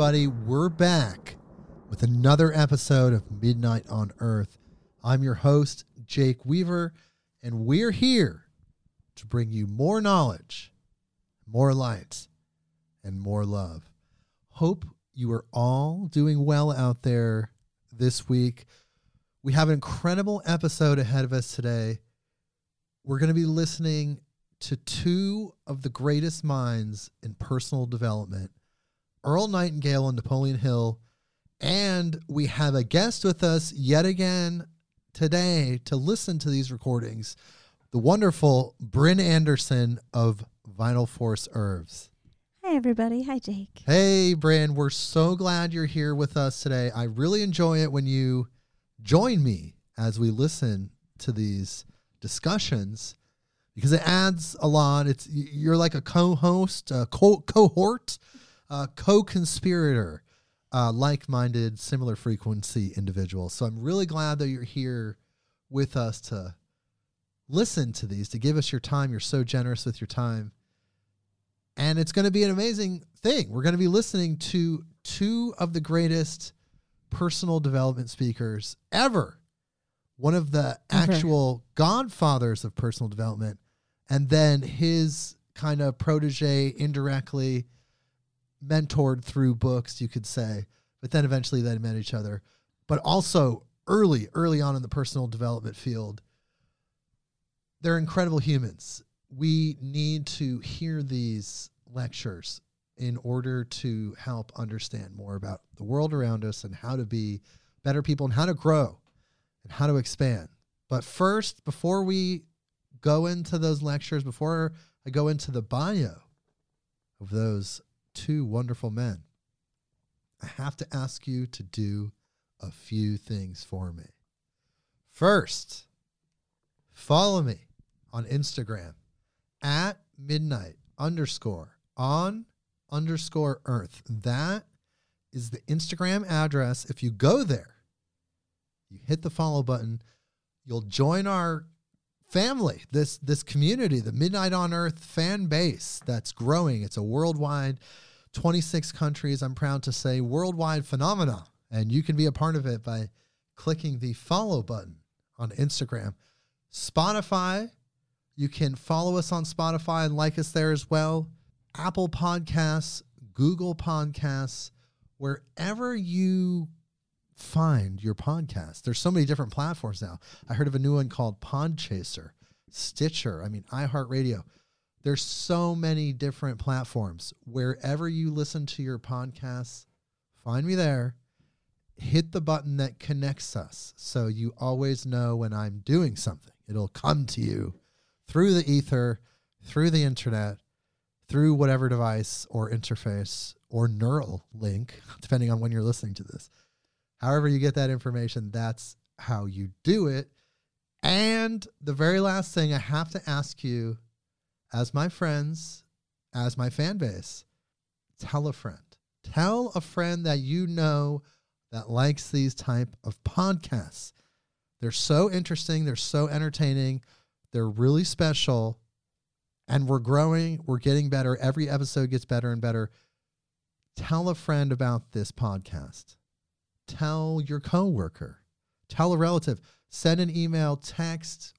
everybody, we're back with another episode of Midnight on Earth. I'm your host, Jake Weaver, and we're here to bring you more knowledge, more light, and more love. Hope you are all doing well out there this week. We have an incredible episode ahead of us today. We're going to be listening to two of the greatest minds in personal development Earl Nightingale and Napoleon Hill. And we have a guest with us yet again today to listen to these recordings the wonderful Brynn Anderson of Vital Force Herbs. Hi, everybody. Hi, Jake. Hey, Brynn, we're so glad you're here with us today. I really enjoy it when you join me as we listen to these discussions because it adds a lot. It's you're like a co-host, a co- cohort uh, co-conspirator, uh, like-minded, similar frequency individuals. So I'm really glad that you're here with us to listen to these, to give us your time. You're so generous with your time, and it's going to be an amazing thing. We're going to be listening to two of the greatest personal development speakers ever. One of the Ever. actual godfathers of personal development, and then his kind of protege indirectly mentored through books, you could say, but then eventually they met each other. But also early, early on in the personal development field, they're incredible humans. We need to hear these lectures in order to help understand more about the world around us and how to be better people and how to grow and how to expand. But first, before we go into those lectures, before I go into the bio of those two wonderful men, I have to ask you to do a few things for me. First, follow me on Instagram at midnight underscore on underscore earth. That is the Instagram address. If you go there, you hit the follow button, you'll join our family, this this community, the Midnight on Earth fan base that's growing. It's a worldwide 26 countries, I'm proud to say, worldwide phenomena. And you can be a part of it by clicking the follow button on Instagram. Spotify, you can follow us on Spotify and like us there as well. Apple Podcasts, Google Podcasts, wherever you find your podcast. There's so many different platforms now. I heard of a new one called Podchaser, Stitcher, I mean iHeartRadio. There's so many different platforms. Wherever you listen to your podcasts, find me there. Hit the button that connects us so you always know when I'm doing something. It'll come to you through the ether, through the internet, through whatever device or interface or neural link, depending on when you're listening to this. However, you get that information, that's how you do it. And the very last thing I have to ask you, as my friends, as my fan base, tell a friend. Tell a friend that you know that likes these type of podcasts. They're so interesting, they're so entertaining, they're really special, and we're growing, we're getting better. Every episode gets better and better. Tell a friend about this podcast tell your coworker, tell a relative, send an email, text,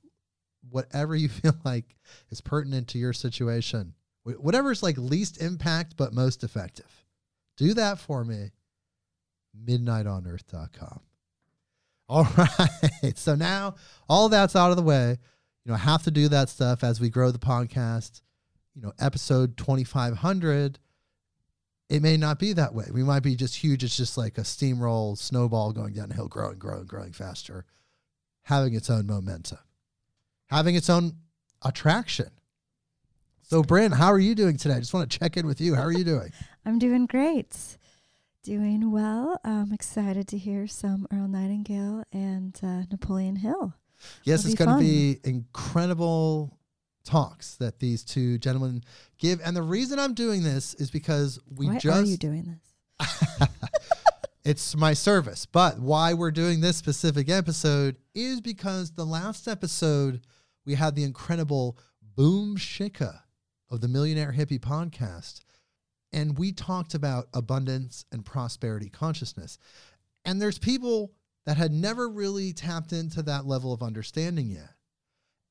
whatever you feel like is pertinent to your situation. Whatever's like least impact but most effective. Do that for me. Midnightonearth.com. All right. So now all that's out of the way. You know, I have to do that stuff as we grow the podcast. You know, episode 2500 it may not be that way. We might be just huge. It's just like a steamroll snowball going downhill, growing, growing, growing faster, having its own momentum, having its own attraction. So, Brynn, how are you doing today? I just want to check in with you. How are you doing? I'm doing great. Doing well. I'm excited to hear some Earl Nightingale and uh, Napoleon Hill. Yes, It'll it's going to be incredible talks that these two gentlemen give. And the reason I'm doing this is because we Why just Why are you doing this? it's my service. But why we're doing this specific episode is because the last episode we had the incredible Boom Shika of the Millionaire Hippie podcast. And we talked about abundance and prosperity consciousness. And there's people that had never really tapped into that level of understanding yet.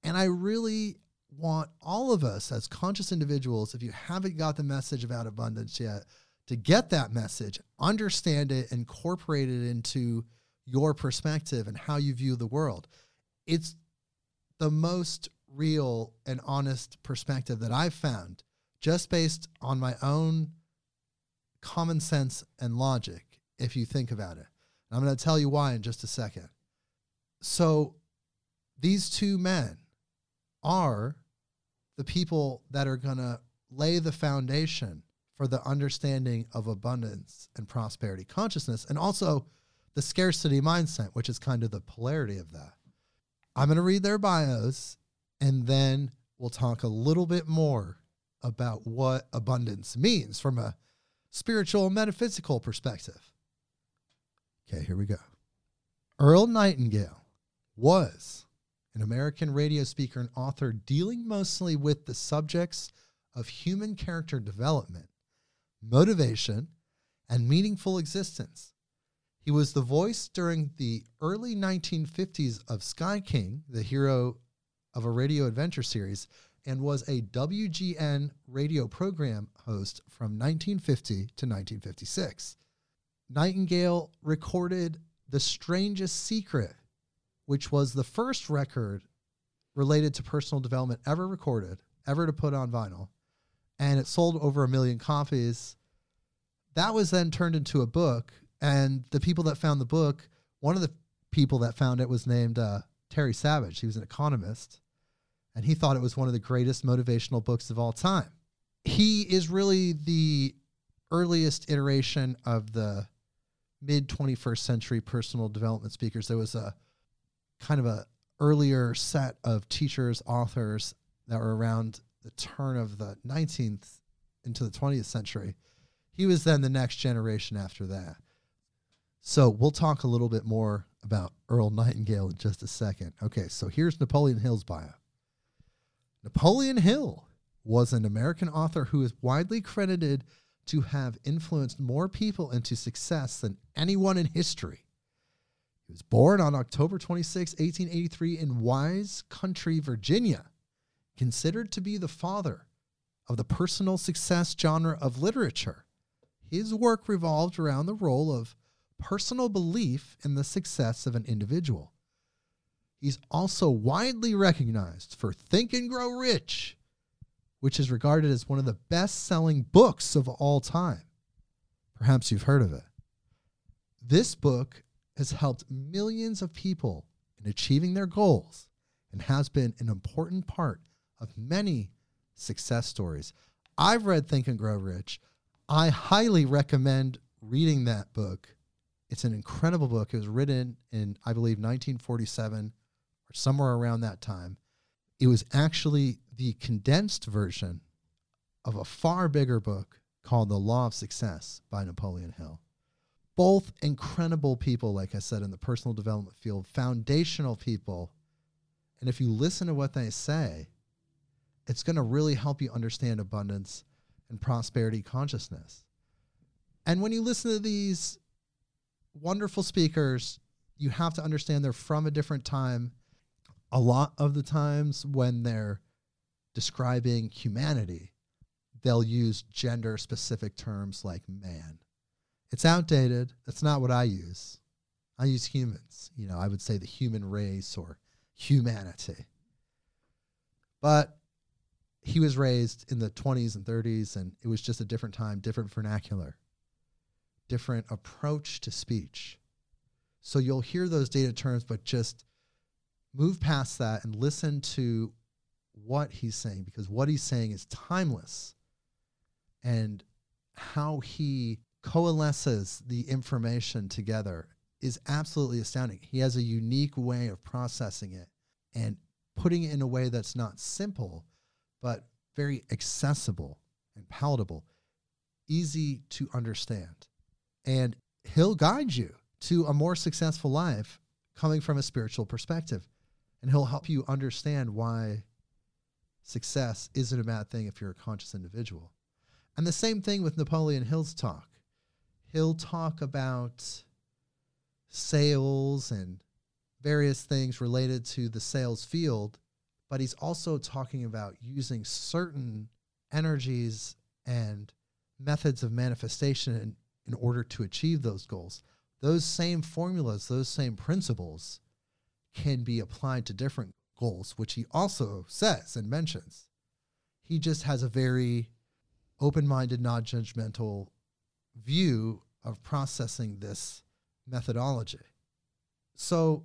And I really want all of us as conscious individuals, if you haven't got the message about abundance yet, to get that message, understand it, incorporate it into your perspective and how you view the world. It's the most real and honest perspective that I've found just based on my own common sense and logic, if you think about it. And I'm going to tell you why in just a second. So, these two men are the people that are going to lay the foundation for the understanding of abundance and prosperity consciousness and also the scarcity mindset, which is kind of the polarity of that. I'm going to read their bios and then we'll talk a little bit more about what abundance means from a spiritual metaphysical perspective. Okay, here we go. Earl Nightingale was an American radio speaker and author dealing mostly with the subjects of human character development, motivation, and meaningful existence. He was the voice during the early 1950s of Sky King, the hero of a radio adventure series, and was a WGN radio program host from 1950 to 1956. Nightingale recorded The Strangest Secret, which was the first record related to personal development ever recorded, ever to put on vinyl. And it sold over a million copies. That was then turned into a book. And the people that found the book, one of the people that found it was named uh, Terry Savage. He was an economist. And he thought it was one of the greatest motivational books of all time. He is really the earliest iteration of the mid 21st century personal development speakers. There was a kind of a earlier set of teachers, authors that were around the turn of the 19th into the 20th century. He was then the next generation after that. So we'll talk a little bit more about Earl Nightingale in just a second. Okay, so here's Napoleon Hill's bio. Napoleon Hill was an American author who is widely credited to have influenced more people into success than anyone in history. He was born on October 26, 1883, in Wise County, Virginia, considered to be the father of the personal success genre of literature. His work revolved around the role of personal belief in the success of an individual. He's also widely recognized for Think and Grow Rich, which is regarded as one of the best selling books of all time. Perhaps you've heard of it. This book has helped millions of people in achieving their goals and has been an important part of many success stories. I've read Think and Grow Rich. I highly recommend reading that book. It's an incredible book. It was written in, I believe, 1947 or somewhere around that time. It was actually the condensed version of a far bigger book called The Law of Success by Napoleon Hill. Both incredible people, like I said, in the personal development field, foundational people. And if you listen to what they say, it's going to really help you understand abundance and prosperity consciousness. And when you listen to these wonderful speakers, you have to understand they're from a different time a lot of the times when they're describing humanity, they'll use gender specific terms like man. It's outdated. That's not what I use. I use humans. You know, I would say the human race or humanity. But he was raised in the 20s and 30s, and it was just a different time, different vernacular, different approach to speech. So you'll hear those data terms, but just move past that and listen to what he's saying because what he's saying is timeless and how he coalesces the information together is absolutely astounding. He has a unique way of processing it and putting it in a way that's not simple, but very accessible and palatable, easy to understand. And he'll guide you to a more successful life coming from a spiritual perspective. And he'll help you understand why success isn't a bad thing if you're a conscious individual. And the same thing with Napoleon Hill's talk. He'll talk about sales and various things related to the sales field, but he's also talking about using certain energies and methods of manifestation in, in order to achieve those goals. Those same formulas, those same principles can be applied to different goals, which he also says and mentions. He just has a very open minded, non judgmental view of processing this methodology. So,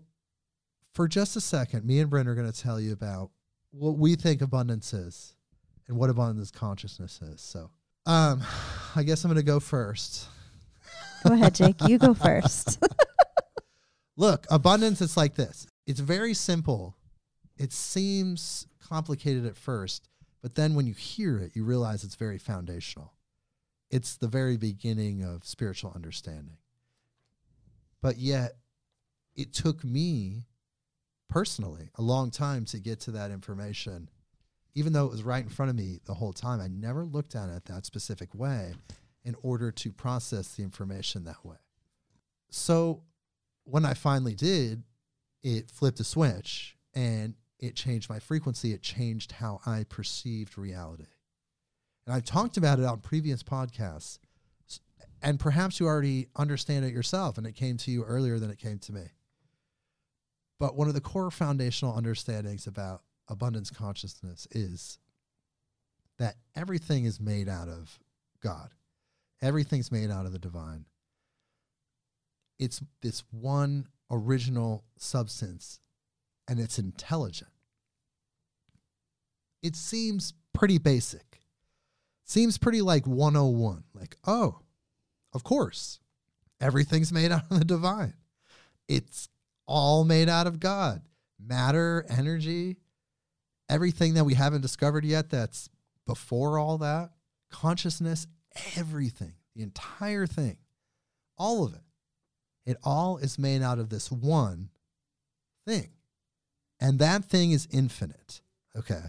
for just a second, me and Brent are going to tell you about what we think abundance is and what abundance consciousness is. So, um, I guess I'm going to go first. Go ahead, Jake. You go first. Look, abundance is like this. It's very simple. It seems complicated at first, but then when you hear it, you realize it's very foundational. It's the very beginning of spiritual understanding. But yet, it took me personally a long time to get to that information. Even though it was right in front of me the whole time, I never looked at it that specific way in order to process the information that way. So when I finally did, it flipped a switch and it changed my frequency. It changed how I perceived reality. And I've talked about it on previous podcasts. And perhaps you already understand it yourself and it came to you earlier than it came to me. But one of the core foundational understandings about abundance consciousness is that everything is made out of God. Everything's made out of the divine. It's this one original substance and it's intelligent. It seems pretty basic. Seems pretty like 101. Like, oh, of course, everything's made out of the divine. It's all made out of God. Matter, energy, everything that we haven't discovered yet that's before all that, consciousness, everything, the entire thing, all of it. It all is made out of this one thing. And that thing is infinite. Okay.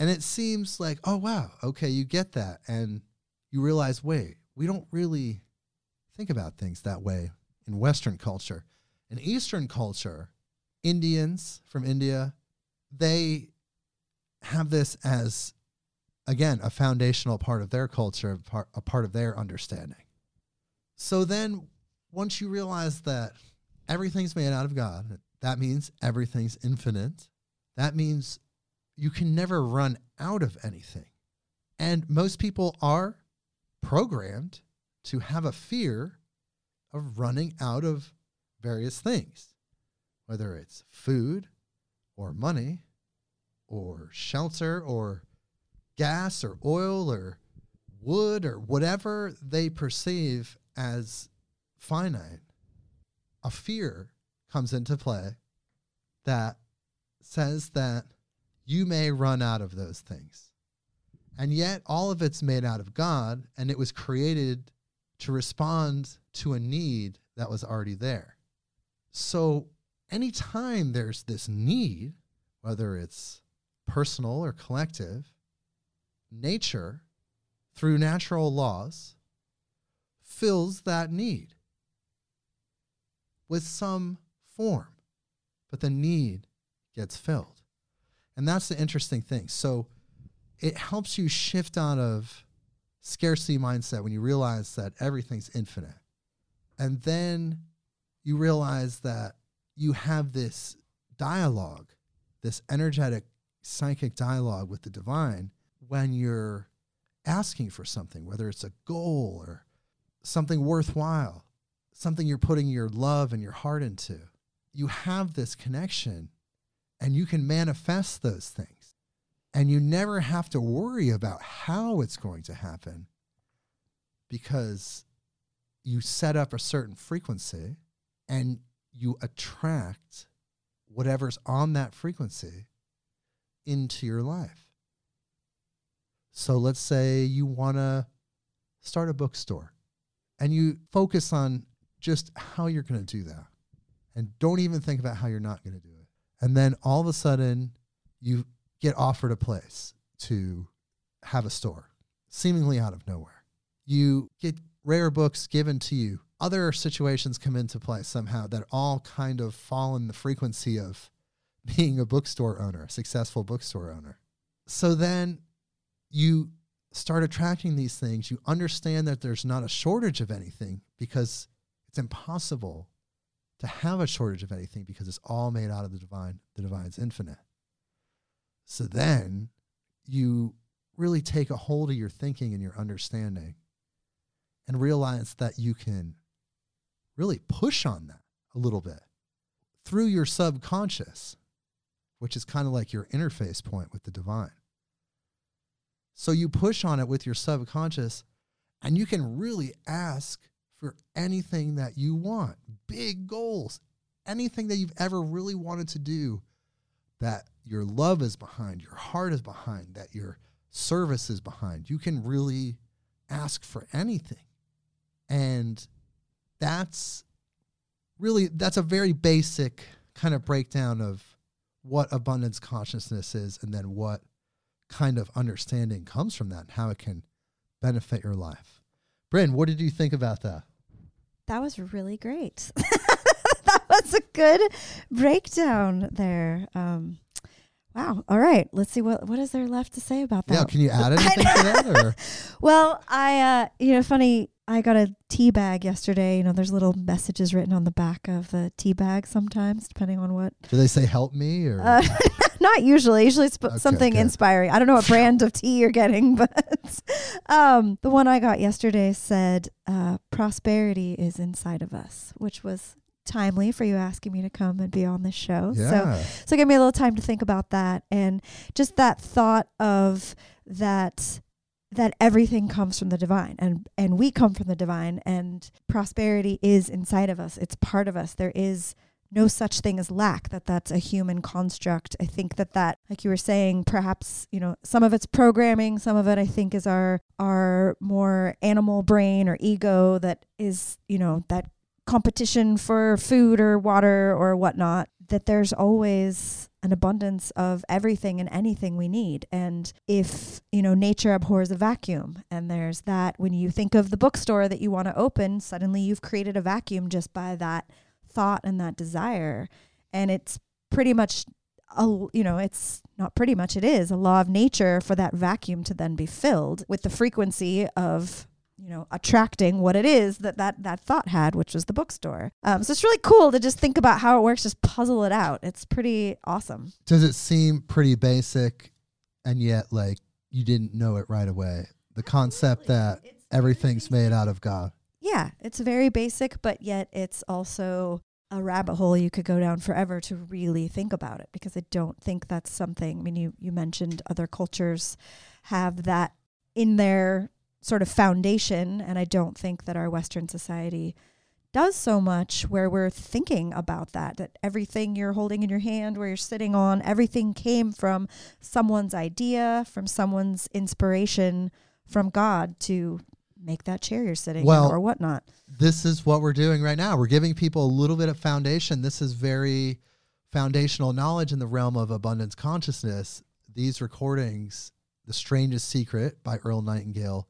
And it seems like, oh, wow, okay, you get that. And you realize, wait, we don't really think about things that way in Western culture. In Eastern culture, Indians from India, they have this as, again, a foundational part of their culture, a part, of their understanding. So then, once you realize that everything's made out of God, that means everything's infinite. That means you can never run out of anything. And most people are programmed to have a fear of running out of various things, whether it's food or money or shelter or gas or oil or wood or whatever they perceive as finite. A fear comes into play that says that you may run out of those things. And yet, all of it's made out of God, and it was created to respond to a need that was already there. So, anytime there's this need, whether it's personal or collective, nature, through natural laws, fills that need with some form, but the need gets filled. And that's the interesting thing. So it helps you shift out of scarcity mindset when you realize that everything's infinite. And then you realize that you have this dialogue, this energetic psychic dialogue with the divine when you're asking for something, whether it's a goal or something worthwhile, something you're putting your love and your heart into. You have this connection and you can manifest those things. And you never have to worry about how it's going to happen because you set up a certain frequency and you attract whatever's on that frequency into your life. So let's say you want to start a bookstore and you focus on just how you're going to do that and don't even think about how you're not going to do it. And then all of a sudden you get offered a place to have a store seemingly out of nowhere. You get rare books given to you. Other situations come into play somehow that all kind of fall in the frequency of being a bookstore owner, a successful bookstore owner. So then you start attracting these things. You understand that there's not a shortage of anything because it's impossible to have a shortage of anything because it's all made out of the divine. The divine's infinite. So then you really take a hold of your thinking and your understanding and realize that you can really push on that a little bit through your subconscious, which is kind of like your interface point with the divine. So you push on it with your subconscious and you can really ask for anything that you want, big goals, anything that you've ever really wanted to do that your love is behind, your heart is behind, that your service is behind. You can really ask for anything. And that's really that's a very basic kind of breakdown of what abundance consciousness is and then what kind of understanding comes from that and how it can benefit your life. Brynn, what did you think about that? That was really great. that was a good breakdown there. Um, wow. All right. Let's see what what is there left to say about that. Yeah, can you add anything to that? Or? Well, I uh, you know, funny. I got a tea bag yesterday. You know, there's little messages written on the back of the tea bag sometimes, depending on what. Do they say help me or Uh, not usually. Usually it's Okay, something good. inspiring. I don't know what brand of tea you're getting, but um, the one I got yesterday said, uh, "Prosperity is inside of us," which was timely for you asking me to come and be on this show. So yeah. so give me a little time to think about that and just that thought of that that everything comes from the divine and and we come from the divine and prosperity is inside of us. It's part of us. There is no such thing as lack that that's a human construct. I think that that like you were saying perhaps you know some of it's programming some of it i think is our our more animal brain or ego that is you know that competition for food or water or whatnot that there's always an abundance of everything and anything we need. And if you know nature abhors a vacuum and there's that when you think of the bookstore that you want to open suddenly you've created a vacuum just by that thought and that desire. And it's pretty much a, you know it's not pretty much it is a law of nature for that vacuum to then be filled with the frequency of you know attracting what it is that that, that thought had which was the bookstore. Um, so it's really cool to just think about how it works just puzzle it out. It's pretty awesome. Does it seem pretty basic and yet like you didn't know it right away? The concept that everything's made out of God. Yeah it's very basic but yet it's also a rabbit hole you could go down forever to really think about it because i don't think that's something i mean you, you mentioned other cultures have that in their sort of foundation and i don't think that our western society does so much where we're thinking about that that everything you're holding in your hand where you're sitting on everything came from someone's idea from someone's inspiration from god to make that chair you're sitting Well, in or whatnot This is what we're doing right now. We're giving people a little bit of foundation. This is very foundational knowledge in the realm of abundance consciousness. These recordings, The Strangest Secret by Earl Nightingale,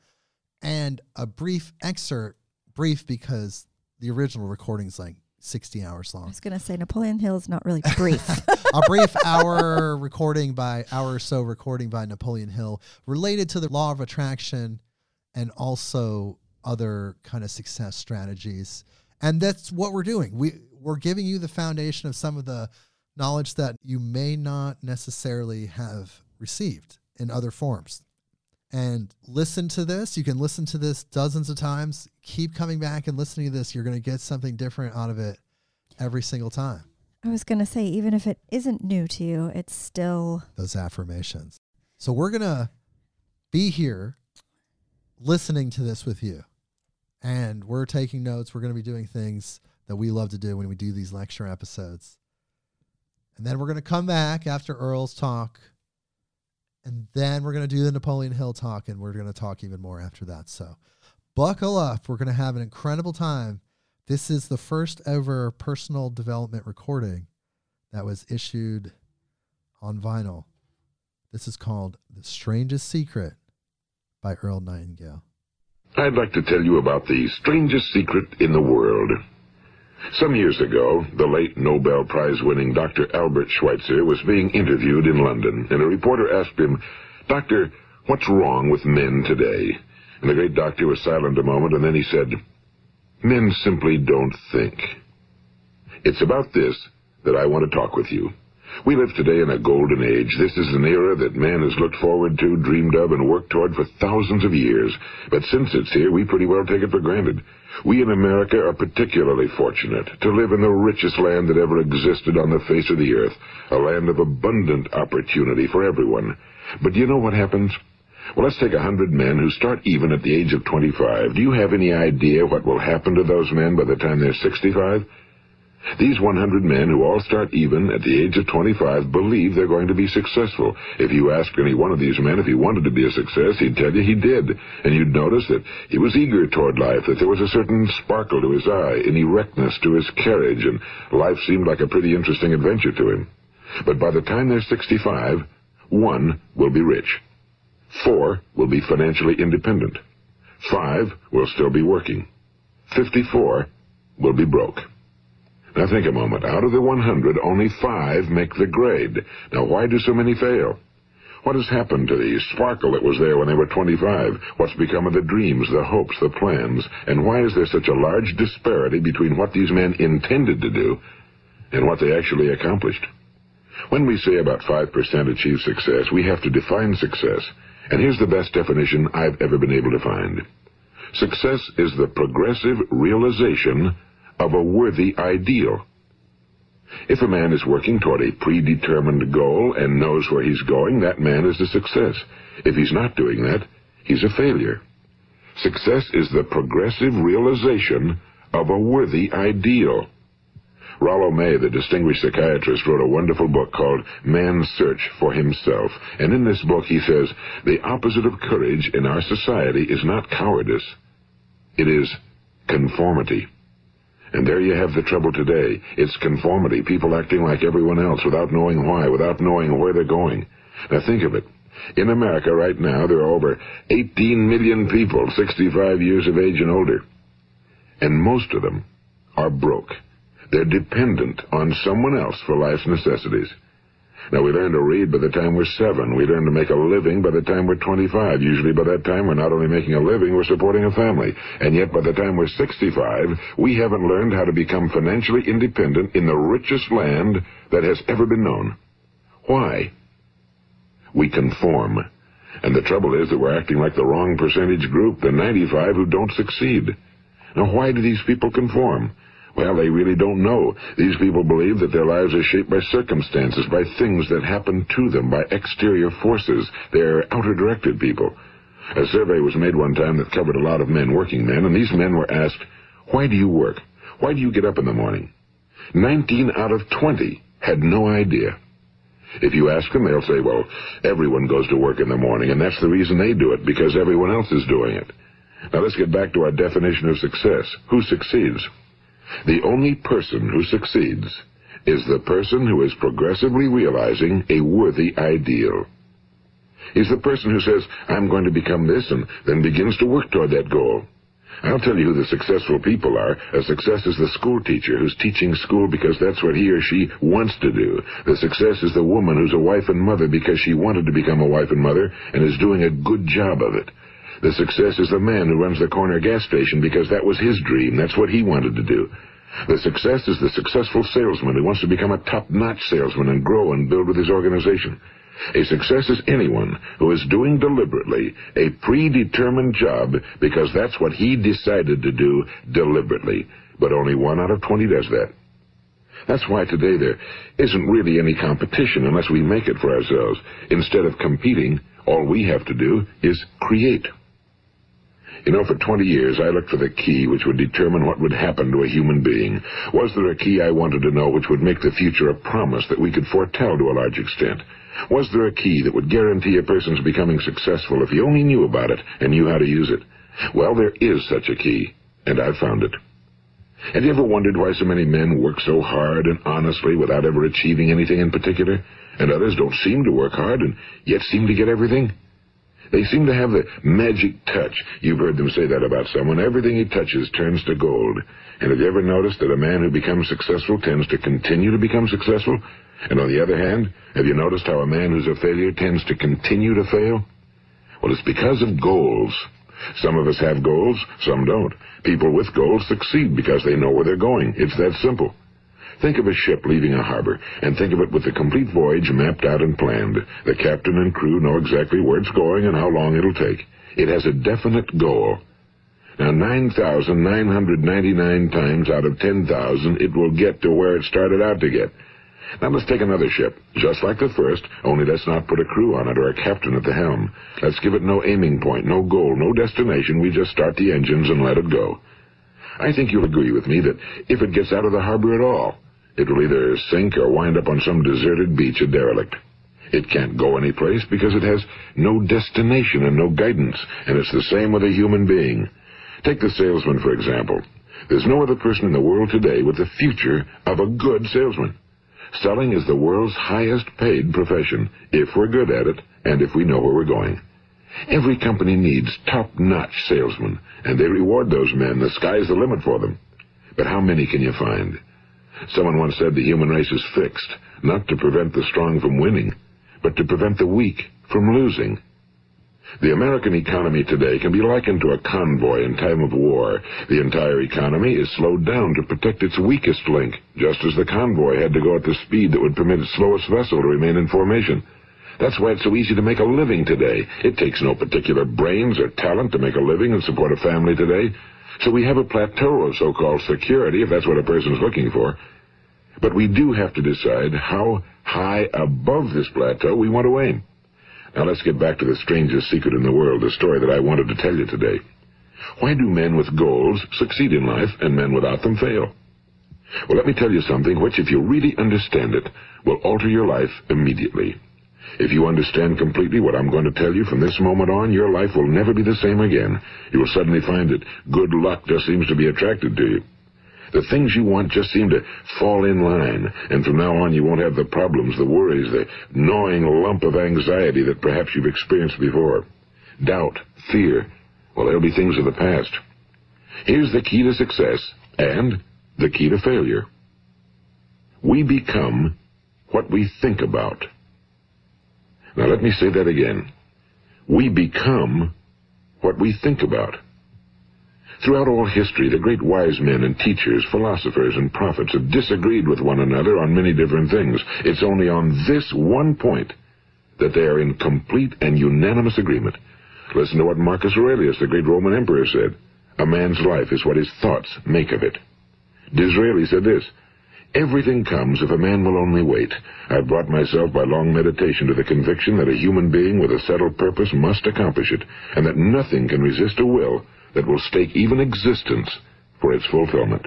and a brief excerpt, brief because the original recording is like 60 hours long. I was going to say Napoleon Hill is not really brief. a brief hour recording by hour or so recording by Napoleon Hill related to the law of attraction and also other kind of success strategies. And that's what we're doing. We we're giving you the foundation of some of the knowledge that you may not necessarily have received in other forms. And listen to this. You can listen to this dozens of times. Keep coming back and listening to this. You're going to get something different out of it every single time. I was going to say, even if it isn't new to you, it's still those affirmations. So we're going to be here listening to this with you. And we're taking notes. We're going to be doing things that we love to do when we do these lecture episodes. And then we're going to come back after Earl's talk And then we're going to do the Napoleon Hill talk, and we're going to talk even more after that. So buckle up. We're going to have an incredible time. This is the first ever personal development recording that was issued on vinyl. This is called The Strangest Secret by Earl Nightingale. I'd like to tell you about the strangest secret in the world. Some years ago, the late Nobel Prize winning Dr. Albert Schweitzer was being interviewed in London, and a reporter asked him, Doctor, what's wrong with men today? And the great doctor was silent a moment, and then he said, Men simply don't think. It's about this that I want to talk with you. We live today in a golden age. This is an era that man has looked forward to, dreamed of, and worked toward for thousands of years. But since it's here, we pretty well take it for granted. We in America are particularly fortunate to live in the richest land that ever existed on the face of the earth, a land of abundant opportunity for everyone. But do you know what happens? Well, let's take a hundred men who start even at the age of 25. Do you have any idea what will happen to those men by the time they're 65? These 100 men who all start even at the age of 25 believe they're going to be successful. If you ask any one of these men if he wanted to be a success, he'd tell you he did. And you'd notice that he was eager toward life, that there was a certain sparkle to his eye, an erectness to his carriage, and life seemed like a pretty interesting adventure to him. But by the time they're 65, one will be rich. Four will be financially independent. Five will still be working. 54 will be broke. Now think a moment. Out of the 100, only five make the grade. Now why do so many fail? What has happened to the sparkle that was there when they were 25? What's become of the dreams, the hopes, the plans? And why is there such a large disparity between what these men intended to do and what they actually accomplished? When we say about 5% achieve success, we have to define success. And here's the best definition I've ever been able to find. Success is the progressive realization of a worthy ideal. If a man is working toward a predetermined goal and knows where he's going, that man is a success. If he's not doing that, he's a failure. Success is the progressive realization of a worthy ideal. Rollo May, the distinguished psychiatrist, wrote a wonderful book called Man's Search for Himself. And in this book he says, the opposite of courage in our society is not cowardice. It is conformity. And there you have the trouble today. It's conformity, people acting like everyone else without knowing why, without knowing where they're going. Now think of it. In America right now, there are over 18 million people 65 years of age and older. And most of them are broke. They're dependent on someone else for life's necessities. Now, we learn to read by the time we're seven. We learn to make a living by the time we're 25. Usually by that time, we're not only making a living, we're supporting a family. And yet by the time we're 65, we haven't learned how to become financially independent in the richest land that has ever been known. Why? We conform. And the trouble is that we're acting like the wrong percentage group, the 95 who don't succeed. Now, why do these people conform? Well, they really don't know. These people believe that their lives are shaped by circumstances, by things that happen to them, by exterior forces. They're outer-directed people. A survey was made one time that covered a lot of men, working men, and these men were asked, why do you work? Why do you get up in the morning? 19 out of 20 had no idea. If you ask them, they'll say, well, everyone goes to work in the morning, and that's the reason they do it, because everyone else is doing it. Now let's get back to our definition of success. Who succeeds? The only person who succeeds is the person who is progressively realizing a worthy ideal. He's the person who says, I'm going to become this, and then begins to work toward that goal. I'll tell you who the successful people are. A success is the school teacher who's teaching school because that's what he or she wants to do. The success is the woman who's a wife and mother because she wanted to become a wife and mother and is doing a good job of it. The success is the man who runs the corner gas station because that was his dream. That's what he wanted to do. The success is the successful salesman who wants to become a top-notch salesman and grow and build with his organization. A success is anyone who is doing deliberately a predetermined job because that's what he decided to do deliberately. But only one out of 20 does that. That's why today there isn't really any competition unless we make it for ourselves. Instead of competing, all we have to do is create. You know, for 20 years I looked for the key which would determine what would happen to a human being. Was there a key I wanted to know which would make the future a promise that we could foretell to a large extent? Was there a key that would guarantee a person's becoming successful if he only knew about it and knew how to use it? Well, there is such a key, and I've found it. Have you ever wondered why so many men work so hard and honestly without ever achieving anything in particular, and others don't seem to work hard and yet seem to get everything? They seem to have the magic touch. You've heard them say that about someone. Everything he touches turns to gold. And have you ever noticed that a man who becomes successful tends to continue to become successful? And on the other hand, have you noticed how a man who's a failure tends to continue to fail? Well, it's because of goals. Some of us have goals, some don't. People with goals succeed because they know where they're going. It's that simple. Think of a ship leaving a harbor, and think of it with the complete voyage mapped out and planned. The captain and crew know exactly where it's going and how long it'll take. It has a definite goal. Now, 9,999 times out of 10,000, it will get to where it started out to get. Now let's take another ship, just like the first, only let's not put a crew on it or a captain at the helm. Let's give it no aiming point, no goal, no destination. We just start the engines and let it go. I think you'll agree with me that if it gets out of the harbor at all, it will either sink or wind up on some deserted beach a derelict. It can't go anyplace because it has no destination and no guidance, and it's the same with a human being. Take the salesman, for example. There's no other person in the world today with the future of a good salesman. Selling is the world's highest paid profession, if we're good at it and if we know where we're going. Every company needs top-notch salesmen, and they reward those men. The sky's the limit for them. But how many can you find? Someone once said the human race is fixed, not to prevent the strong from winning, but to prevent the weak from losing. The American economy today can be likened to a convoy in time of war. The entire economy is slowed down to protect its weakest link, just as the convoy had to go at the speed that would permit its slowest vessel to remain in formation. That's why it's so easy to make a living today. It takes no particular brains or talent to make a living and support a family today. So we have a plateau of so-called security, if that's what a person's looking for. But we do have to decide how high above this plateau we want to aim. Now let's get back to the strangest secret in the world, the story that I wanted to tell you today. Why do men with goals succeed in life and men without them fail? Well, let me tell you something which, if you really understand it, will alter your life immediately. If you understand completely what I'm going to tell you from this moment on, your life will never be the same again. You will suddenly find that good luck just seems to be attracted to you. The things you want just seem to fall in line, and from now on you won't have the problems, the worries, the gnawing lump of anxiety that perhaps you've experienced before. Doubt, fear, well, they'll be things of the past. Here's the key to success and the key to failure. We become what we think about. Now let me say that again. We become what we think about. Throughout all history, the great wise men and teachers, philosophers and prophets have disagreed with one another on many different things. It's only on this one point that they are in complete and unanimous agreement. Listen to what Marcus Aurelius, the great Roman emperor, said. A man's life is what his thoughts make of it. Disraeli said this, Everything comes if a man will only wait. I've brought myself by long meditation to the conviction that a human being with a settled purpose must accomplish it, and that nothing can resist a will that will stake even existence for its fulfillment.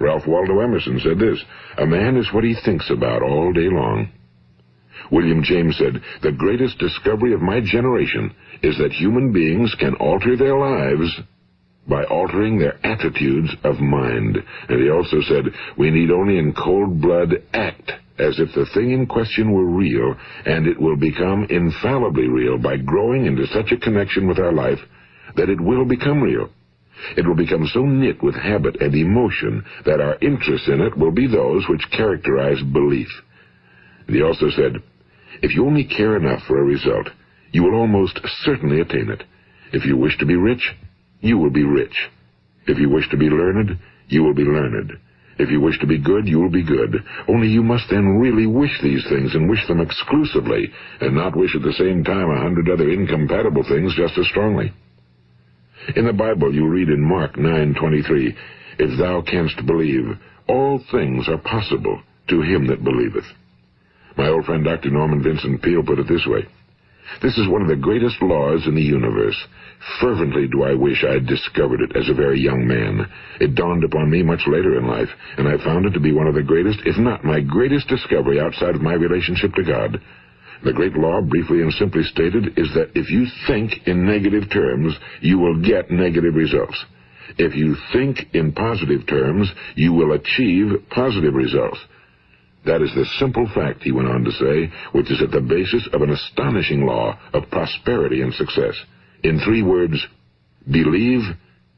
Ralph Waldo Emerson said this, A man is what he thinks about all day long. William James said, The greatest discovery of my generation is that human beings can alter their lives by altering their attitudes of mind. And he also said, We need only in cold blood act as if the thing in question were real, and it will become infallibly real by growing into such a connection with our life that it will become real. It will become so knit with habit and emotion that our interest in it will be those which characterize belief. And he also said, if you only care enough for a result, you will almost certainly attain it. If you wish to be rich, you will be rich. If you wish to be learned, you will be learned. If you wish to be good, you will be good. Only you must then really wish these things and wish them exclusively, and not wish at the same time a hundred other incompatible things just as strongly. In the Bible you read in Mark 9:23, If thou canst believe, all things are possible to him that believeth. My old friend Dr. Norman Vincent Peale put it this way, This is one of the greatest laws in the universe. Fervently do I wish I had discovered it as a very young man. It dawned upon me much later in life, and I found it to be one of the greatest, if not my greatest discovery outside of my relationship to God. The great law, briefly and simply stated, is that if you think in negative terms, you will get negative results. If you think in positive terms, you will achieve positive results. That is the simple fact, he went on to say, which is at the basis of an astonishing law of prosperity and success. In three words, believe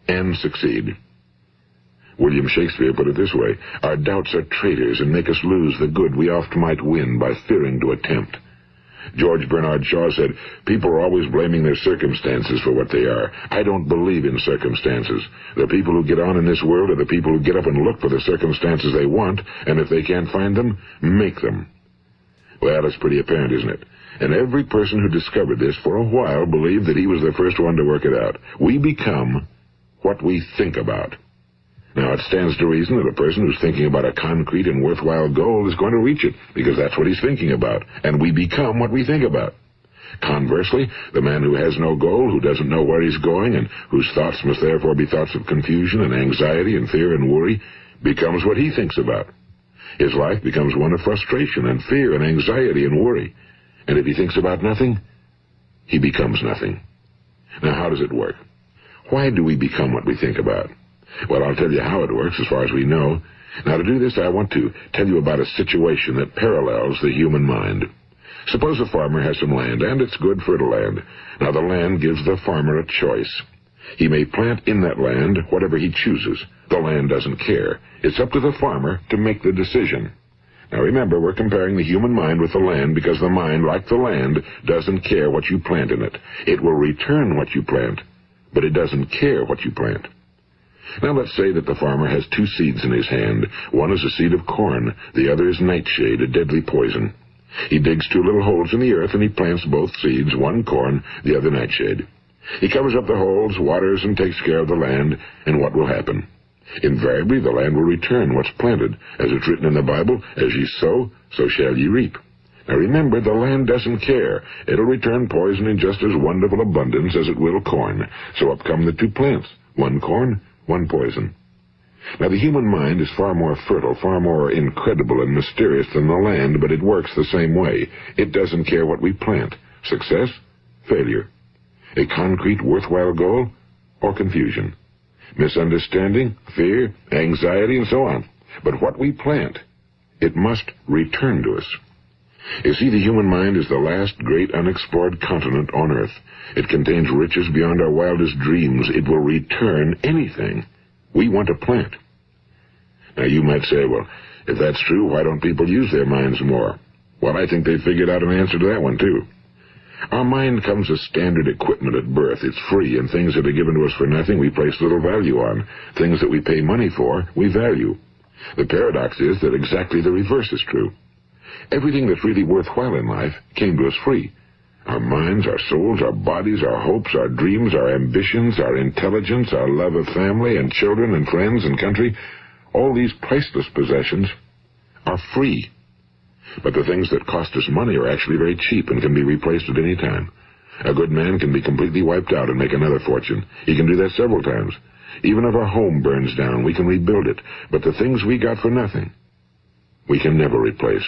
and succeed. William Shakespeare put it this way, Our doubts are traitors and make us lose the good we oft might win by fearing to attempt. George Bernard Shaw said, People are always blaming their circumstances for what they are. I don't believe in circumstances. The people who get on in this world are the people who get up and look for the circumstances they want, and if they can't find them, make them. Well, it's pretty apparent, isn't it? And every person who discovered this for a while believed that he was the first one to work it out. We become what we think about. Now, it stands to reason that a person who's thinking about a concrete and worthwhile goal is going to reach it, because that's what he's thinking about, and we become what we think about. Conversely, the man who has no goal, who doesn't know where he's going, and whose thoughts must therefore be thoughts of confusion and anxiety and fear and worry, becomes what he thinks about. His life becomes one of frustration and fear and anxiety and worry. And if he thinks about nothing, he becomes nothing. Now, how does it work? Why do we become what we think about? Well, I'll tell you how it works as far as we know. Now, to do this, I want to tell you about a situation that parallels the human mind. Suppose a farmer has some land, and it's good fertile land. Now, the land gives the farmer a choice. He may plant in that land whatever he chooses. The land doesn't care. It's up to the farmer to make the decision. Now remember, we're comparing the human mind with the land because the mind, like the land, doesn't care what you plant in it. It will return what you plant, but it doesn't care what you plant. Now let's say that the farmer has two seeds in his hand. One is a seed of corn, the other is nightshade, a deadly poison. He digs two little holes in the earth and he plants both seeds, one corn, the other nightshade. He covers up the holes, waters, and takes care of the land, and what will happen? Invariably the land will return what's planted, as it's written in the Bible, as ye sow, so shall ye reap. Now remember, the land doesn't care. It'll return poison in just as wonderful abundance as it will corn. So up come the two plants, one corn, one poison. Now, the human mind is far more fertile, far more incredible and mysterious than the land, but it works the same way. It doesn't care what we plant. Success, failure. A concrete, worthwhile goal, or confusion. Misunderstanding, fear, anxiety, and so on. But what we plant, it must return to us. You see, the human mind is the last great unexplored continent on Earth. It contains riches beyond our wildest dreams. It will return anything we want to plant. Now, you might say, well, if that's true, why don't people use their minds more? Well, I think they figured out an answer to that one, too. Our mind comes as standard equipment at birth. It's free, and things that are given to us for nothing we place little value on. Things that we pay money for, we value. The paradox is that exactly the reverse is true. Everything that's really worthwhile in life came to us free. Our minds, our souls, our bodies, our hopes, our dreams, our ambitions, our intelligence, our love of family and children and friends and country, all these priceless possessions are free. But the things that cost us money are actually very cheap and can be replaced at any time. A good man can be completely wiped out and make another fortune. He can do that several times. Even if our home burns down, we can rebuild it. But the things we got for nothing, we can never replace.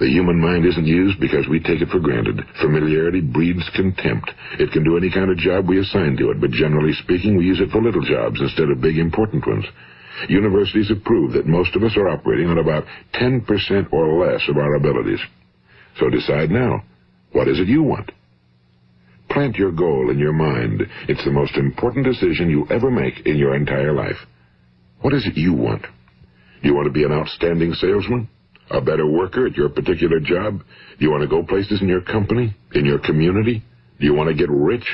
The human mind isn't used because we take it for granted. Familiarity breeds contempt. It can do any kind of job we assign to it, but generally speaking, we use it for little jobs instead of big important ones. Universities have proved that most of us are operating on about 10% or less of our abilities. So decide now, what is it you want? Plant your goal in your mind. It's the most important decision you'll ever make in your entire life. What is it you want? Do you want to be an outstanding salesman? a better worker at your particular job? Do you want to go places in your company, in your community? Do you want to get rich?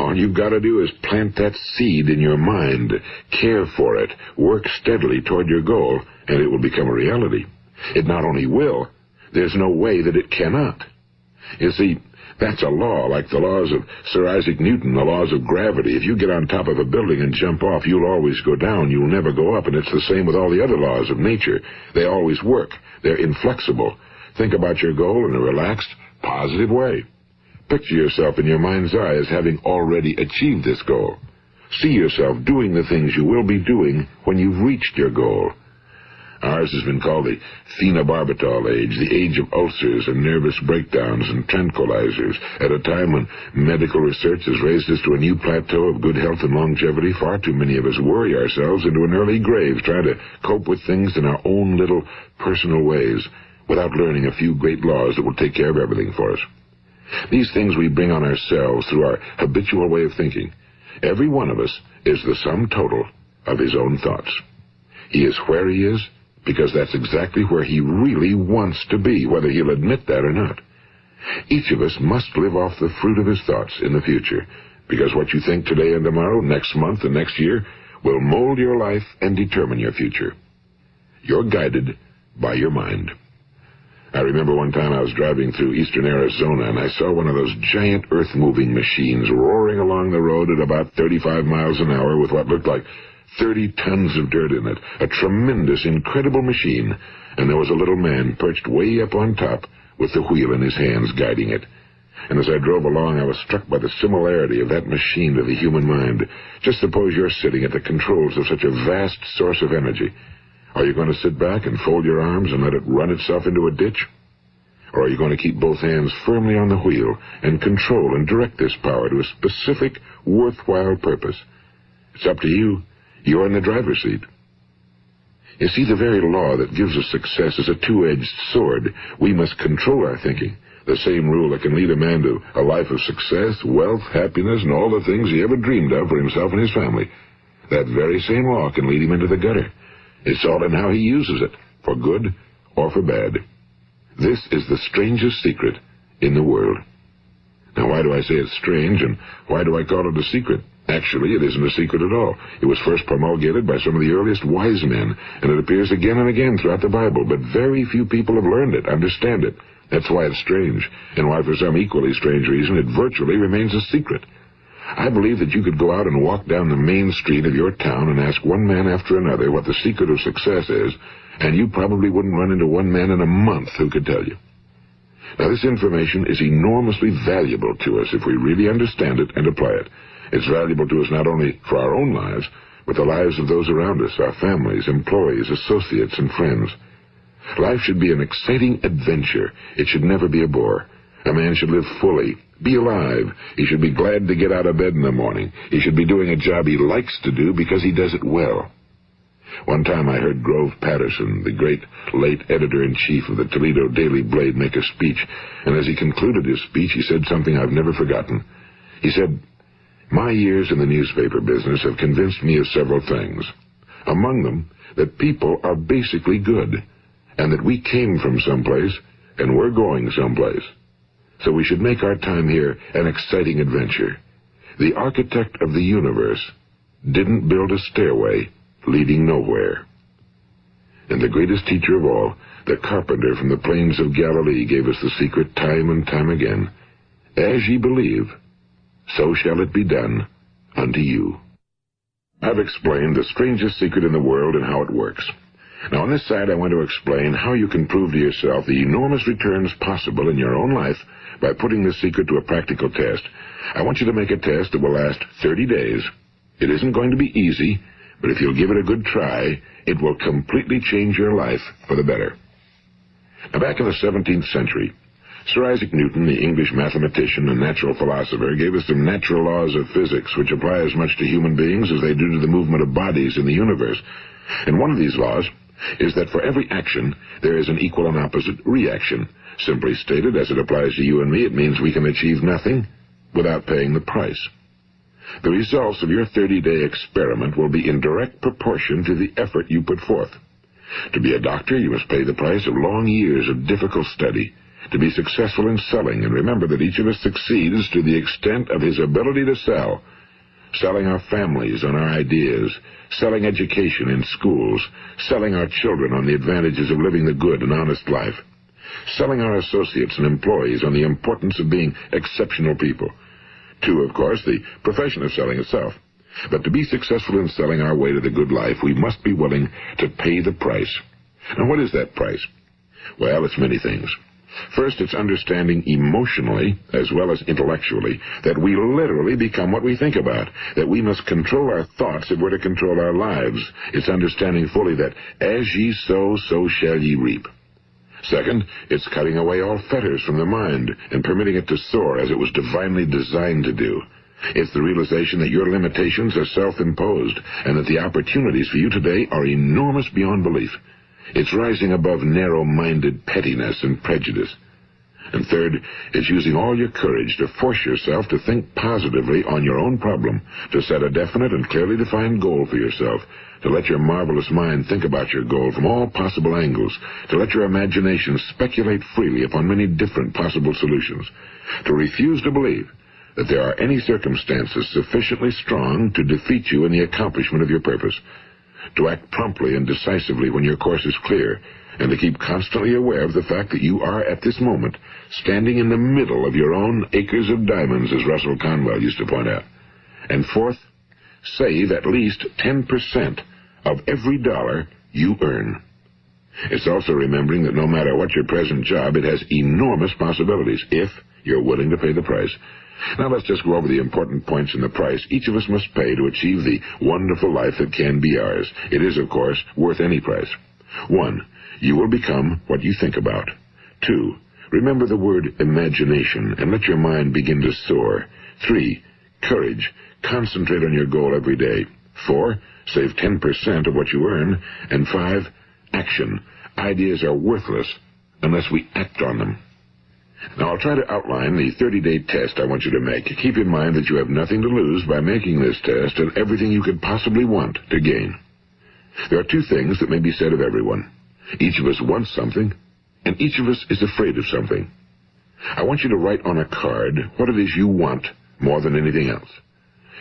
All you've got to do is plant that seed in your mind, care for it, work steadily toward your goal, and it will become a reality. It not only will, there's no way that it cannot. You see, that's a law, like the laws of Sir Isaac Newton, the laws of gravity. If you get on top of a building and jump off, you'll always go down. You'll never go up. And it's the same with all the other laws of nature. They always work. They're inflexible. Think about your goal in a relaxed, positive way. Picture yourself in your mind's eye as having already achieved this goal. See yourself doing the things you will be doing when you've reached your goal. Ours has been called the phenobarbital age, the age of ulcers and nervous breakdowns and tranquilizers, at a time when medical research has raised us to a new plateau of good health and longevity. Far too many of us worry ourselves into an early grave trying to cope with things in our own little personal ways without learning a few great laws that will take care of everything for us. These things we bring on ourselves through our habitual way of thinking. Every one of us is the sum total of his own thoughts. He is where he is because that's exactly where he really wants to be, whether he'll admit that or not. Each of us must live off the fruit of his thoughts in the future, because what you think today and tomorrow, next month and next year, will mold your life and determine your future. You're guided by your mind. I remember one time I was driving through eastern Arizona and I saw one of those giant earth-moving machines roaring along the road at about 35 miles an hour with what looked like 30 tons of dirt in it. A tremendous, incredible machine. And there was a little man perched way up on top with the wheel in his hands guiding it. And as I drove along, I was struck by the similarity of that machine to the human mind. Just suppose you're sitting at the controls of such a vast source of energy. Are you going to sit back and fold your arms and let it run itself into a ditch? Or are you going to keep both hands firmly on the wheel and control and direct this power to a specific, worthwhile purpose? It's up to you. You're in the driver's seat. You see, the very law that gives us success is a two-edged sword. We must control our thinking. The same rule that can lead a man to a life of success, wealth, happiness, and all the things he ever dreamed of for himself and his family. That very same law can lead him into the gutter. It's all in how he uses it, for good or for bad. This is the strangest secret in the world. Now, why do I say it's strange, and why do I call it a secret? Actually, it isn't a secret at all. It was first promulgated by some of the earliest wise men, and it appears again and again throughout the Bible, but very few people have learned it, understand it. That's why it's strange, and why for some equally strange reason it virtually remains a secret. I believe that you could go out and walk down the main street of your town and ask one man after another what the secret of success is, and you probably wouldn't run into one man in a month who could tell you. Now, this information is enormously valuable to us if we really understand it and apply it. It's valuable to us not only for our own lives, but the lives of those around us, our families, employees, associates, and friends. Life should be an exciting adventure. It should never be a bore. A man should live fully, be alive. He should be glad to get out of bed in the morning. He should be doing a job he likes to do because he does it well. One time I heard Grove Patterson, the great late editor-in-chief of the Toledo Daily Blade, make a speech, and as he concluded his speech, he said something I've never forgotten. He said, my years in the newspaper business have convinced me of several things. Among them, that people are basically good, and that we came from someplace, and we're going someplace. So we should make our time here an exciting adventure. The architect of the universe didn't build a stairway leading nowhere. And the greatest teacher of all, the carpenter from the plains of Galilee, gave us the secret time and time again. As ye believe, so shall it be done unto you. I've explained the strangest secret in the world and how it works. Now, on this side, I want to explain how you can prove to yourself the enormous returns possible in your own life by putting this secret to a practical test. I want you to make a test that will last 30 days. It isn't going to be easy, but if you'll give it a good try, it will completely change your life for the better. Now, back in the 17th century, Sir Isaac Newton, the English mathematician and natural philosopher, gave us some natural laws of physics which apply as much to human beings as they do to the movement of bodies in the universe. And one of these laws is that for every action, there is an equal and opposite reaction. Simply stated, as it applies to you and me, it means we can achieve nothing without paying the price. The results of your 30-day experiment will be in direct proportion to the effort you put forth. To be a doctor, you must pay the price of long years of difficult study, to be successful in selling, and remember that each of us succeeds to the extent of his ability to sell. Selling our families on our ideas, selling education in schools, selling our children on the advantages of living the good and honest life, selling our associates and employees on the importance of being exceptional people. Two, of course, the profession of selling itself. But to be successful in selling our way to the good life, we must be willing to pay the price. Now, what is that price? Well, it's many things. First, it's understanding emotionally, as well as intellectually, that we literally become what we think about, that we must control our thoughts if we're to control our lives. It's understanding fully that as ye sow, so shall ye reap. Second, it's cutting away all fetters from the mind and permitting it to soar as it was divinely designed to do. It's the realization that your limitations are self-imposed and that the opportunities for you today are enormous beyond belief. It's rising above narrow-minded pettiness and prejudice. And third, it's using all your courage to force yourself to think positively on your own problem, to set a definite and clearly defined goal for yourself, to let your marvelous mind think about your goal from all possible angles, to let your imagination speculate freely upon many different possible solutions, to refuse to believe that there are any circumstances sufficiently strong to defeat you in the accomplishment of your purpose, to act promptly and decisively when your course is clear, and to keep constantly aware of the fact that you are at this moment standing in the middle of your own acres of diamonds, as Russell Conwell used to point out. And fourth, save at least 10% of every dollar you earn. It's also remembering that no matter what your present job, it has enormous possibilities if you're willing to pay the price. Now let's just go over the important points in the price each of us must pay to achieve the wonderful life that can be ours. It is, of course, worth any price. One, you will become what you think about. Two, remember the word imagination and let your mind begin to soar. Three, courage. Concentrate on your goal every day. Four, save 10% of what you earn. And five, action. Ideas are worthless unless we act on them. Now, I'll try to outline the 30-day test I want you to make. Keep in mind that you have nothing to lose by making this test and everything you could possibly want to gain. There are two things that may be said of everyone. Each of us wants something, and each of us is afraid of something. I want you to write on a card what it is you want more than anything else.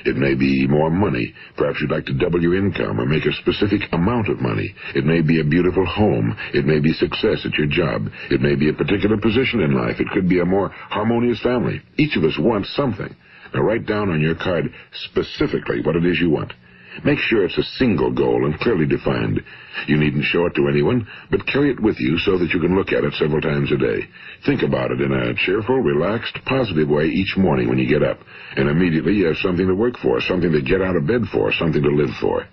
It may be more money. Perhaps you'd like to double your income or make a specific amount of money. It may be a beautiful home. It may be success at your job. It may be a particular position in life. It could be a more harmonious family. Each of us wants something. Now write down on your card specifically what it is you want. Make sure it's a single goal and clearly defined. You needn't show it to anyone, but carry it with you so that you can look at it several times a day. Think about it in a cheerful, relaxed, positive way each morning when you get up, and immediately you have something to work for, something to get out of bed for, something to live for.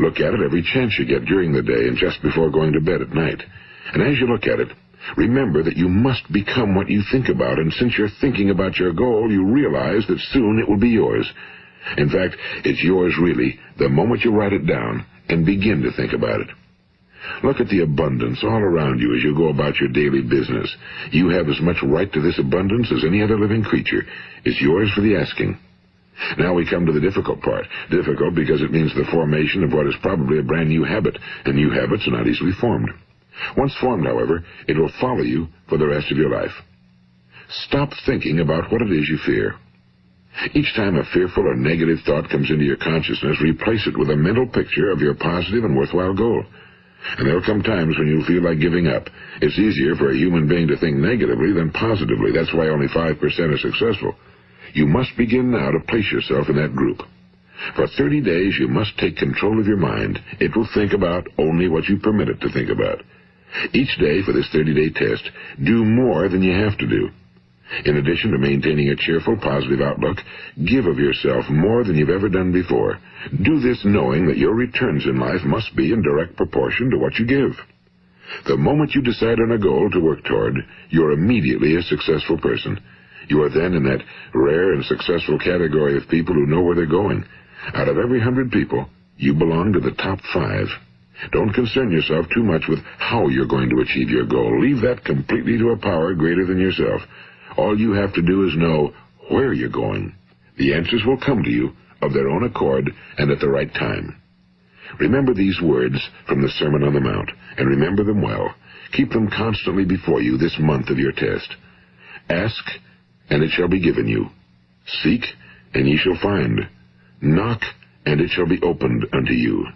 Look at it every chance you get during the day and just before going to bed at night. And as you look at it, remember that you must become what you think about, and since you're thinking about your goal, you realize that soon it will be yours. In fact, it's yours really the moment you write it down and begin to think about it. Look at the abundance all around you as you go about your daily business. You have as much right to this abundance as any other living creature. It's yours for the asking. Now we come to the difficult part. Difficult because it means the formation of what is probably a brand new habit, and new habits are not easily formed. Once formed, however, it will follow you for the rest of your life. Stop thinking about what it is you fear. Each time a fearful or negative thought comes into your consciousness, replace it with a mental picture of your positive and worthwhile goal. And there'll come times when you'll feel like giving up. It's easier for a human being to think negatively than positively. That's why only 5% are successful. You must begin now to place yourself in that group. For 30 days, you must take control of your mind. It will think about only what you permit it to think about. Each day for this 30-day test, do more than you have to do. In addition to maintaining a cheerful, positive outlook, give of yourself more than you've ever done before. Do this knowing that your returns in life must be in direct proportion to what you give. The moment you decide on a goal to work toward, you're immediately a successful person. You are then in that rare and successful category of people who know where they're going. Out of every hundred people, you belong to the top five. Don't concern yourself too much with how you're going to achieve your goal. Leave that completely to a power greater than yourself. All you have to do is know where you're going. The answers will come to you of their own accord and at the right time. Remember these words from the Sermon on the Mount, and remember them well. Keep them constantly before you this month of your test. Ask, and it shall be given you. Seek, and ye shall find. Knock, and it shall be opened unto you.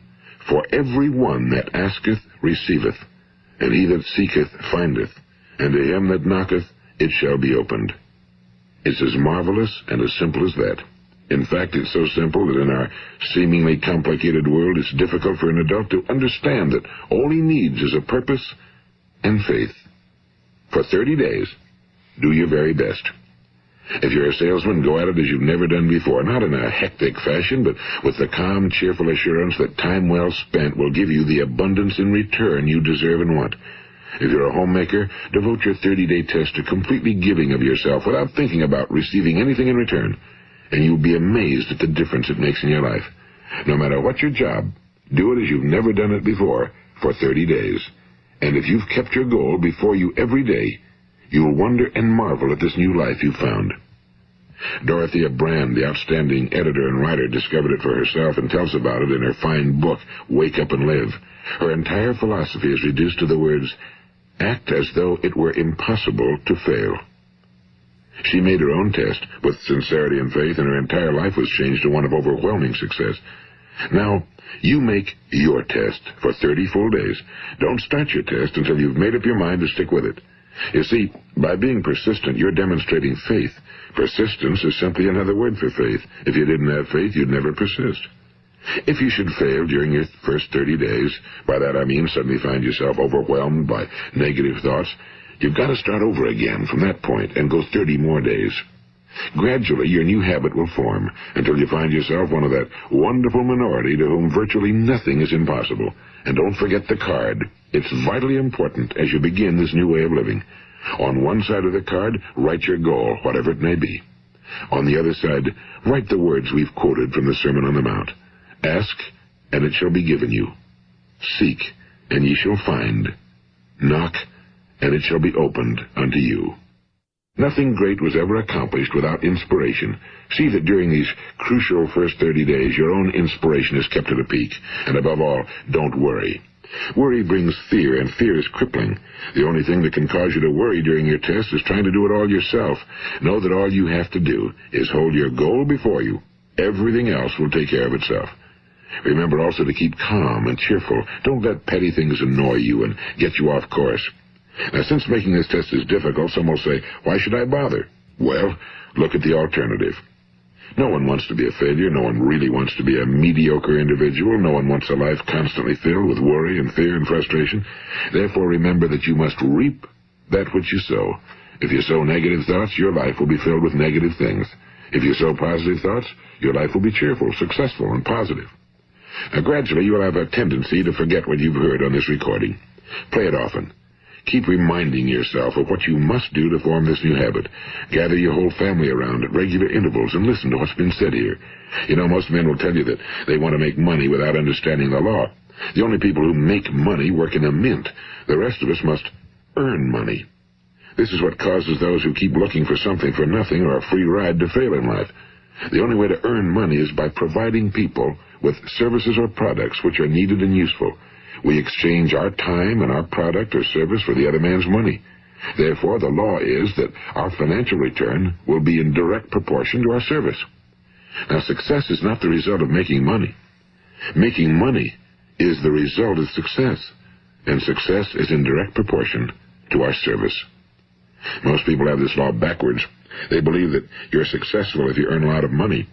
For every one that asketh receiveth, and he that seeketh findeth, and to him that knocketh it shall be opened. It's as marvelous and as simple as that. In fact, it's so simple that in our seemingly complicated world, it's difficult for an adult to understand that all he needs is a purpose and faith. For 30 days, do your very best. If you're a salesman, go at it as you've never done before, not in a hectic fashion, but with the calm, cheerful assurance that time well spent will give you the abundance in return you deserve and want. If you're a homemaker, devote your 30-day test to completely giving of yourself without thinking about receiving anything in return, and you'll be amazed at the difference it makes in your life. No matter what your job, do it as you've never done it before for 30 days. And if you've kept your goal before you every day, you'll wonder and marvel at this new life you've found. Dorothea Brande, the outstanding editor and writer, discovered it for herself and tells about it in her fine book, Wake Up and Live. Her entire philosophy is reduced to the words, act as though it were impossible to fail. She made her own test with sincerity and faith, and her entire life was changed to one of overwhelming success. Now, you make your test for 30 full days. Don't start your test until you've made up your mind to stick with it. You see, by being persistent, you're demonstrating faith. Persistence is simply another word for faith. If you didn't have faith, you'd never persist. If you should fail during your first 30 days, by that I mean suddenly find yourself overwhelmed by negative thoughts, you've got to start over again from that point and go 30 more days. Gradually, your new habit will form until you find yourself one of that wonderful minority to whom virtually nothing is impossible. And don't forget the card. It's vitally important as you begin this new way of living. On one side of the card, write your goal, whatever it may be. On the other side, write the words we've quoted from the Sermon on the Mount. Ask, and it shall be given you. Seek, and ye shall find. Knock, and it shall be opened unto you. Nothing great was ever accomplished without inspiration. See that during these crucial first 30 days, your own inspiration is kept at a peak. And above all, don't worry. Worry brings fear, and fear is crippling. The only thing that can cause you to worry during your test is trying to do it all yourself. Know that all you have to do is hold your goal before you. Everything else will take care of itself. Remember also to keep calm and cheerful. Don't let petty things annoy you and get you off course. Now, since making this test is difficult, some will say, why should I bother? Well, look at the alternative. No one wants to be a failure. No one really wants to be a mediocre individual. No one wants a life constantly filled with worry and fear and frustration. Therefore, remember that you must reap that which you sow. If you sow negative thoughts, your life will be filled with negative things. If you sow positive thoughts, your life will be cheerful, successful, and positive. Now, gradually, you will have a tendency to forget what you've heard on this recording. Play it often. Keep reminding yourself of what you must do to form this new habit. Gather your whole family around at regular intervals and listen to what's been said here. You know, most men will tell you that they want to make money without understanding the law. The only people who make money work in a mint. The rest of us must earn money. This is what causes those who keep looking for something for nothing or a free ride to fail in life. The only way to earn money is by providing people with services or products which are needed and useful. We exchange our time and our product or service for the other man's money. Therefore, the law is that our financial return will be in direct proportion to our service. Now, success is not the result of making money. Making money is the result of success, and success is in direct proportion to our service. Most people have this law backwards. They believe that you're successful if you earn a lot of money.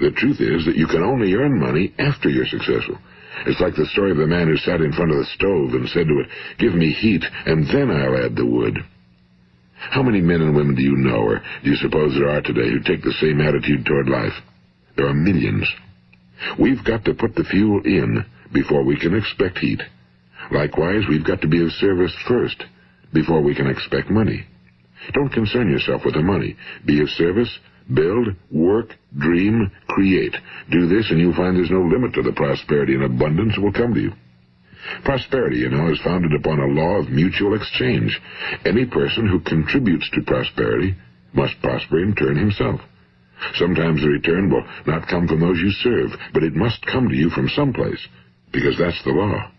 The truth is that you can only earn money after you're successful. It's like the story of the man who sat in front of the stove and said to it, Give me heat, and then I'll add the wood. How many men and women do you know, or do you suppose there are today, who take the same attitude toward life? There are millions. We've got to put the fuel in before we can expect heat. Likewise, we've got to be of service first before we can expect money. Don't concern yourself with the money. Be of service Build, work, dream, create. Do this and you'll find there's no limit to the prosperity and abundance that will come to you. Prosperity, you know, is founded upon a law of mutual exchange. Any person who contributes to prosperity must prosper in turn himself. Sometimes the return will not come from those you serve, but it must come to you from someplace, because that's the law.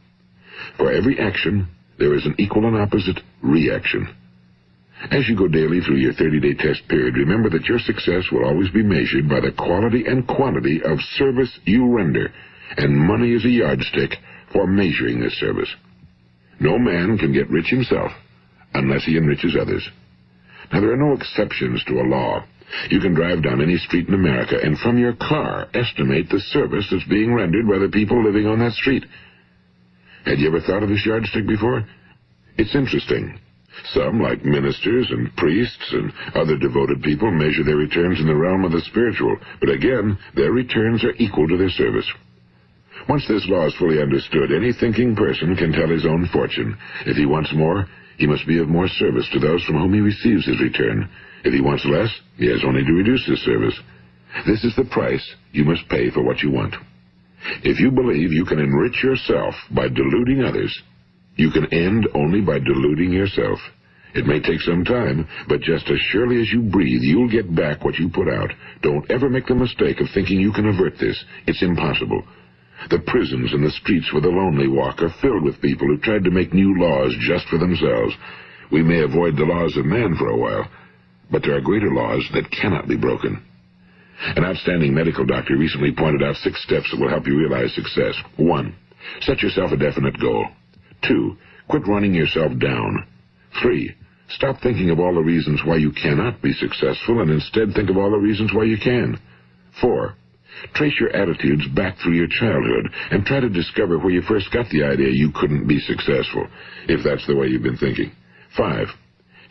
For every action, there is an equal and opposite reaction. As you go daily through your 30-day test period, remember that your success will always be measured by the quality and quantity of service you render, and money is a yardstick for measuring this service. No man can get rich himself unless he enriches others. Now, there are no exceptions to a law. You can drive down any street in America and from your car estimate the service that's being rendered by the people living on that street. Had you ever thought of this yardstick before? It's interesting. Some, like ministers and priests and other devoted people, measure their returns in the realm of the spiritual, but again, their returns are equal to their service. Once this law is fully understood, any thinking person can tell his own fortune. If he wants more, he must be of more service to those from whom he receives his return. If he wants less, he has only to reduce his service. This is the price you must pay for what you want. If you believe you can enrich yourself by deluding others, you can end only by deluding yourself. It may take some time, but just as surely as you breathe, you'll get back what you put out. Don't ever make the mistake of thinking you can avert this. It's impossible. The prisons and the streets where the lonely walk are filled with people who tried to make new laws just for themselves. We may avoid the laws of man for a while, but there are greater laws that cannot be broken. An outstanding medical doctor recently pointed out six steps that will help you realize success. One, set yourself a definite goal. Two, quit running yourself down. Three, stop thinking of all the reasons why you cannot be successful and instead think of all the reasons why you can. Four, trace your attitudes back through your childhood and try to discover where you first got the idea you couldn't be successful, if that's the way you've been thinking. Five,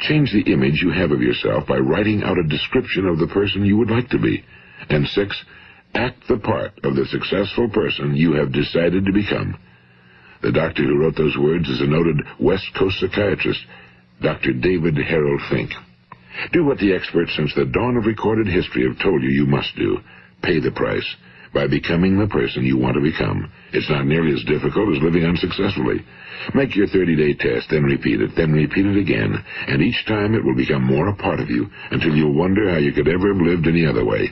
change the image you have of yourself by writing out a description of the person you would like to be. And six, act the part of the successful person you have decided to become. The doctor who wrote those words is a noted West Coast psychiatrist, Dr. David Harold Fink. Do what the experts since the dawn of recorded history have told you you must do. Pay the price by becoming the person you want to become. It's not nearly as difficult as living unsuccessfully. Make your 30-day test, then repeat it, then repeat it again, and each time it will become more a part of you until you'll wonder how you could ever have lived any other way.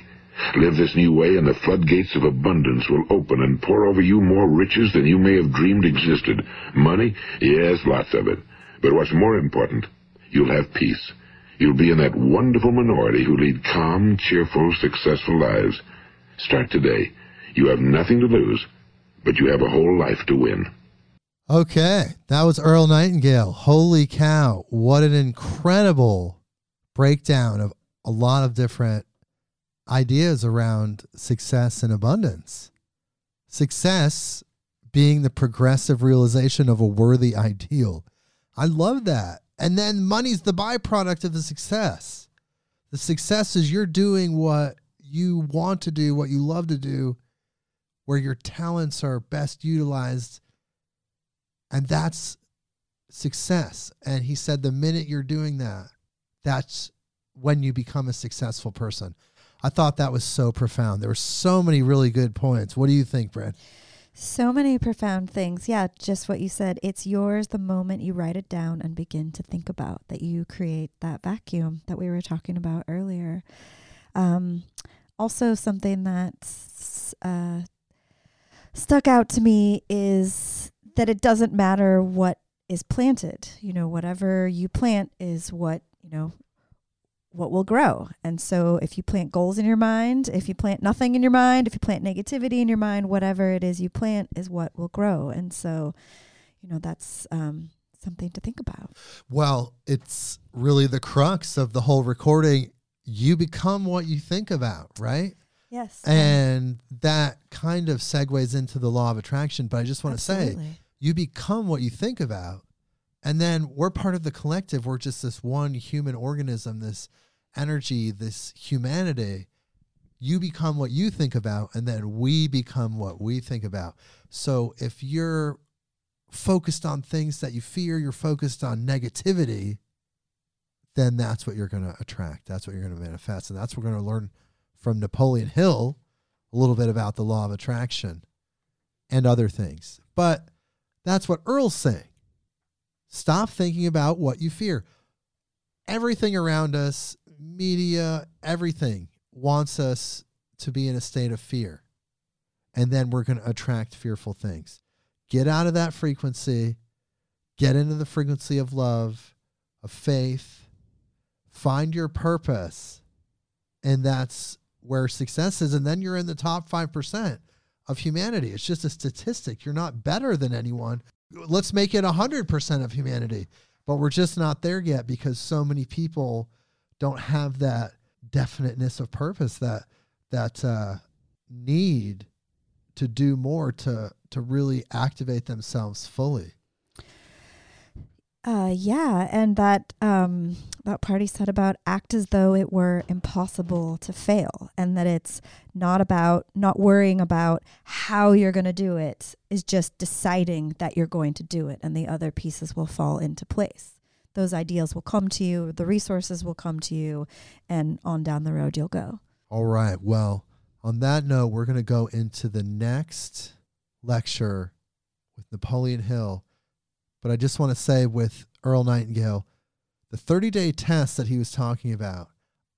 Live this new way, and the floodgates of abundance will open and pour over you more riches than you may have dreamed existed. Money? Yes, lots of it. But what's more important, you'll have peace. You'll be in that wonderful minority who lead calm, cheerful, successful lives. Start today. You have nothing to lose, but you have a whole life to win. Okay, that was Earl Nightingale. Holy cow, what an incredible breakdown of a lot of different ideas around success and abundance. Success being the progressive realization of a worthy ideal. I love that. And then money's the byproduct of the success. The success is you're doing what you want to do, what you love to do, where your talents are best utilized. And that's success. And he said the minute you're doing that, that's when you become a successful person. I thought that was so profound. There were so many really good points. What do you think, Brad? So many profound things. Yeah, just what you said. It's yours the moment you write it down and begin to think about that you create that vacuum that we were talking about earlier. Um, also, something that uh, stuck out to me is that it doesn't matter what is planted. You know, whatever you plant is what, you know, what will grow. And so if you plant goals in your mind, if you plant nothing in your mind, if you plant negativity in your mind, whatever it is you plant is what will grow. And so, you know, that's um, something to think about. Well, it's really the crux of the whole recording. You become what you think about, right? Yes. And that kind of segues into the law of attraction. But I just want to say, you become what you think about. And then we're part of the collective. We're just this one human organism, this energy, this humanity. You become what you think about, and then we become what we think about. So if you're focused on things that you fear, you're focused on negativity, then that's what you're going to attract. That's what you're going to manifest. And that's what we're going to learn from Napoleon Hill a little bit about the law of attraction and other things. But that's what Earl's saying. Stop thinking about what you fear. Everything around us, media, everything wants us to be in a state of fear. And then we're going to attract fearful things. Get out of that frequency, get into the frequency of love, of faith, find your purpose. And that's where success is. And then you're in the top 5% of humanity. It's just a statistic. You're not better than anyone let's make it 100% of humanity. But we're just not there yet because so many people don't have that definiteness of purpose that that uh, need to do more to to really activate themselves fully Uh, yeah, and that um, that party said about act as though it were impossible to fail, and that it's not about not worrying about how you're going to do it, is just deciding that you're going to do it, and the other pieces will fall into place. Those ideals will come to you, the resources will come to you, and on down the road you'll go. All right. Well, on that note, we're going to go into the next lecture with Napoleon Hill. But I just want to say with Earl Nightingale, the 30 day test that he was talking about,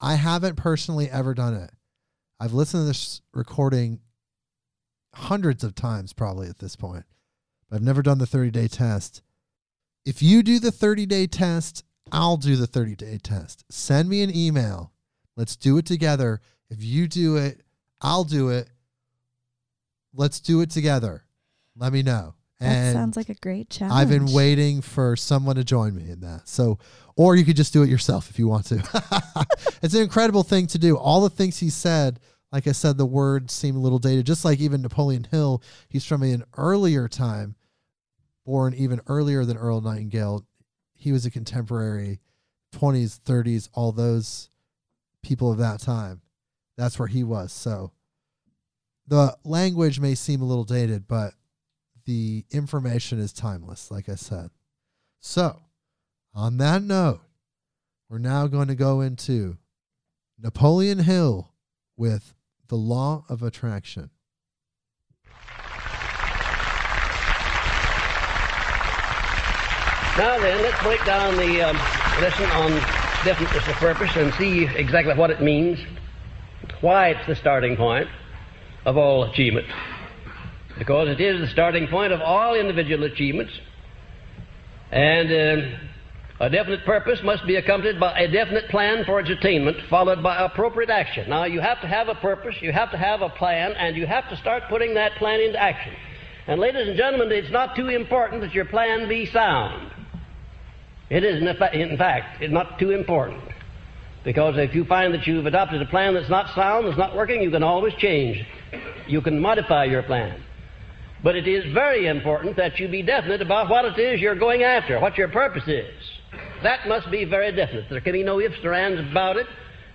I haven't personally ever done it. I've listened to this recording hundreds of times probably at this point, but I've never done the 30 day test. If you do the 30 day test, I'll do the 30 day test. Send me an email. Let's do it together. If you do it, I'll do it. Let's do it together. Let me know. That sounds like a great challenge. I've been waiting for someone to join me in that. So, or you could just do it yourself if you want to. it's an incredible thing to do. All the things he said, like I said, the words seem a little dated, just like even Napoleon Hill, he's from an earlier time, born even earlier than Earl Nightingale. He was a contemporary, 20s, 30s, all those people of that time. That's where he was. So the language may seem a little dated, but the information is timeless, like I said. So, on that note, we're now going to go into Napoleon Hill with the law of attraction. Now then, let's break down the um, lesson on definiteness of purpose and see exactly what it means, why it's the starting point of all achievement. Because it is the starting point of all individual achievements, and um a definite purpose must be accompanied by a definite plan for its attainment, followed by appropriate action. Now, you have to have a purpose, you have to have a plan, and you have to start putting that plan into action. And, ladies and gentlemen, it's not too important that your plan be sound. It is, in fact, it's not too important. Because if you find that you've adopted a plan that's not sound, that's not working, you can always change. You can modify your plan. But it is very important that you be definite about what it is you're going after, what your purpose is. That must be very definite. There can be no ifs or ands about it,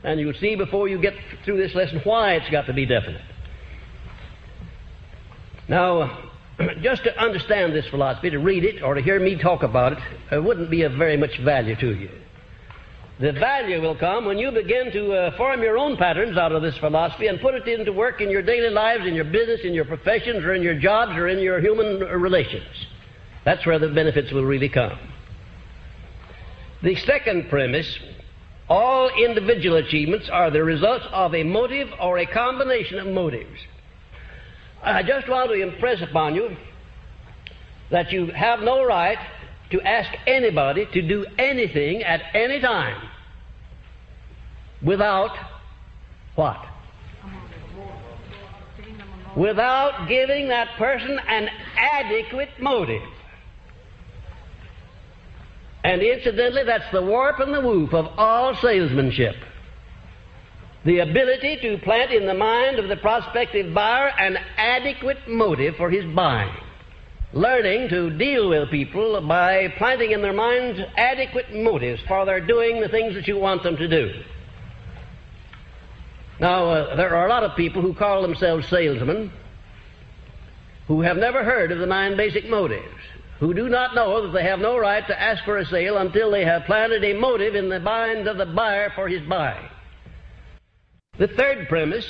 and you'll see before you get through this lesson why it's got to be definite. Now, just to understand this philosophy, to read it or to hear me talk about it, it wouldn't be of very much value to you. The value will come when you begin to uh, form your own patterns out of this philosophy and put it into work in your daily lives, in your business, in your professions, or in your jobs, or in your human relations. That's where the benefits will really come. The second premise all individual achievements are the results of a motive or a combination of motives. I just want to impress upon you that you have no right to ask anybody to do anything at any time without what? Without giving that person an adequate motive. And incidentally, that's the warp and the woof of all salesmanship. The ability to plant in the mind of the prospective buyer an adequate motive for his buying. Learning to deal with people by planting in their minds adequate motives for their doing the things that you want them to do. Now, uh, there are a lot of people who call themselves salesmen who have never heard of the nine basic motives who do not know that they have no right to ask for a sale until they have planted a motive in the mind of the buyer for his buying. The third premise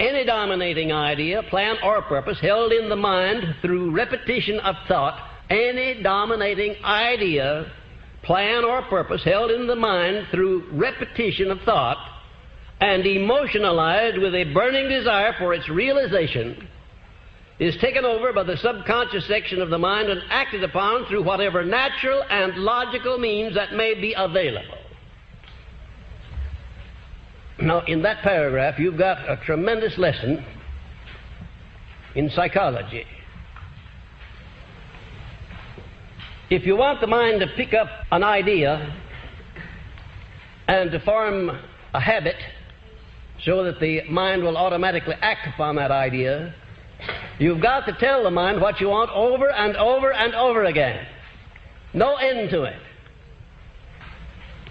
any dominating idea, plan, or purpose held in the mind through repetition of thought, any dominating idea, plan, or purpose held in the mind through repetition of thought and emotionalized with a burning desire for its realization is taken over by the subconscious section of the mind and acted upon through whatever natural and logical means that may be available. Now, in that paragraph, you've got a tremendous lesson in psychology. If you want the mind to pick up an idea and to form a habit so that the mind will automatically act upon that idea, You've got to tell the mind what you want over and over and over again. No end to it.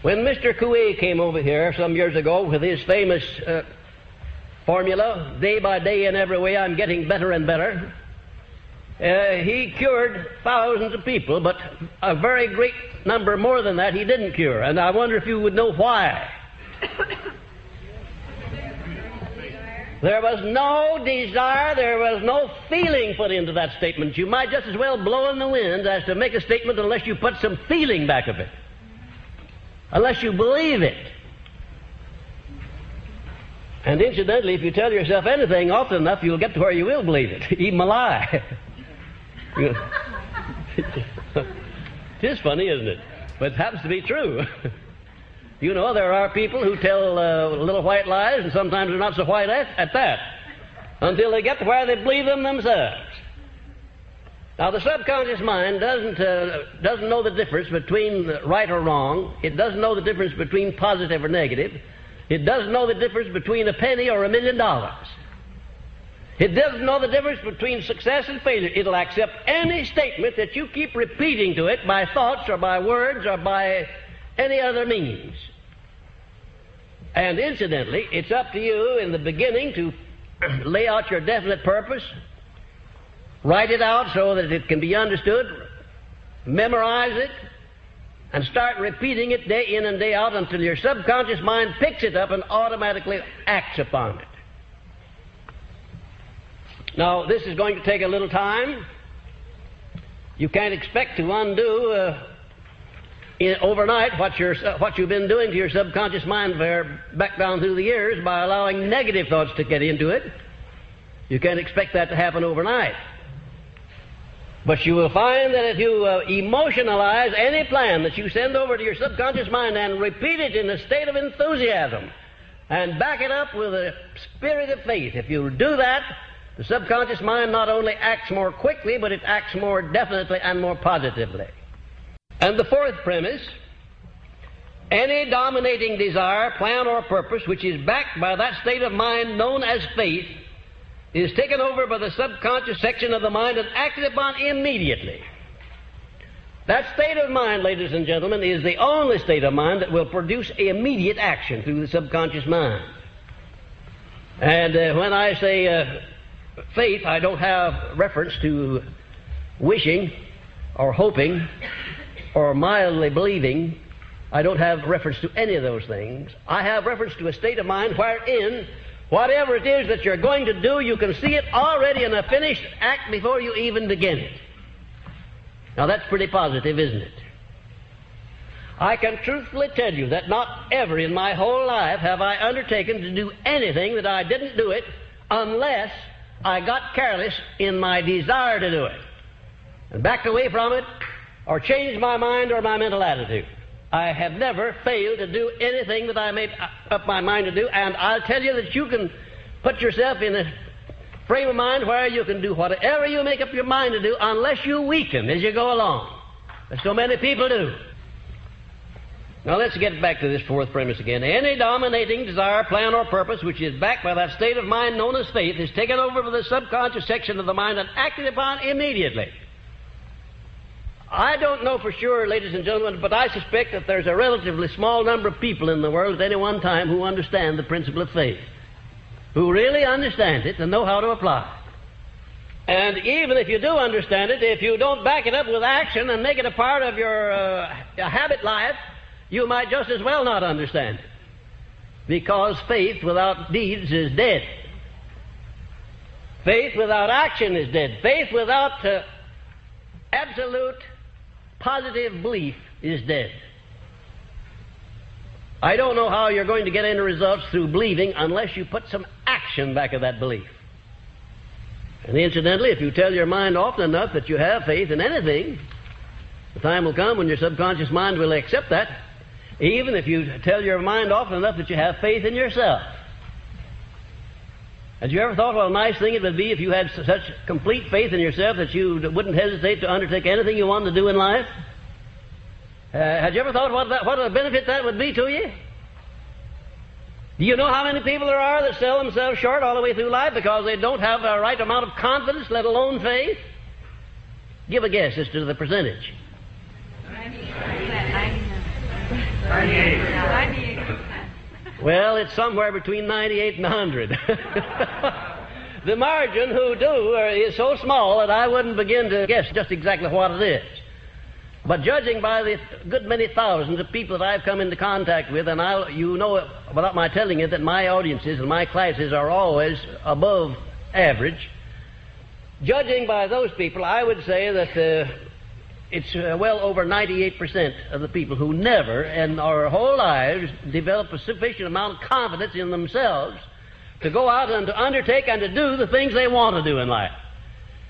When Mr. Coué came over here some years ago with his famous uh, formula, day by day in every way I'm getting better and better, uh, he cured thousands of people, but a very great number more than that he didn't cure. And I wonder if you would know why. There was no desire, there was no feeling put into that statement. You might just as well blow in the wind as to make a statement unless you put some feeling back of it. Unless you believe it. And incidentally, if you tell yourself anything often enough, you'll get to where you will believe it, even a lie. it is funny, isn't it? But it happens to be true. You know, there are people who tell uh, little white lies, and sometimes they're not so white at, at that, until they get to where they believe them themselves. Now, the subconscious mind doesn't, uh, doesn't know the difference between right or wrong. It doesn't know the difference between positive or negative. It doesn't know the difference between a penny or a million dollars. It doesn't know the difference between success and failure. It'll accept any statement that you keep repeating to it by thoughts or by words or by any other means. And incidentally, it's up to you in the beginning to lay out your definite purpose, write it out so that it can be understood, memorize it, and start repeating it day in and day out until your subconscious mind picks it up and automatically acts upon it. Now, this is going to take a little time. You can't expect to undo uh, in, overnight what, you what you've been doing to your subconscious mind back down through the years by allowing negative thoughts to get into it. You can't expect that to happen overnight. But you will find that if you uh, emotionalize any plan that you send over to your subconscious mind and repeat it in a state of enthusiasm and back it up with a spirit of faith, if you do that, the subconscious mind not only acts more quickly, but it acts more definitely and more positively. And the fourth premise any dominating desire, plan, or purpose which is backed by that state of mind known as faith is taken over by the subconscious section of the mind and acted upon immediately. That state of mind, ladies and gentlemen, is the only state of mind that will produce immediate action through the subconscious mind. And uh, when I say uh, faith, I don't have reference to wishing or hoping or mildly believing, I don't have reference to any of those things. I have reference to a state of mind wherein whatever it is that you're going to do, you can see it already in a finished act before you even begin it. Now that's pretty positive, isn't it? I can truthfully tell you that not ever in my whole life have I undertaken to do anything that I didn't do it unless I got careless in my desire to do it and backed away from it or changed my mind or my mental attitude. I have never failed to do anything that I made up my mind to do, and I'll tell you that you can put yourself in a frame of mind where you can do whatever you make up your mind to do unless you weaken as you go along. As so many people do. Now let's get back to this fourth premise again. Any dominating desire, plan, or purpose which is backed by that state of mind known as faith is taken over by the subconscious section of the mind and acted upon immediately. I don't know for sure, ladies and gentlemen, but I suspect that there's a relatively small number of people in the world at any one time who understand the principle of faith, who really understand it and know how to apply. And even if you do understand it, if you don't back it up with action and make it a part of your uh, habit life, you might just as well not understand it. Because faith without deeds is dead. Faith without action is dead. Faith without uh, absolute positive belief is dead. I don't know how you're going to get any results through believing unless you put some action back of that belief. And incidentally, if you tell your mind often enough that you have faith in anything, the time will come when your subconscious mind will accept that, even if you tell your mind often enough that you have faith in yourself. Had you ever thought what a nice thing it would be if you had such complete faith in yourself that you wouldn't hesitate to undertake anything you wanted to do in life? Uh, had you ever thought what, that, what a benefit that would be to you? Do you know how many people there are that sell themselves short all the way through life because they don't have a right amount of confidence, let alone faith? Give a guess as to the percentage. Well, it's somewhere between 98 and 100. the margin who do is so small that I wouldn't begin to guess just exactly what it is. But judging by the good many thousands of people that I've come into contact with, and I, you know without my telling you that my audiences and my classes are always above average, judging by those people, I would say that uh, it's uh, well over 98% of the people who never in our whole lives develop a sufficient amount of confidence in themselves to go out and to undertake and to do the things they want to do in life.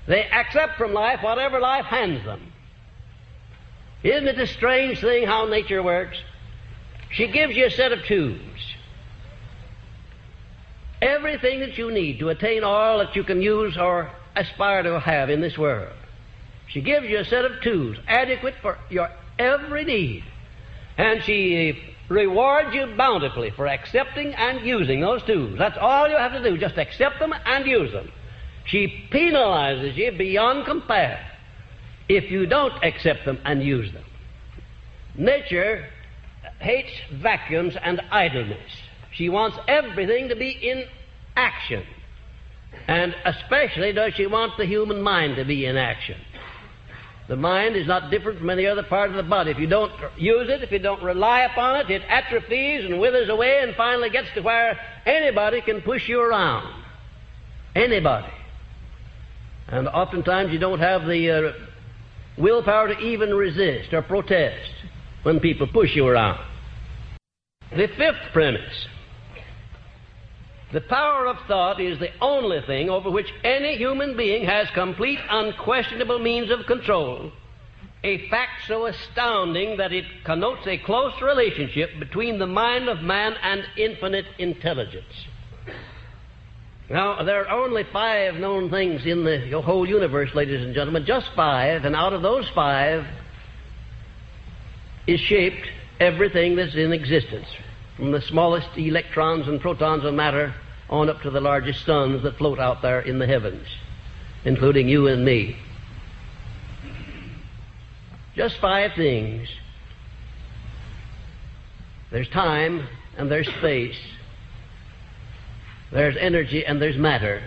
They accept from life whatever life hands them. Isn't it a strange thing how nature works? She gives you a set of tools. Everything that you need to attain all that you can use or aspire to have in this world. She gives you a set of tools adequate for your every need. And she rewards you bountifully for accepting and using those tools. That's all you have to do, just accept them and use them. She penalizes you beyond compare if you don't accept them and use them. Nature hates vacuums and idleness. She wants everything to be in action. And especially does she want the human mind to be in action. The mind is not different from any other part of the body. If you don't use it, if you don't rely upon it, it atrophies and withers away and finally gets to where anybody can push you around. Anybody. And oftentimes you don't have the uh, willpower to even resist or protest when people push you around. The fifth premise the power of thought is the only thing over which any human being has complete, unquestionable means of control. A fact so astounding that it connotes a close relationship between the mind of man and infinite intelligence. Now, there are only five known things in the whole universe, ladies and gentlemen, just five, and out of those five is shaped everything that's in existence, from the smallest electrons and protons of matter on up to the largest suns that float out there in the heavens, including you and me. Just five things. There's time and there's space there's energy, and there's matter.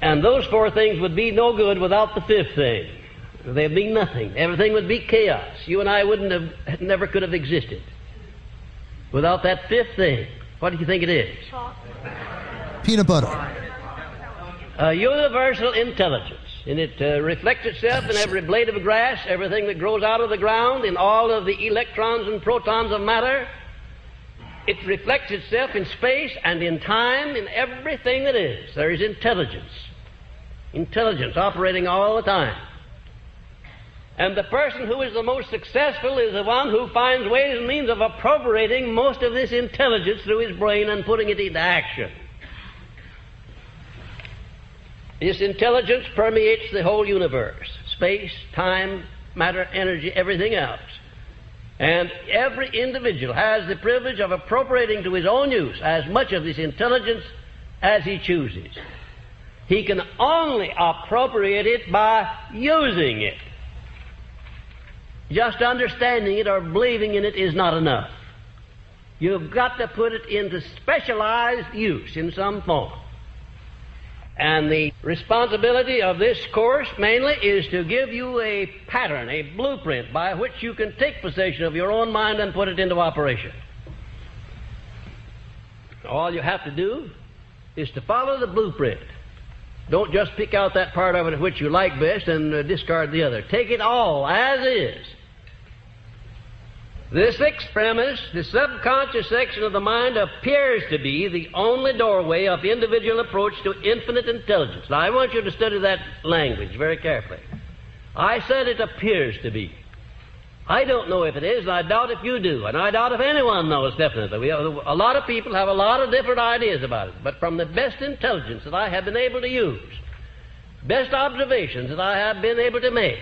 And those four things would be no good without the fifth thing. They'd be nothing. Everything would be chaos. You and I wouldn't have, never could have existed without that fifth thing. What do you think it is? Peanut butter. A universal intelligence. And it uh, reflects itself in every blade of grass, everything that grows out of the ground, in all of the electrons and protons of matter, it reflects itself in space and in time, in everything that is. There is intelligence. Intelligence operating all the time. And the person who is the most successful is the one who finds ways and means of appropriating most of this intelligence through his brain and putting it into action. This intelligence permeates the whole universe space, time, matter, energy, everything else. And every individual has the privilege of appropriating to his own use as much of this intelligence as he chooses. He can only appropriate it by using it. Just understanding it or believing in it is not enough. You've got to put it into specialized use in some form. And the responsibility of this course mainly is to give you a pattern, a blueprint by which you can take possession of your own mind and put it into operation. All you have to do is to follow the blueprint. Don't just pick out that part of it which you like best and uh, discard the other. Take it all as is the sixth premise, the subconscious section of the mind appears to be the only doorway of individual approach to infinite intelligence. Now, I want you to study that language very carefully. I said it appears to be. I don't know if it is, and I doubt if you do, and I doubt if anyone knows definitely. We have, a lot of people have a lot of different ideas about it, but from the best intelligence that I have been able to use, best observations that I have been able to make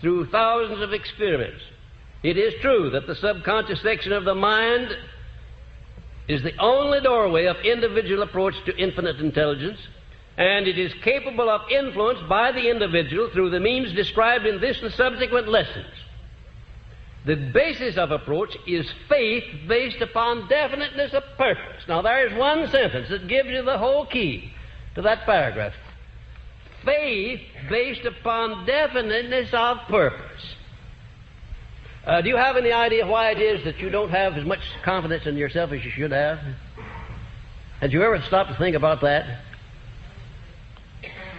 through thousands of experiments, it is true that the subconscious section of the mind is the only doorway of individual approach to infinite intelligence, and it is capable of influence by the individual through the means described in this and subsequent lessons. The basis of approach is faith based upon definiteness of purpose. Now, there is one sentence that gives you the whole key to that paragraph. Faith based upon definiteness of purpose. Uh, do you have any idea why it is that you don't have as much confidence in yourself as you should have? Had you ever stopped to think about that?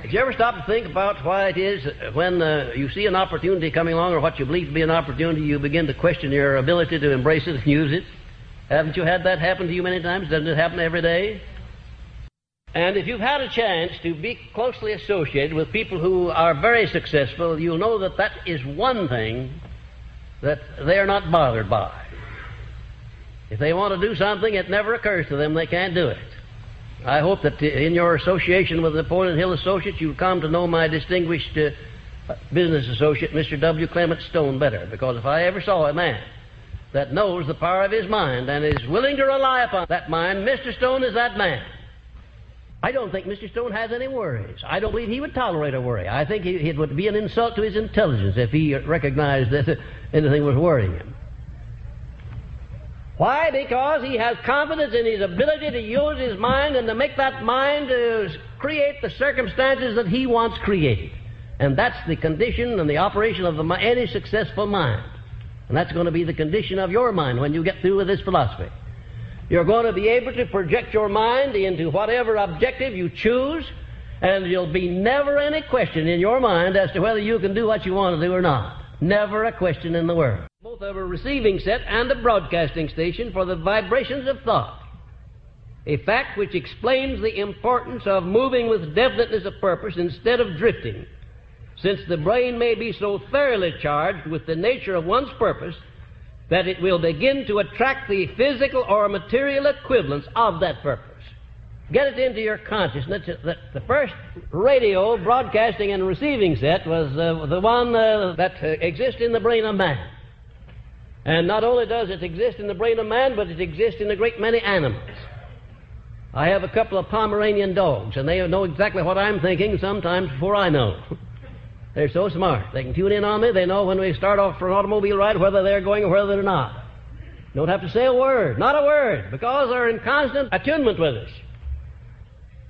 Did you ever stop to think about why it is that when uh, you see an opportunity coming along or what you believe to be an opportunity, you begin to question your ability to embrace it and use it? Haven't you had that happen to you many times? Doesn't it happen every day? And if you've had a chance to be closely associated with people who are very successful, you'll know that that is one thing that they are not bothered by. If they want to do something, it never occurs to them they can't do it. I hope that in your association with the Napoleon Hill Associates, you'll come to know my distinguished uh, business associate, Mr. W. Clement Stone, better. Because if I ever saw a man that knows the power of his mind and is willing to rely upon that mind, Mr. Stone is that man. I don't think Mr. Stone has any worries. I don't believe he would tolerate a worry. I think it would be an insult to his intelligence if he recognized that anything was worrying him. Why? Because he has confidence in his ability to use his mind and to make that mind to create the circumstances that he wants created. And that's the condition and the operation of the, any successful mind. And that's going to be the condition of your mind when you get through with this philosophy. You're going to be able to project your mind into whatever objective you choose, and there'll be never any question in your mind as to whether you can do what you want to do or not. Never a question in the world both of a receiving set and a broadcasting station for the vibrations of thought. A fact which explains the importance of moving with definiteness of purpose instead of drifting, since the brain may be so thoroughly charged with the nature of one's purpose that it will begin to attract the physical or material equivalents of that purpose. Get it into your consciousness that the first radio broadcasting and receiving set was uh, the one uh, that uh, exists in the brain of man. And not only does it exist in the brain of man, but it exists in a great many animals. I have a couple of Pomeranian dogs, and they know exactly what I'm thinking sometimes before I know. they're so smart. They can tune in on me. They know when we start off for an automobile ride whether they're going or whether they're not. Don't have to say a word, not a word, because they're in constant attunement with us.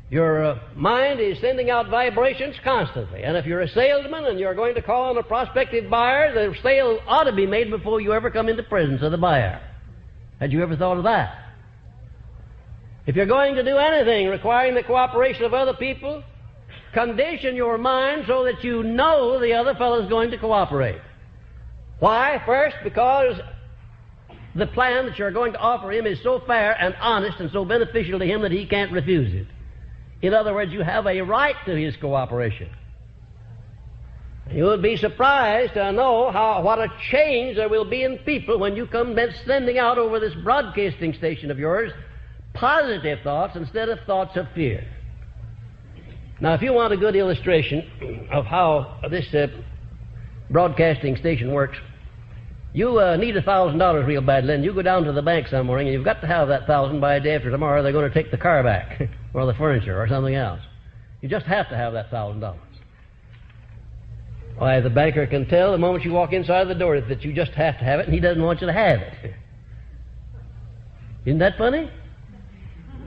Your uh, mind is sending out vibrations constantly. And if you're a salesman and you're going to call on a prospective buyer, the sale ought to be made before you ever come into the presence of the buyer. Had you ever thought of that? If you're going to do anything requiring the cooperation of other people, condition your mind so that you know the other fellow is going to cooperate. Why? First, because the plan that you're going to offer him is so fair and honest and so beneficial to him that he can't refuse it. In other words, you have a right to his cooperation. You would be surprised to know how, what a change there will be in people when you come sending out over this broadcasting station of yours positive thoughts instead of thoughts of fear. Now, if you want a good illustration of how this uh, broadcasting station works, you uh, need a thousand dollars real badly, and you go down to the bank some morning, and you've got to have that thousand by day after tomorrow. They're going to take the car back. or the furniture or something else. You just have to have that thousand dollars. Why, the banker can tell the moment you walk inside the door that you just have to have it, and he doesn't want you to have it. Isn't that funny?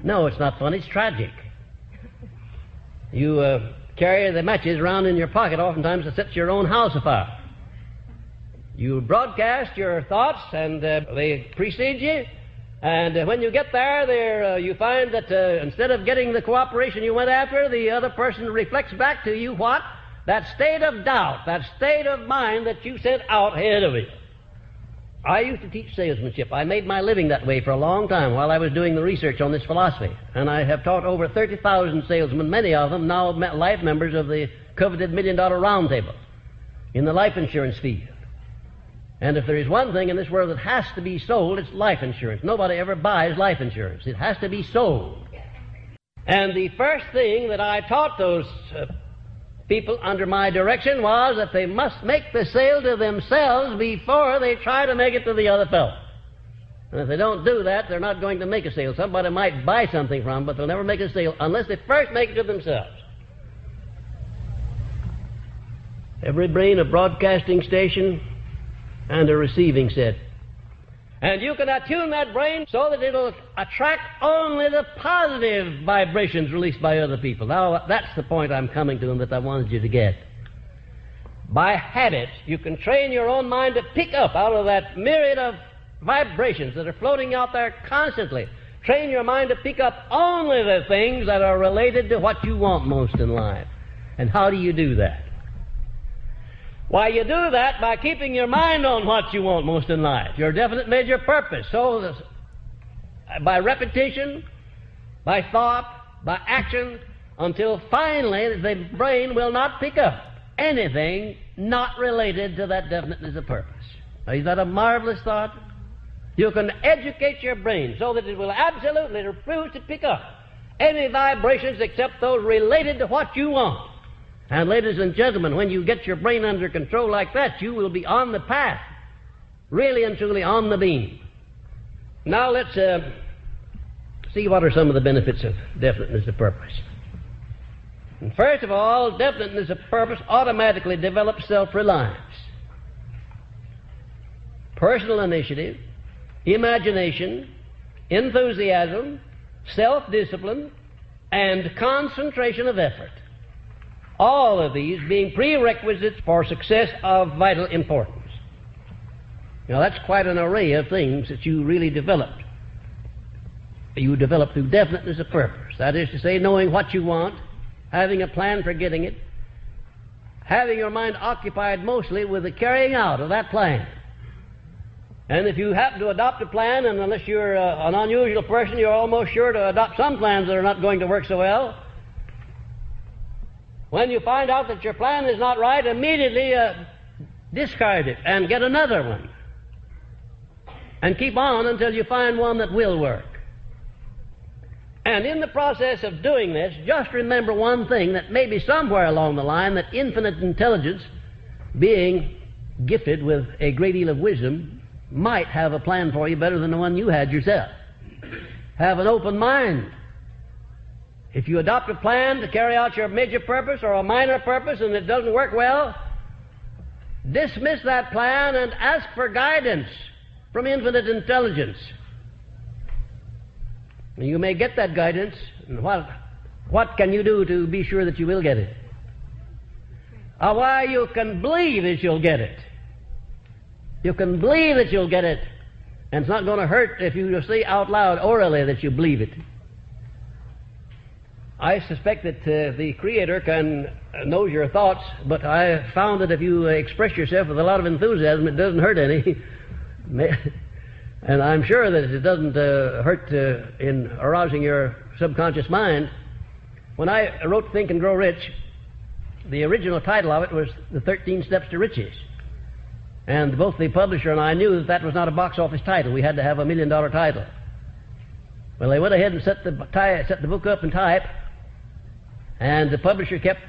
No, it's not funny. It's tragic. You uh, carry the matches around in your pocket oftentimes to set your own house afire. You broadcast your thoughts, and uh, they precede you, and uh, when you get there, there uh, you find that uh, instead of getting the cooperation you went after, the other person reflects back to you what? That state of doubt, that state of mind that you sent out ahead of you. I used to teach salesmanship. I made my living that way for a long time while I was doing the research on this philosophy. And I have taught over 30,000 salesmen, many of them now life members of the coveted million dollar roundtable in the life insurance field. And if there is one thing in this world that has to be sold, it's life insurance. Nobody ever buys life insurance. It has to be sold. And the first thing that I taught those uh, people under my direction was that they must make the sale to themselves before they try to make it to the other fellow. And if they don't do that, they're not going to make a sale. Somebody might buy something from them, but they'll never make a sale unless they first make it to themselves. Every brain a broadcasting station and a receiving set. And you can attune that brain so that it'll attract only the positive vibrations released by other people. Now, that's the point I'm coming to and that I wanted you to get. By habit, you can train your own mind to pick up out of that myriad of vibrations that are floating out there constantly. Train your mind to pick up only the things that are related to what you want most in life. And how do you do that? Why, you do that by keeping your mind on what you want most in life, your definite major purpose. So, this, by repetition, by thought, by action, until finally the brain will not pick up anything not related to that definiteness of purpose. Now, is that a marvelous thought? You can educate your brain so that it will absolutely refuse to pick up any vibrations except those related to what you want. And, ladies and gentlemen, when you get your brain under control like that, you will be on the path, really and truly on the beam. Now, let's uh, see what are some of the benefits of definiteness of purpose. And first of all, definiteness of purpose automatically develops self reliance, personal initiative, imagination, enthusiasm, self discipline, and concentration of effort. All of these being prerequisites for success of vital importance. Now, that's quite an array of things that you really developed. You develop through definiteness of purpose. That is to say, knowing what you want, having a plan for getting it, having your mind occupied mostly with the carrying out of that plan. And if you happen to adopt a plan, and unless you're uh, an unusual person, you're almost sure to adopt some plans that are not going to work so well. When you find out that your plan is not right, immediately uh, discard it and get another one. And keep on until you find one that will work. And in the process of doing this, just remember one thing that maybe somewhere along the line that infinite intelligence, being gifted with a great deal of wisdom, might have a plan for you better than the one you had yourself. Have an open mind. If you adopt a plan to carry out your major purpose or a minor purpose and it doesn't work well, dismiss that plan and ask for guidance from infinite intelligence. And you may get that guidance, and what, what can you do to be sure that you will get it? Uh, why, you can believe that you'll get it. You can believe that you'll get it. And it's not going to hurt if you say out loud orally that you believe it. I suspect that uh, the Creator can knows your thoughts, but I found that if you express yourself with a lot of enthusiasm, it doesn't hurt any. and I'm sure that it doesn't uh, hurt uh, in arousing your subconscious mind. When I wrote Think and Grow Rich, the original title of it was The 13 Steps to Riches. And both the publisher and I knew that that was not a box office title. We had to have a million dollar title. Well, they went ahead and set the, set the book up in type, and the publisher kept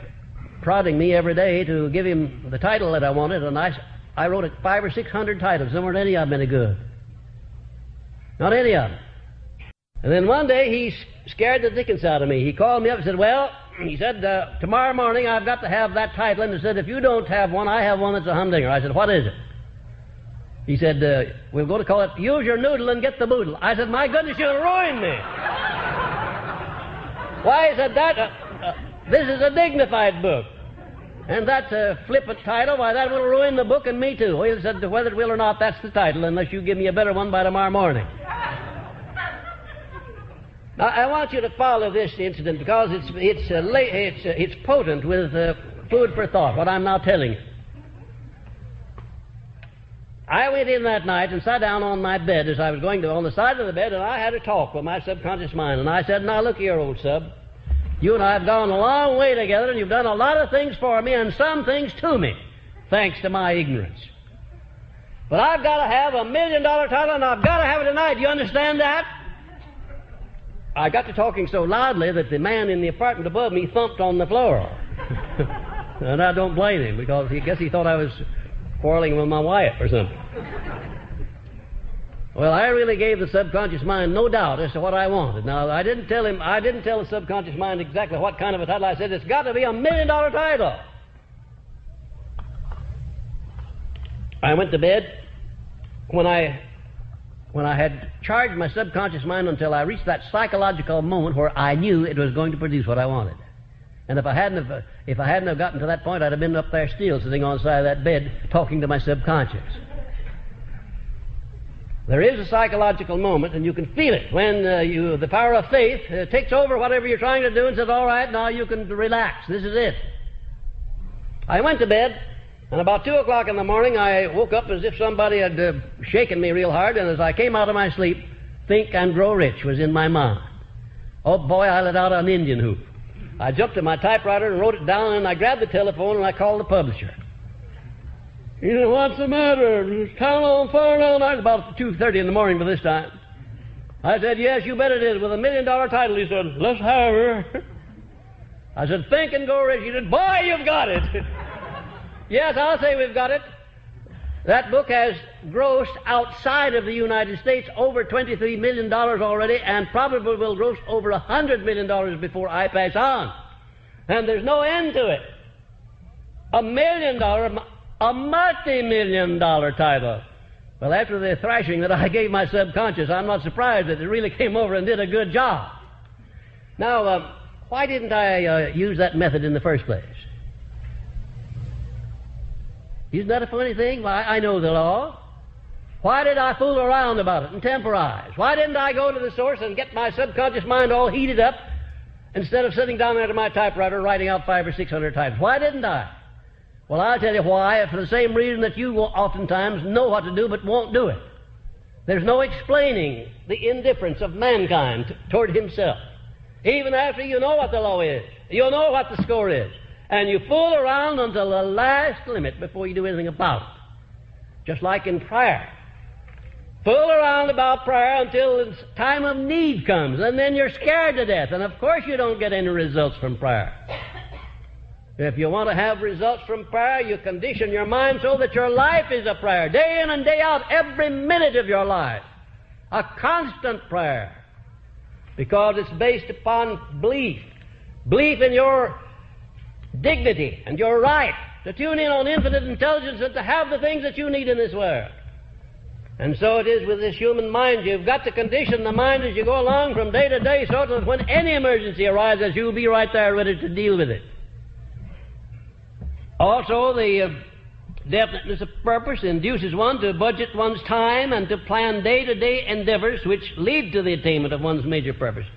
prodding me every day to give him the title that I wanted, and I, I wrote five or six hundred titles. There weren't any of them any good. Not any of them. And then one day he scared the dickens out of me. He called me up and said, Well, he said, uh, tomorrow morning I've got to have that title. And he said, If you don't have one, I have one that's a humdinger. I said, What is it? He said, uh, We're going to call it Use Your Noodle and Get the Boodle. I said, My goodness, you'll ruin me. Why, he said, That, uh, this is a dignified book. And that's a flippant title. Why, that will ruin the book and me too. Whether it will or not, that's the title, unless you give me a better one by tomorrow morning. Now, I want you to follow this incident because it's, it's, uh, la- it's, uh, it's potent with uh, food for thought, what I'm now telling you. I went in that night and sat down on my bed as I was going to, on the side of the bed, and I had a talk with my subconscious mind. And I said, Now look here, old sub. You and I have gone a long way together, and you've done a lot of things for me and some things to me, thanks to my ignorance. But I've got to have a million dollar title, and I've got to have it tonight. Do you understand that? I got to talking so loudly that the man in the apartment above me thumped on the floor. and I don't blame him because I guess he thought I was quarreling with my wife or something. Well, I really gave the subconscious mind no doubt as to what I wanted. Now, I didn't tell him, I didn't tell the subconscious mind exactly what kind of a title. I said, it's got to be a million dollar title. I went to bed when I when I had charged my subconscious mind until I reached that psychological moment where I knew it was going to produce what I wanted. And if I hadn't have, if I hadn't have gotten to that point, I'd have been up there still, sitting on the side of that bed, talking to my subconscious. There is a psychological moment, and you can feel it when uh, you, the power of faith uh, takes over whatever you're trying to do and says, "All right, now you can relax. This is it." I went to bed, and about two o'clock in the morning, I woke up as if somebody had uh, shaken me real hard, and as I came out of my sleep, "Think and Grow Rich" was in my mind. Oh boy, I let out an Indian whoop. I jumped to my typewriter and wrote it down, and I grabbed the telephone and I called the publisher. He said, What's the matter? Is town on fire now? It's about 2.30 in the morning by this time. I said, Yes, you bet it is, with a million dollar title. He said, Let's have her. I said, Think and go rich. He said, Boy, you've got it. yes, I'll say we've got it. That book has grossed outside of the United States over $23 million already and probably will gross over $100 million before I pass on. And there's no end to it. A million dollar, a multi million dollar title. Well, after the thrashing that I gave my subconscious, I'm not surprised that it really came over and did a good job. Now, uh, why didn't I uh, use that method in the first place? Isn't that a funny thing? Why, I know the law. Why did I fool around about it and temporize? Why didn't I go to the source and get my subconscious mind all heated up instead of sitting down there to my typewriter writing out five or six hundred types? Why didn't I? Well, I'll tell you why, for the same reason that you oftentimes know what to do but won't do it. There's no explaining the indifference of mankind t- toward himself. Even after you know what the law is, you know what the score is, and you fool around until the last limit before you do anything about it. Just like in prayer. Fool around about prayer until the time of need comes, and then you're scared to death, and of course you don't get any results from prayer. If you want to have results from prayer, you condition your mind so that your life is a prayer, day in and day out, every minute of your life. A constant prayer. Because it's based upon belief. Belief in your dignity and your right to tune in on infinite intelligence and to have the things that you need in this world. And so it is with this human mind. You've got to condition the mind as you go along from day to day so that when any emergency arises, you'll be right there ready to deal with it. Also, the uh, definiteness of purpose induces one to budget one's time and to plan day to day endeavors which lead to the attainment of one's major purpose.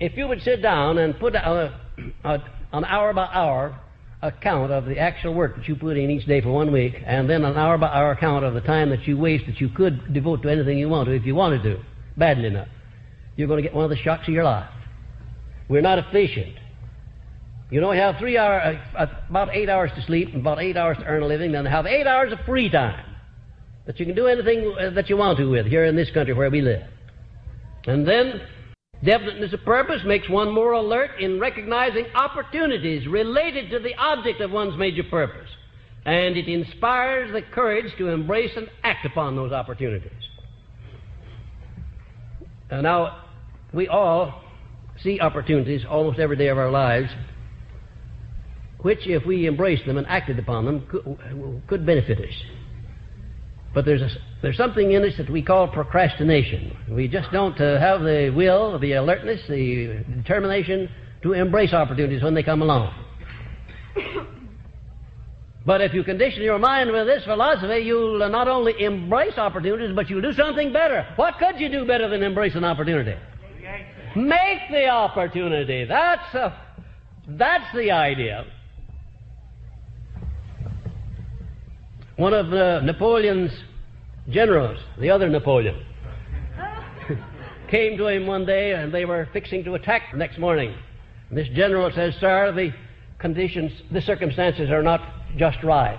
If you would sit down and put a, a, an hour by hour account of the actual work that you put in each day for one week, and then an hour by hour account of the time that you waste that you could devote to anything you want to if you wanted to, badly enough, you're going to get one of the shocks of your life. We're not efficient. You know, you have three hours, uh, about eight hours to sleep, and about eight hours to earn a living, then have eight hours of free time that you can do anything uh, that you want to with here in this country where we live. And then, definiteness of purpose makes one more alert in recognizing opportunities related to the object of one's major purpose. And it inspires the courage to embrace and act upon those opportunities. And now, we all see opportunities almost every day of our lives which, if we embraced them and acted upon them, could, could benefit us. But there's, a, there's something in us that we call procrastination. We just don't uh, have the will, the alertness, the determination to embrace opportunities when they come along. But if you condition your mind with this philosophy, you'll not only embrace opportunities, but you'll do something better. What could you do better than embrace an opportunity? Make the opportunity. That's, a, that's the idea. One of uh, Napoleon's generals, the other Napoleon, came to him one day and they were fixing to attack the next morning. And this general says, Sir, the conditions, the circumstances are not just right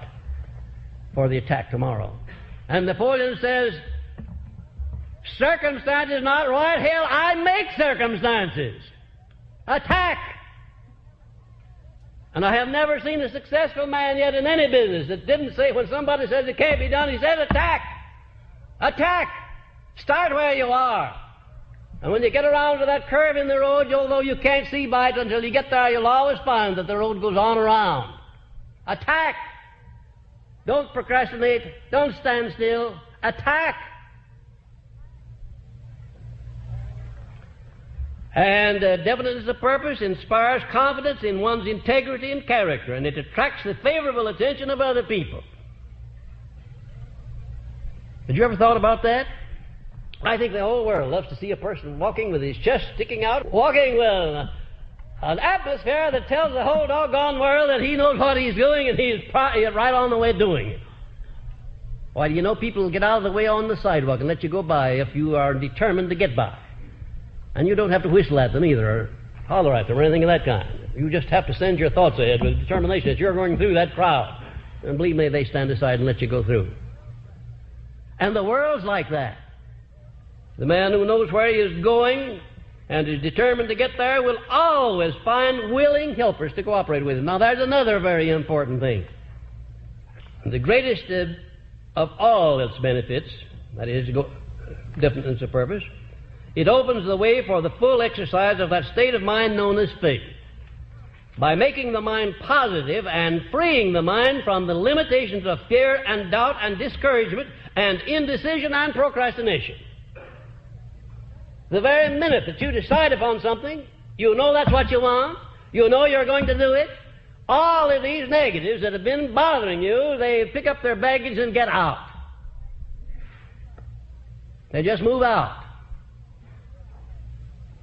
for the attack tomorrow. And Napoleon says, Circumstances not right? Hell, I make circumstances. Attack! And I have never seen a successful man yet in any business that didn't say when somebody says it can't be done, he says attack. Attack. Start where you are. And when you get around to that curve in the road, although you can't see by it until you get there, you'll always find that the road goes on around. Attack. Don't procrastinate. Don't stand still. attack. And uh, definiteness of purpose inspires confidence in one's integrity and character, and it attracts the favorable attention of other people. Had you ever thought about that? I think the whole world loves to see a person walking with his chest sticking out, walking with an atmosphere that tells the whole doggone world that he knows what he's doing and he's right on the way doing it. Why, do you know people get out of the way on the sidewalk and let you go by if you are determined to get by? And you don't have to whistle at them either, or holler at them, or anything of that kind. You just have to send your thoughts ahead with determination that you're going through that crowd. And believe me, they stand aside and let you go through. And the world's like that. The man who knows where he is going and is determined to get there will always find willing helpers to cooperate with him. Now, there's another very important thing. The greatest of all its benefits, that is, go, definiteness of purpose, it opens the way for the full exercise of that state of mind known as faith by making the mind positive and freeing the mind from the limitations of fear and doubt and discouragement and indecision and procrastination. The very minute that you decide upon something, you know that's what you want, you know you're going to do it, all of these negatives that have been bothering you, they pick up their baggage and get out. They just move out.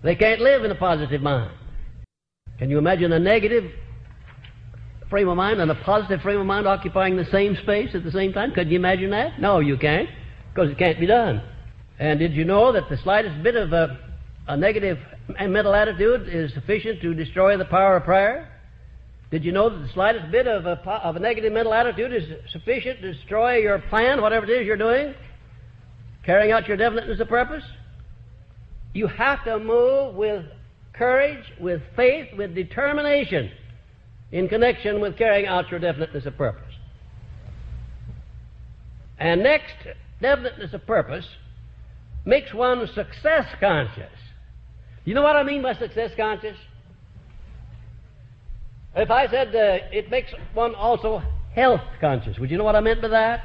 They can't live in a positive mind. Can you imagine a negative frame of mind and a positive frame of mind occupying the same space at the same time? Could you imagine that? No, you can't, because it can't be done. And did you know that the slightest bit of a, a negative mental attitude is sufficient to destroy the power of prayer? Did you know that the slightest bit of a, of a negative mental attitude is sufficient to destroy your plan, whatever it is you're doing, carrying out your definiteness of purpose? You have to move with courage, with faith, with determination in connection with carrying out your definiteness of purpose. And next, definiteness of purpose makes one success conscious. You know what I mean by success conscious? If I said uh, it makes one also health conscious, would you know what I meant by that?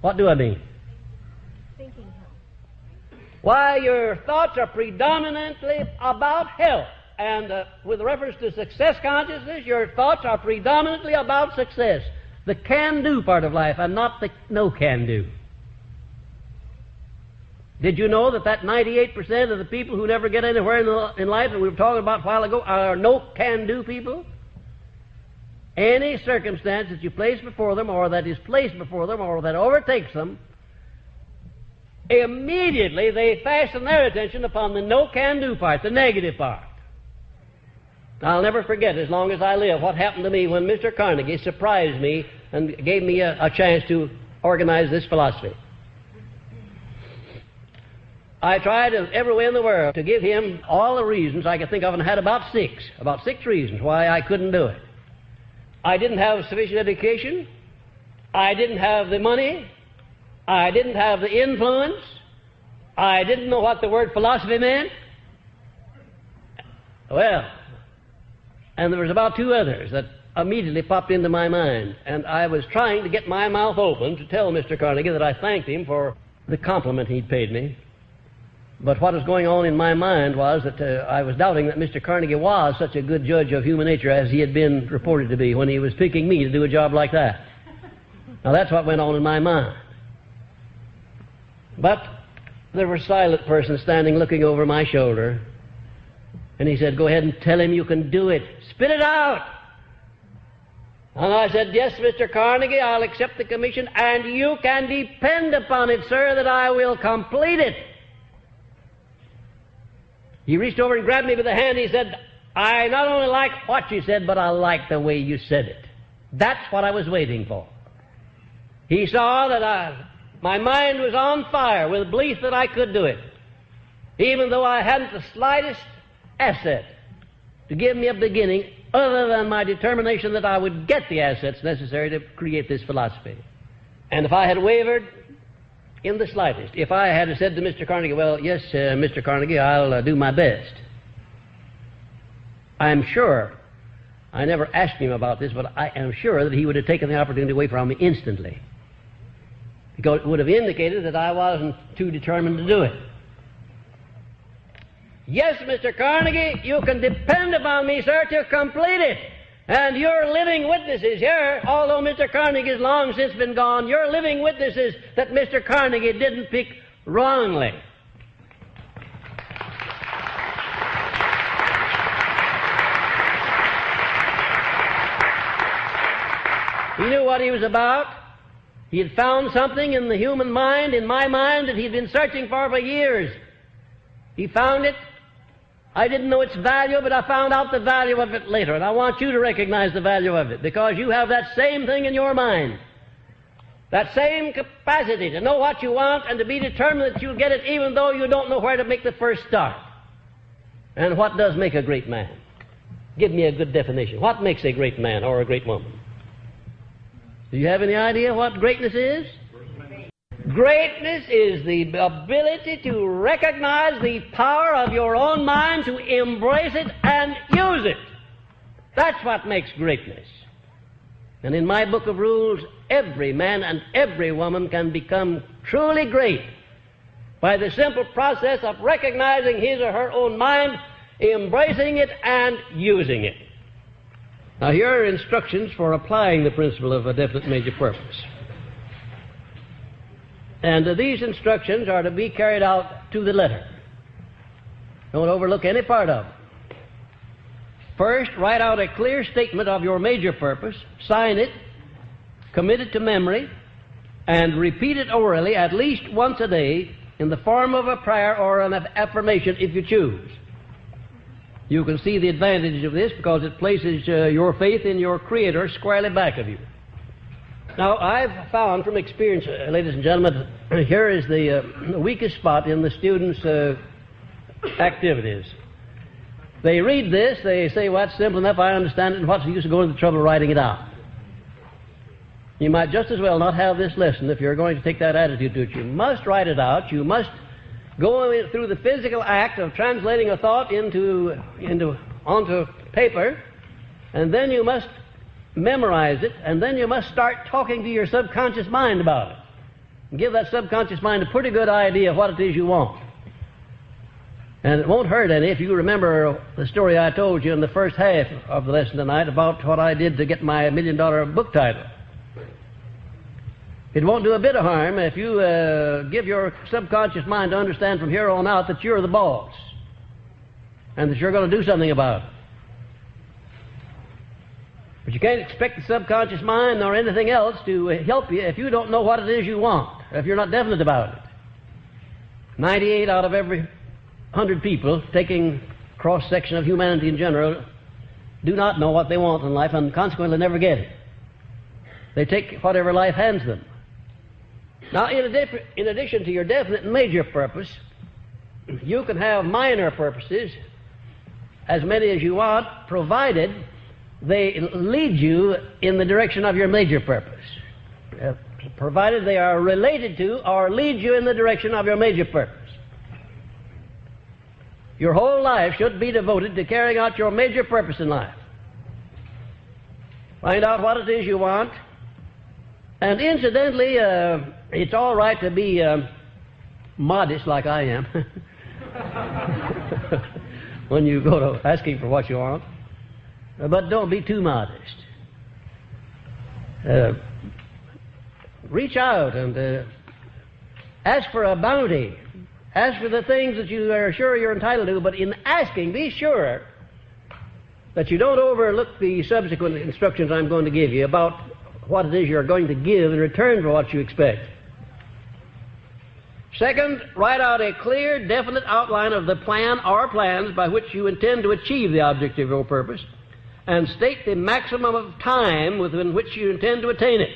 What do I mean? Why, your thoughts are predominantly about health. And uh, with reference to success consciousness, your thoughts are predominantly about success. The can do part of life and not the no can do. Did you know that that 98% of the people who never get anywhere in, the, in life that we were talking about a while ago are no can do people? Any circumstance that you place before them or that is placed before them or that overtakes them, immediately they fasten their attention upon the no can do part, the negative part. I'll never forget, as long as I live, what happened to me when Mr. Carnegie surprised me and gave me a, a chance to organize this philosophy. I tried every way in the world to give him all the reasons I could think of, and had about six, about six reasons why I couldn't do it. I didn't have sufficient education. I didn't have the money. I didn't have the influence. I didn't know what the word philosophy meant. Well, and there was about two others that immediately popped into my mind, and I was trying to get my mouth open to tell Mr. Carnegie that I thanked him for the compliment he'd paid me. But what was going on in my mind was that uh, I was doubting that Mr. Carnegie was such a good judge of human nature as he had been reported to be when he was picking me to do a job like that. Now that's what went on in my mind. But there was a silent person standing looking over my shoulder, and he said, Go ahead and tell him you can do it. Spit it out. And I said, Yes, Mr. Carnegie, I'll accept the commission, and you can depend upon it, sir, that I will complete it. He reached over and grabbed me by the hand. He said, I not only like what you said, but I like the way you said it. That's what I was waiting for. He saw that I, my mind was on fire with belief that I could do it, even though I hadn't the slightest asset to give me a beginning other than my determination that I would get the assets necessary to create this philosophy. And if I had wavered, in the slightest. If I had said to Mr. Carnegie, Well, yes, uh, Mr. Carnegie, I'll uh, do my best, I'm sure, I never asked him about this, but I am sure that he would have taken the opportunity away from me instantly. Because it would have indicated that I wasn't too determined to do it. Yes, Mr. Carnegie, you can depend upon me, sir, to complete it. And you're living witnesses here, although Mr. Carnegie's long since been gone, you're living witnesses that Mr. Carnegie didn't pick wrongly. He knew what he was about. He had found something in the human mind, in my mind, that he'd been searching for for years. He found it. I didn't know its value, but I found out the value of it later. And I want you to recognize the value of it because you have that same thing in your mind. That same capacity to know what you want and to be determined that you'll get it even though you don't know where to make the first start. And what does make a great man? Give me a good definition. What makes a great man or a great woman? Do you have any idea what greatness is? Greatness is the ability to recognize the power of your own mind, to embrace it and use it. That's what makes greatness. And in my book of rules, every man and every woman can become truly great by the simple process of recognizing his or her own mind, embracing it, and using it. Now, here are instructions for applying the principle of a definite major purpose. And uh, these instructions are to be carried out to the letter. Don't overlook any part of them. First, write out a clear statement of your major purpose, sign it, commit it to memory, and repeat it orally at least once a day in the form of a prayer or an affirmation if you choose. You can see the advantage of this because it places uh, your faith in your Creator squarely back of you. Now, I've found from experience, uh, ladies and gentlemen, here is the, uh, weakest spot in the students' uh, activities. They read this, they say, well, that's simple enough, I understand it, and what's the use of going to the trouble of writing it out? You might just as well not have this lesson if you're going to take that attitude to it. You must write it out. You must go through the physical act of translating a thought into, into, onto paper, and then you must memorize it, and then you must start talking to your subconscious mind about it. And give that subconscious mind a pretty good idea of what it is you want. And it won't hurt any if you remember the story I told you in the first half of the lesson tonight about what I did to get my million dollar book title. It won't do a bit of harm if you uh, give your subconscious mind to understand from here on out that you're the boss and that you're going to do something about it. But you can't expect the subconscious mind or anything else to help you if you don't know what it is you want, if you're not definite about it. 98 out of every 100 people, taking cross section of humanity in general, do not know what they want in life and consequently never get it. They take whatever life hands them. Now, in, in addition to your definite major purpose, you can have minor purposes, as many as you want, provided they lead you in the direction of your major purpose. Uh, provided they are related to or lead you in the direction of your major purpose. Your whole life should be devoted to carrying out your major purpose in life. Find out what it is you want. And incidentally, uh, it's all right to be uh, modest like I am when you go to asking for what you want. But don't be too modest. Uh, reach out and uh, ask for a bounty. Ask for the things that you are sure you're entitled to, but in asking, be sure that you don't overlook the subsequent instructions I'm going to give you about what it is you're going to give in return for what you expect. Second, write out a clear, definite outline of the plan or plans by which you intend to achieve the object of your purpose, and state the maximum of time within which you intend to attain it.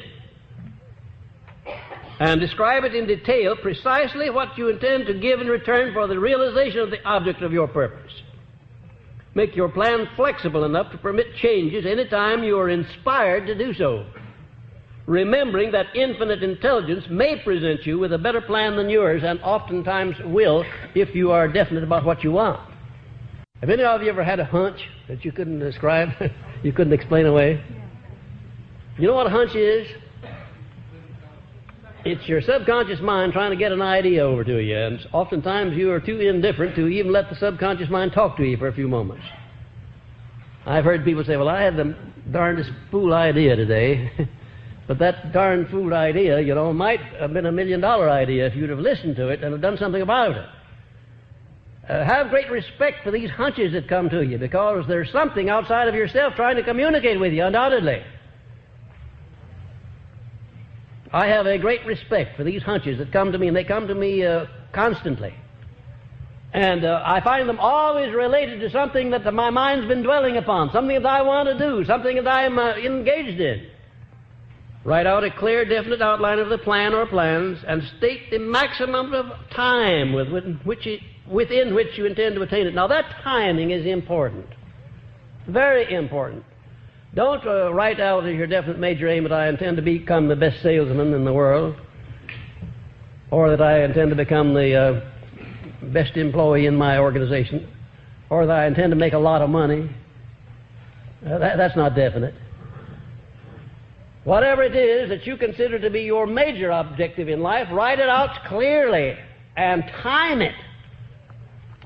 And describe it in detail precisely what you intend to give in return for the realization of the object of your purpose. Make your plan flexible enough to permit changes any time you are inspired to do so remembering that infinite intelligence may present you with a better plan than yours, and oftentimes will if you are definite about what you want. Have any of you ever had a hunch that you couldn't describe, you couldn't explain away? You know what a hunch is? it's your subconscious mind trying to get an idea over to you, and oftentimes you are too indifferent to even let the subconscious mind talk to you for a few moments. I've heard people say, Well, I had the darndest fool idea today. but that darn fool idea, you know, might have been a million dollar idea if you'd have listened to it and have done something about it. Uh, have great respect for these hunches that come to you because there's something outside of yourself trying to communicate with you, undoubtedly. I have a great respect for these hunches that come to me, and they come to me uh, constantly. And uh, I find them always related to something that my mind's been dwelling upon, something that I want to do, something that I'm uh, engaged in. Write out a clear, definite outline of the plan or plans and state the maximum of time with, which it, within which you intend to attain it. Now, that timing is important. Very important. Don't uh, write out as your definite major aim that I intend to become the best salesman in the world, or that I intend to become the uh, best employee in my organization, or that I intend to make a lot of money. Uh, that, that's not definite. Whatever it is that you consider to be your major objective in life, write it out clearly and time it.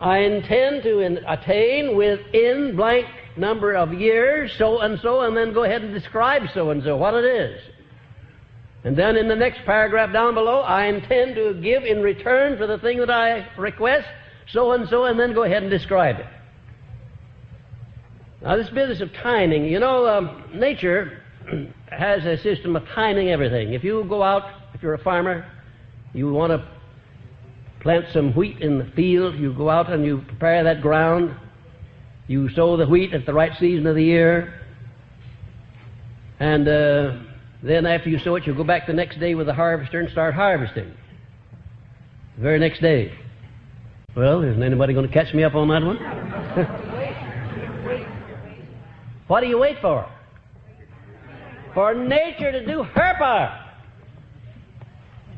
I intend to in, attain within blank number of years, so and so, and then go ahead and describe so and so, what it is. And then in the next paragraph down below, I intend to give in return for the thing that I request, so and so, and then go ahead and describe it. Now, this business of timing, you know, um, nature has a system of timing everything. If you go out, if you're a farmer, you want to plant some wheat in the field, you go out and you prepare that ground, you sow the wheat at the right season of the year, and uh, then after you sow it, you go back the next day with the harvester and start harvesting. The very next day. Well, isn't anybody going to catch me up on that one? what do you wait for? For nature to do her part.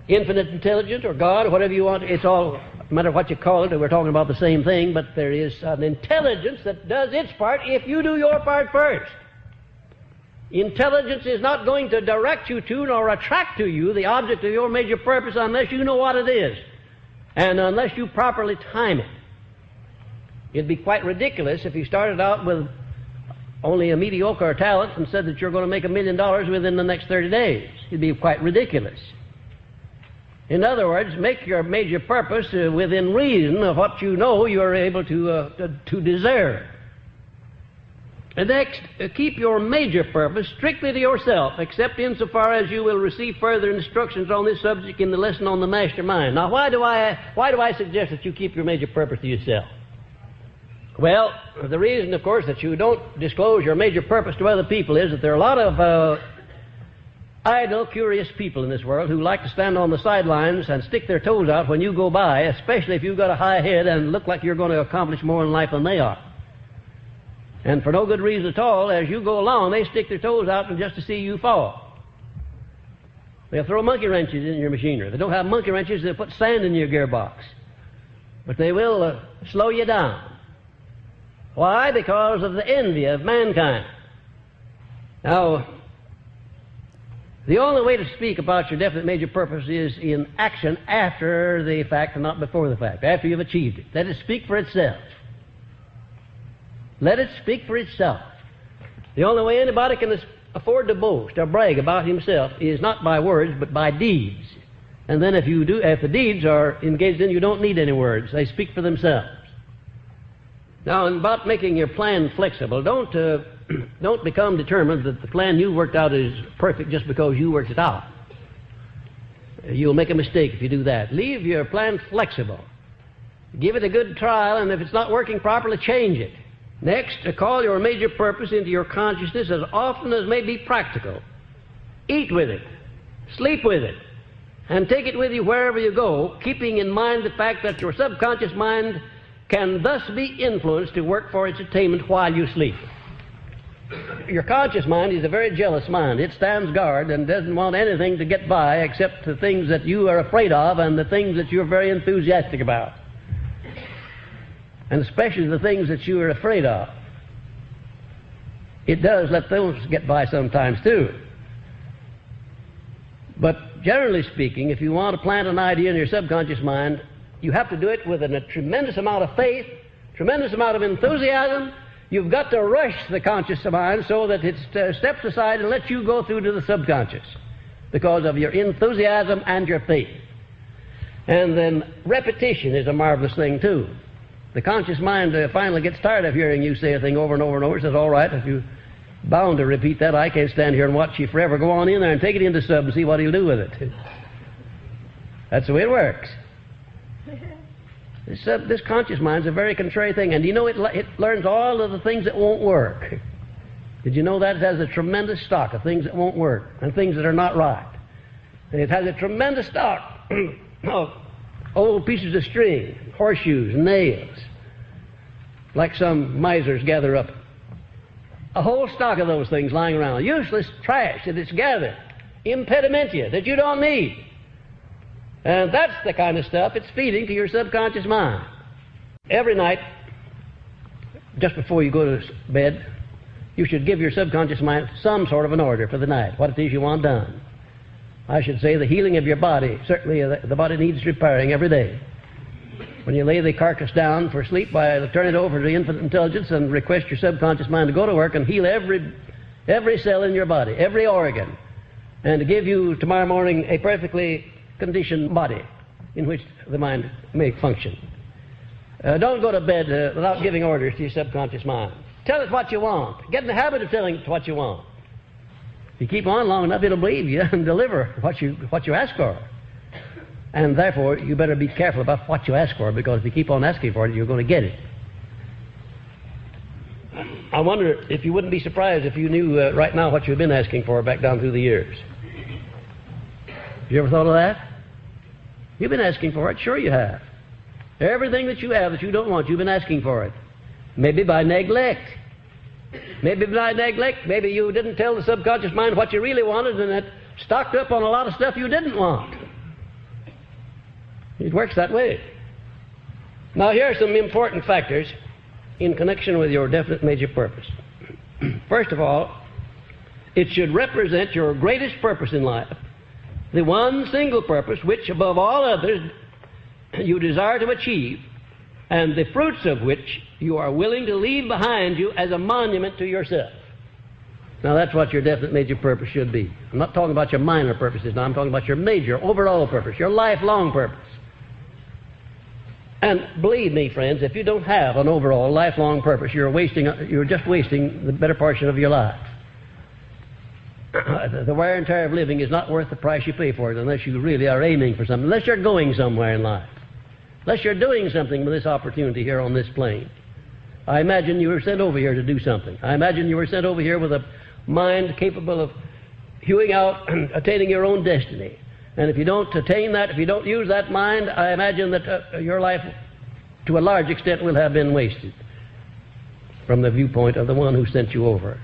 Infinite intelligence or God or whatever you want, it's all no matter what you call it, we're talking about the same thing, but there is an intelligence that does its part if you do your part first. Intelligence is not going to direct you to nor attract to you the object of your major purpose unless you know what it is and unless you properly time it. It'd be quite ridiculous if you started out with only a mediocre talent and said that you're going to make a million dollars within the next 30 days. It'd be quite ridiculous. In other words, make your major purpose uh, within reason of what you know you are able to, uh, to, to, deserve. Next, uh, keep your major purpose strictly to yourself, except insofar as you will receive further instructions on this subject in the lesson on the mastermind. Now, why do I, why do I suggest that you keep your major purpose to yourself? Well, the reason, of course, that you don't disclose your major purpose to other people is that there are a lot of uh, idle, curious people in this world who like to stand on the sidelines and stick their toes out when you go by, especially if you've got a high head and look like you're going to accomplish more in life than they are. And for no good reason at all, as you go along, they stick their toes out just to see you fall. They'll throw monkey wrenches in your machinery. If they don't have monkey wrenches, they'll put sand in your gearbox. But they will uh, slow you down. Why? Because of the envy of mankind. Now, the only way to speak about your definite major purpose is in action after the fact and not before the fact, after you've achieved it. Let it speak for itself. Let it speak for itself. The only way anybody can afford to boast or brag about himself is not by words, but by deeds. And then if you do, if the deeds are engaged in, you don't need any words. They speak for themselves. Now, about making your plan flexible, don't uh, don't become determined that the plan you worked out is perfect just because you worked it out. You'll make a mistake if you do that. Leave your plan flexible. Give it a good trial, and if it's not working properly, change it. Next, call your major purpose into your consciousness as often as may be practical. Eat with it, sleep with it, and take it with you wherever you go, keeping in mind the fact that your subconscious mind can thus be influenced to work for its attainment while you sleep. Your conscious mind is a very jealous mind. It stands guard and doesn't want anything to get by except the things that you are afraid of and the things that you're very enthusiastic about. And especially the things that you are afraid of. It does let those get by sometimes too. But generally speaking, if you want to plant an idea in your subconscious mind, you have to do it with a tremendous amount of faith, tremendous amount of enthusiasm. You've got to rush the conscious mind so that it steps aside and lets you go through to the subconscious because of your enthusiasm and your faith. And then repetition is a marvelous thing, too. The conscious mind uh, finally gets tired of hearing you say a thing over and over and over. It says, All right, if you're bound to repeat that, I can't stand here and watch you forever. Go on in there and take it into sub and see what he'll do with it. That's the way it works. This, conscious mind's a very contrary thing, and you know it, it learns all of the things that won't work. Did you know that? It has a tremendous stock of things that won't work and things that are not right. And it has a tremendous stock of old pieces of string, horseshoes, nails, like some misers gather up. A whole stock of those things lying around, useless trash that it's gathered, impedimenta that you don't need. And that's the kind of stuff it's feeding to your subconscious mind. Every night, just before you go to bed, you should give your subconscious mind some sort of an order for the night, what it is you want done. I should say the healing of your body. Certainly, uh, the body needs repairing every day. When you lay the carcass down for sleep, by turn it over to the infinite intelligence and request your subconscious mind to go to work and heal every every cell in your body, every organ, and to give you tomorrow morning a perfectly conditioned body in which the mind may function. Uh, don't go to bed uh, without giving orders to your subconscious mind. Tell it what you want. Get in the habit of telling it what you want. If you keep on long enough, it'll believe you and deliver what you, what you ask for. And therefore, you better be careful about what you ask for because if you keep on asking for it, you're going to get it. I wonder if you wouldn't be surprised if you knew uh, right now what you've been asking for back down through the years. Have you ever thought of that? You've been asking for it. Sure, you have. Everything that you have that you don't want, you've been asking for it. Maybe by neglect. Maybe by neglect. Maybe you didn't tell the subconscious mind what you really wanted and it stocked up on a lot of stuff you didn't want. It works that way. Now, here are some important factors in connection with your definite major purpose. First of all, it should represent your greatest purpose in life the one single purpose which, above all others, you desire to achieve, and the fruits of which you are willing to leave behind you as a monument to yourself. Now, that's what your definite major purpose should be. I'm not talking about your minor purposes now, I'm talking about your major, overall purpose, your lifelong purpose. And believe me, friends, if you don't have an overall lifelong purpose, you're wasting, you're just wasting the better portion of your life. The wear and tear of living is not worth the price you pay for it unless you really are aiming for something, unless you're going somewhere in life, unless you're doing something with this opportunity here on this plane. I imagine you were sent over here to do something. I imagine you were sent over here with a mind capable of hewing out and attaining your own destiny. And if you don't attain that, if you don't use that mind, I imagine that uh, your life, to a large extent, will have been wasted from the viewpoint of the one who sent you over.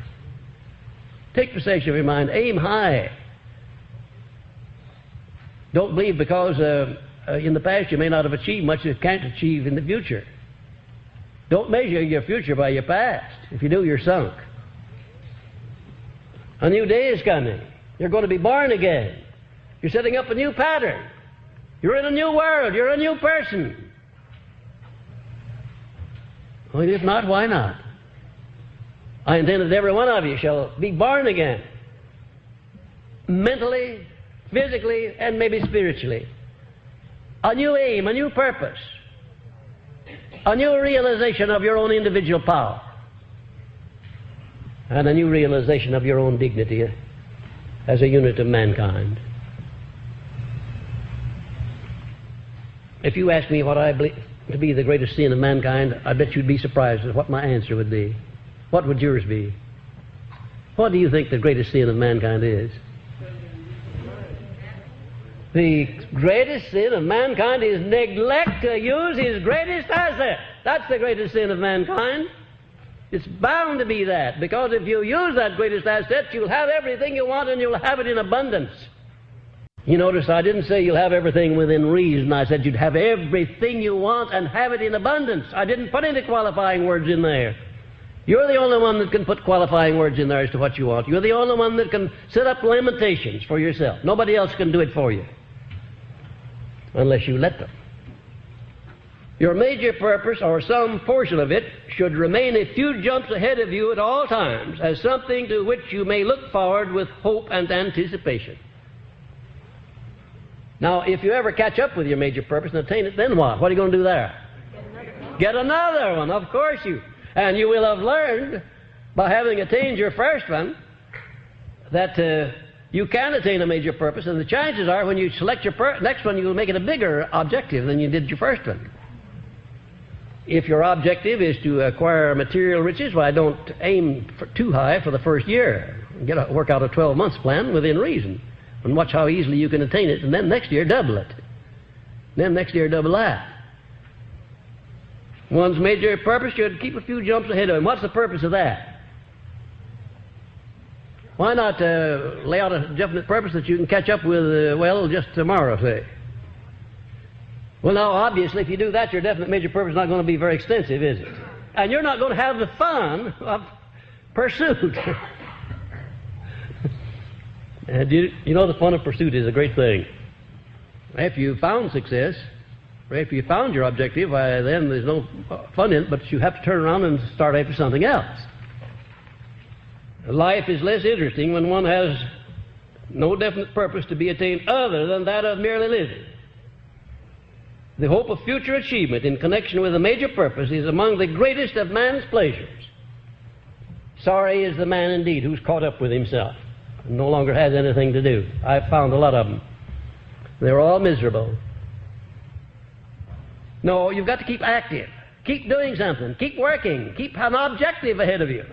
Take possession of your mind. Aim high. Don't believe because uh, uh, in the past you may not have achieved much you can't achieve in the future. Don't measure your future by your past. If you do, you're sunk. A new day is coming. You're going to be born again. You're setting up a new pattern. You're in a new world. You're a new person. Well, if not, why not? I intend that every one of you shall be born again, mentally, physically, and maybe spiritually. A new aim, a new purpose, a new realization of your own individual power, and a new realization of your own dignity as a unit of mankind. If you ask me what I believe to be the greatest sin of mankind, I bet you'd be surprised at what my answer would be. What would yours be? What do you think the greatest sin of mankind is? The greatest sin of mankind is neglect to use his greatest asset. That's the greatest sin of mankind. It's bound to be that, because if you use that greatest asset, you'll have everything you want and you'll have it in abundance. You notice I didn't say you'll have everything within reason. I said you'd have everything you want and have it in abundance. I didn't put any qualifying words in there. You're the only one that can put qualifying words in there as to what you want. You're the only one that can set up limitations for yourself. Nobody else can do it for you unless you let them. Your major purpose, or some portion of it, should remain a few jumps ahead of you at all times as something to which you may look forward with hope and anticipation. Now, if you ever catch up with your major purpose and attain it, then what? What are you going to do there? Get another one, of course you. And you will have learned by having attained your first one that uh, you can attain a major purpose, and the chances are when you select your next one, you'll make it a bigger objective than you did your first one. If your objective is to acquire material riches, why don't aim too high for the first year. Get a, work out a 12 months plan within reason, and watch how easily you can attain it, and then next year double it. Then next year double that. One's major purpose should keep a few jumps ahead of him. What's the purpose of that? Why not uh, lay out a definite purpose that you can catch up with, uh, well, just tomorrow, say? Well, now, obviously, if you do that, your definite major purpose is not going to be very extensive, is it? And you're not going to have the fun of pursuit. and you, you know, the fun of pursuit is a great thing. If you found success, if you found your objective, then there's no fun in it, but you have to turn around and start after something else. Life is less interesting when one has no definite purpose to be attained other than that of merely living. The hope of future achievement in connection with a major purpose is among the greatest of man's pleasures. Sorry is the man indeed who's caught up with himself and no longer has anything to do. I've found a lot of them. They're all miserable. No, you've got to keep active. Keep doing something. Keep working. Keep an objective ahead of you.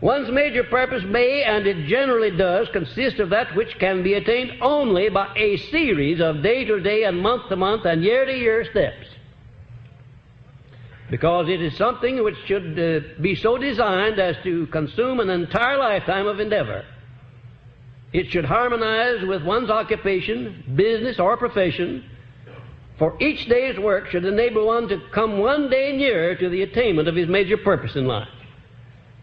One's major purpose may, and it generally does, consist of that which can be attained only by a series of day to day and month to month and year to year steps. Because it is something which should uh, be so designed as to consume an entire lifetime of endeavor. It should harmonize with one's occupation, business, or profession, for each day's work should enable one to come one day nearer to the attainment of his major purpose in life.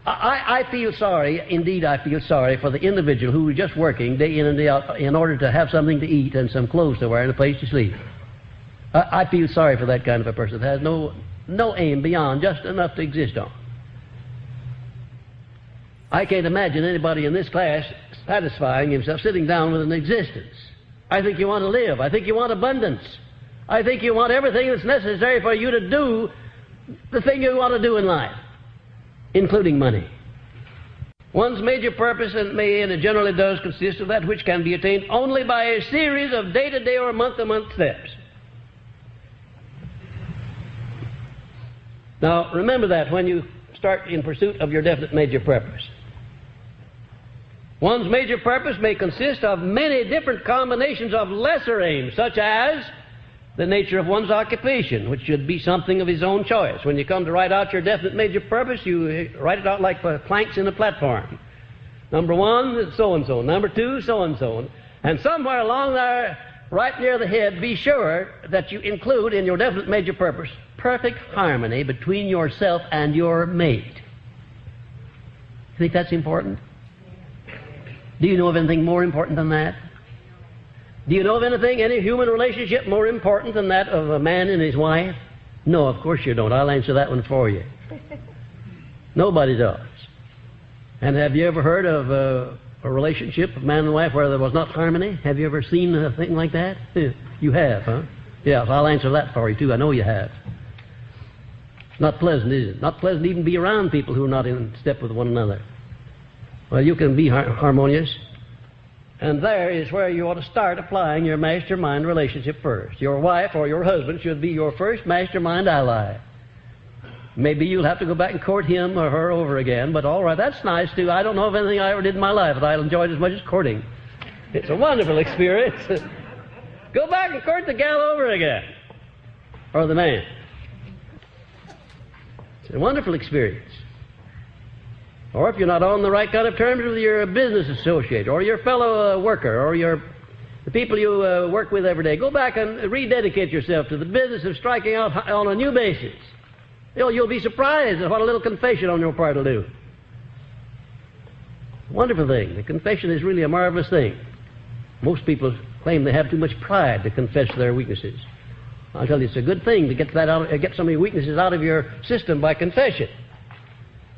I, I, feel sorry, indeed, I feel sorry for the individual who is just working day in and day out in order to have something to eat and some clothes to wear and a place to sleep. I, I feel sorry for that kind of a person that has no, no aim beyond just enough to exist on. I can't imagine anybody in this class satisfying himself sitting down with an existence. I think you want to live. I think you want abundance. I think you want everything that's necessary for you to do the thing you want to do in life including money. One's major purpose, and may and it generally does, consist of that which can be attained only by a series of day to day or month to month steps. Now, remember that when you start in pursuit of your definite major purpose. One's major purpose may consist of many different combinations of lesser aims, such as the nature of one's occupation, which should be something of his own choice. When you come to write out your definite major purpose, you write it out like planks in a platform. Number one, so and so. Number two, so and so. And somewhere along there, right near the head, be sure that you include in your definite major purpose perfect harmony between yourself and your mate. You think that's important? Do you know of anything more important than that? Do you know of anything, any human relationship more important than that of a man and his wife? No, of course you don't. I'll answer that one for you. Nobody does. And have you ever heard of a, a relationship of man and wife where there was not harmony? Have you ever seen a thing like that? you have, huh? Yes, I'll answer that for you too. I know you have. It's not pleasant, is it? Not pleasant even to even be around people who are not in step with one another. Well, you can be har- harmonious and there is where you ought to start applying your mastermind relationship first. Your wife or your husband should be your first mastermind ally. Maybe you'll have to go back and court him or her over again, but all right, that's nice too. I don't know of anything I ever did in my life that I enjoyed as much as courting. It's a wonderful experience. go back and court the gal over again, or the man. It's a wonderful experience. Or if you're not on the right kind of terms with your business associate or your fellow uh, worker or your the people you uh, work with every day, go back and rededicate yourself to the business of striking out on a new basis. You'll, you'll be surprised at what a little confession on your part will do. Wonderful thing. The confession is really a marvelous thing. Most people claim they have too much pride to confess their weaknesses. I'll tell you, it's a good thing to get that out, uh, get some of your weaknesses out of your system by confession.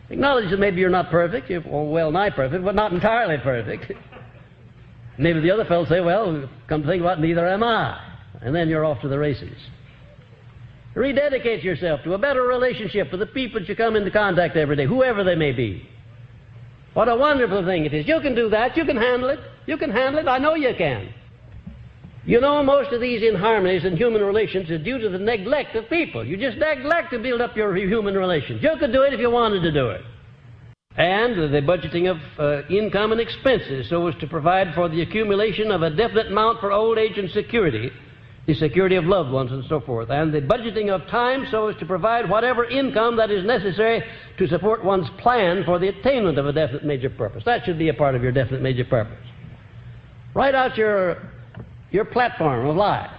Acknowledge that maybe you're not perfect, you're oh, well nigh perfect, but not entirely perfect. maybe the other fellow say, "Well, come to think about, it, neither am I," and then you're off to the races. Rededicate yourself to a better relationship with the people that you come into contact every day, whoever they may be. What a wonderful thing it is. You can do that. You can handle it. You can handle it. I know you can. You know, most of these inharmonies in human relations is due to the neglect of people. You just neglect to build up your human relations. You could do it if you wanted to do it. And the budgeting of uh, income and expenses so as to provide for the accumulation of a definite amount for old age and security the security of loved ones and so forth, and the budgeting of time so as to provide whatever income that is necessary to support one's plan for the attainment of a definite major purpose. That should be a part of your definite major purpose. Write out your, your platform of life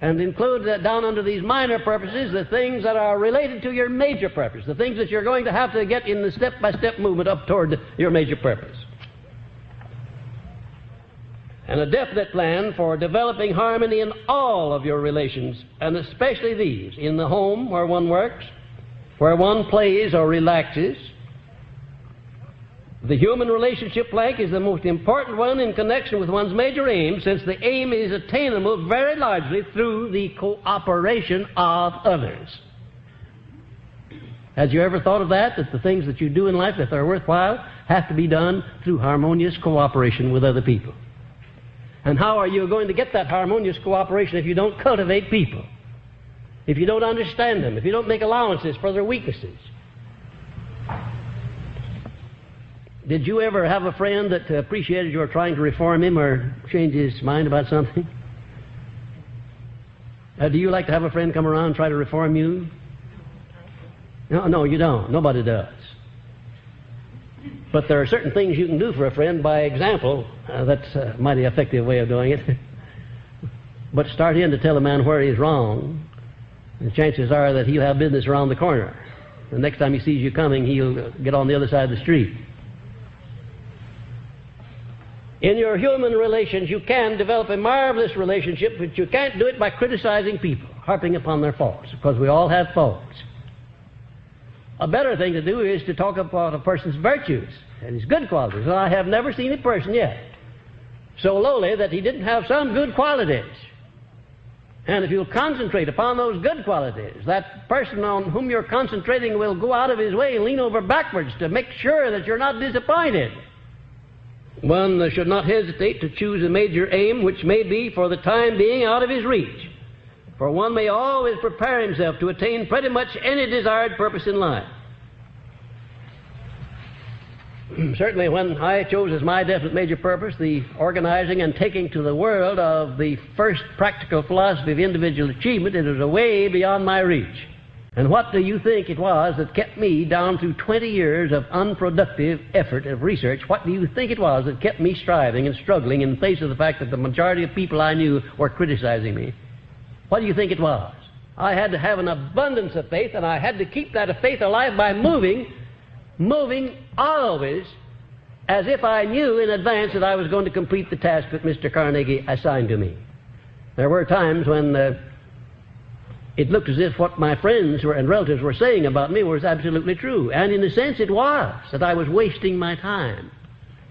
and include that down under these minor purposes the things that are related to your major purpose, the things that you're going to have to get in the step by step movement up toward your major purpose and a definite plan for developing harmony in all of your relations, and especially these in the home where one works, where one plays or relaxes. The human relationship plank is the most important one in connection with one's major aim, since the aim is attainable very largely through the cooperation of others. Has you ever thought of that? That the things that you do in life, if they're worthwhile, have to be done through harmonious cooperation with other people. And how are you going to get that harmonious cooperation if you don't cultivate people? If you don't understand them, if you don't make allowances for their weaknesses? Did you ever have a friend that appreciated your trying to reform him or change his mind about something? Uh, do you like to have a friend come around and try to reform you? No, no, you don't. Nobody does. But there are certain things you can do for a friend by example. Uh, that's a mighty effective way of doing it. but start in to tell a man where he's wrong, and chances are that he'll have business around the corner. The next time he sees you coming, he'll get on the other side of the street. In your human relations, you can develop a marvelous relationship, but you can't do it by criticizing people, harping upon their faults, because we all have faults. A better thing to do is to talk about a person's virtues and his good qualities. And I have never seen a person yet so lowly that he didn't have some good qualities. And if you'll concentrate upon those good qualities, that person on whom you're concentrating will go out of his way and lean over backwards to make sure that you're not disappointed. One should not hesitate to choose a major aim which may be, for the time being, out of his reach. For one may always prepare himself to attain pretty much any desired purpose in life. Certainly, when I chose as my definite major purpose the organizing and taking to the world of the first practical philosophy of individual achievement, it was a way beyond my reach. And what do you think it was that kept me down through 20 years of unproductive effort of research? What do you think it was that kept me striving and struggling in face of the fact that the majority of people I knew were criticizing me? What do you think it was? I had to have an abundance of faith, and I had to keep that faith alive by moving, moving always as if I knew in advance that I was going to complete the task that Mr. Carnegie assigned to me. There were times when uh, it looked as if what my friends were, and relatives were saying about me was absolutely true. And in a sense, it was, that I was wasting my time.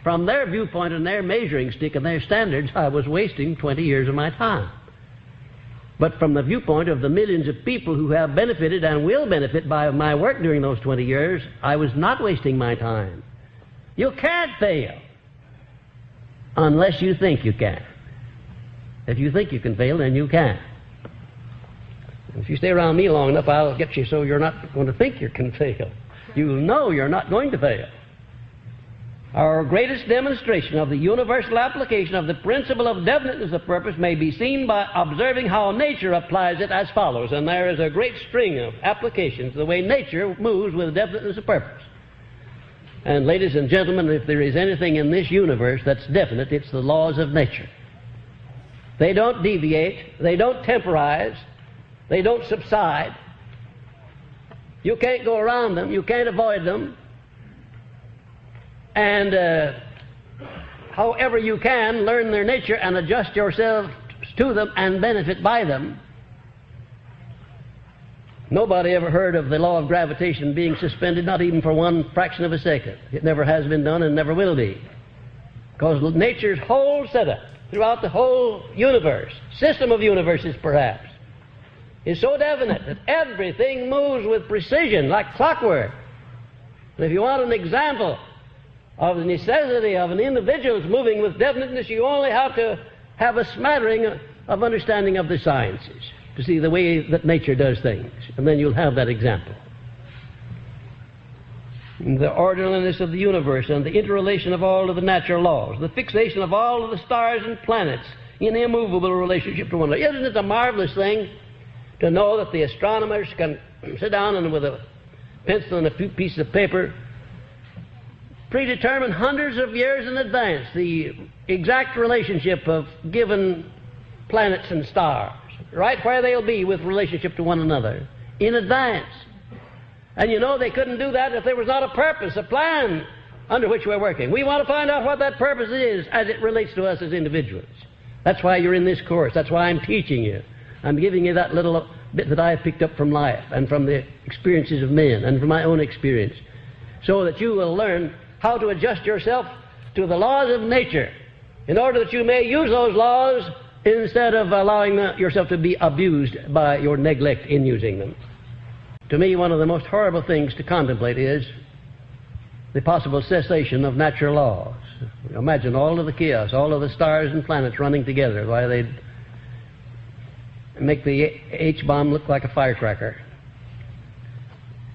From their viewpoint and their measuring stick and their standards, I was wasting 20 years of my time. But from the viewpoint of the millions of people who have benefited and will benefit by my work during those 20 years, I was not wasting my time. You can't fail unless you think you can. If you think you can fail, then you can. If you stay around me long enough, I'll get you so you're not going to think you can fail. You'll know you're not going to fail. Our greatest demonstration of the universal application of the principle of definiteness of purpose may be seen by observing how nature applies it as follows. And there is a great string of applications, the way nature moves with definiteness of purpose. And, ladies and gentlemen, if there is anything in this universe that's definite, it's the laws of nature. They don't deviate, they don't temporize, they don't subside. You can't go around them, you can't avoid them. And uh, however you can, learn their nature and adjust yourself to them and benefit by them. Nobody ever heard of the law of gravitation being suspended, not even for one fraction of a second. It never has been done and never will be. Because nature's whole setup throughout the whole universe, system of universes perhaps, is so definite that everything moves with precision like clockwork. And if you want an example of the necessity of an individual's moving with definiteness, you only have to have a smattering of understanding of the sciences to see the way that nature does things. And then you'll have that example. The orderliness of the universe and the interrelation of all of the natural laws, the fixation of all of the stars and planets in immovable relationship to one another. Isn't it a marvelous thing to know that the astronomers can sit down and with a pencil and a few pieces of paper predetermine hundreds of years in advance the exact relationship of given planets and stars right where they'll be with relationship to one another in advance. And you know they couldn't do that if there was not a purpose, a plan under which we're working. We want to find out what that purpose is as it relates to us as individuals. That's why you're in this course. That's why I'm teaching you. I'm giving you that little bit that I have picked up from life and from the experiences of men and from my own experience so that you will learn how to adjust yourself to the laws of nature in order that you may use those laws instead of allowing yourself to be abused by your neglect in using them. To me, one of the most horrible things to contemplate is the possible cessation of natural laws. Imagine all of the chaos, all of the stars and planets running together while they'd make the H bomb look like a firecracker.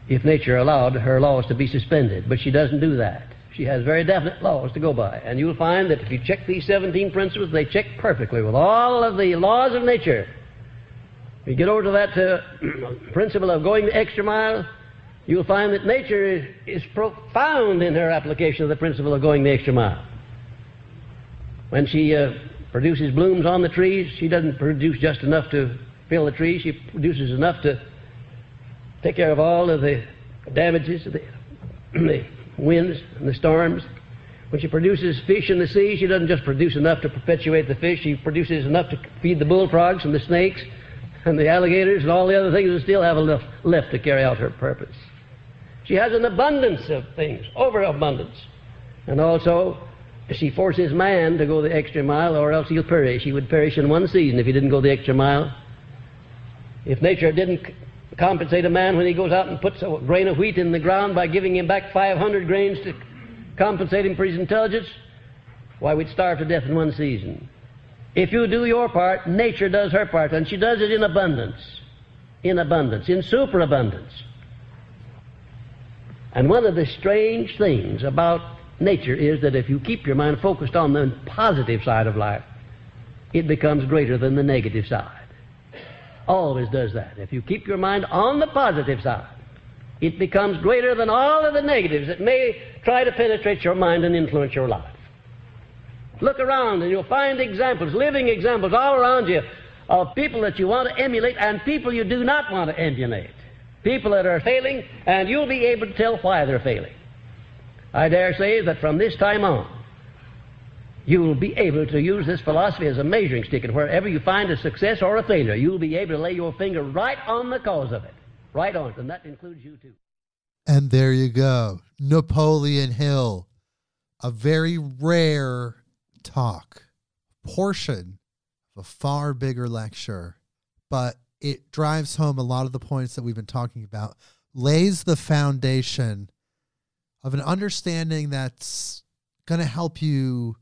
If nature allowed her laws to be suspended, but she doesn't do that. She has very definite laws to go by. And you'll find that if you check these 17 principles, they check perfectly with all of the laws of nature. If you get over to that uh, principle of going the extra mile, you'll find that nature is, is profound in her application of the principle of going the extra mile. When she uh, produces blooms on the trees, she doesn't produce just enough to fill the trees, she produces enough to take care of all of the damages, the, the winds and the storms. When she produces fish in the sea, she doesn't just produce enough to perpetuate the fish, she produces enough to feed the bullfrogs and the snakes and the alligators and all the other things that still have enough left to carry out her purpose. She has an abundance of things, overabundance. And also, she forces man to go the extra mile or else he'll perish. He would perish in one season if he didn't go the extra mile. If nature didn't compensate a man when he goes out and puts a grain of wheat in the ground by giving him back 500 grains to compensate him for his intelligence, why, we'd starve to death in one season. If you do your part, nature does her part, and she does it in abundance. In abundance, in superabundance. And one of the strange things about nature is that if you keep your mind focused on the positive side of life, it becomes greater than the negative side always does that. If you keep your mind on the positive side, it becomes greater than all of the negatives that may try to penetrate your mind and influence your life. Look around and you'll find examples, living examples all around you of people that you want to emulate and people you do not want to emulate. People that are failing, and you'll be able to tell why they're failing. I dare say that from this time on, You'll be able to use this philosophy as a measuring stick, and wherever you find a success or a failure, you'll be able to lay your finger right on the cause of it. Right on it, and that includes you too. And there you go. Napoleon Hill. A very rare talk, portion of a far bigger lecture, but it drives home a lot of the points that we've been talking about, lays the foundation of an understanding that's going to help you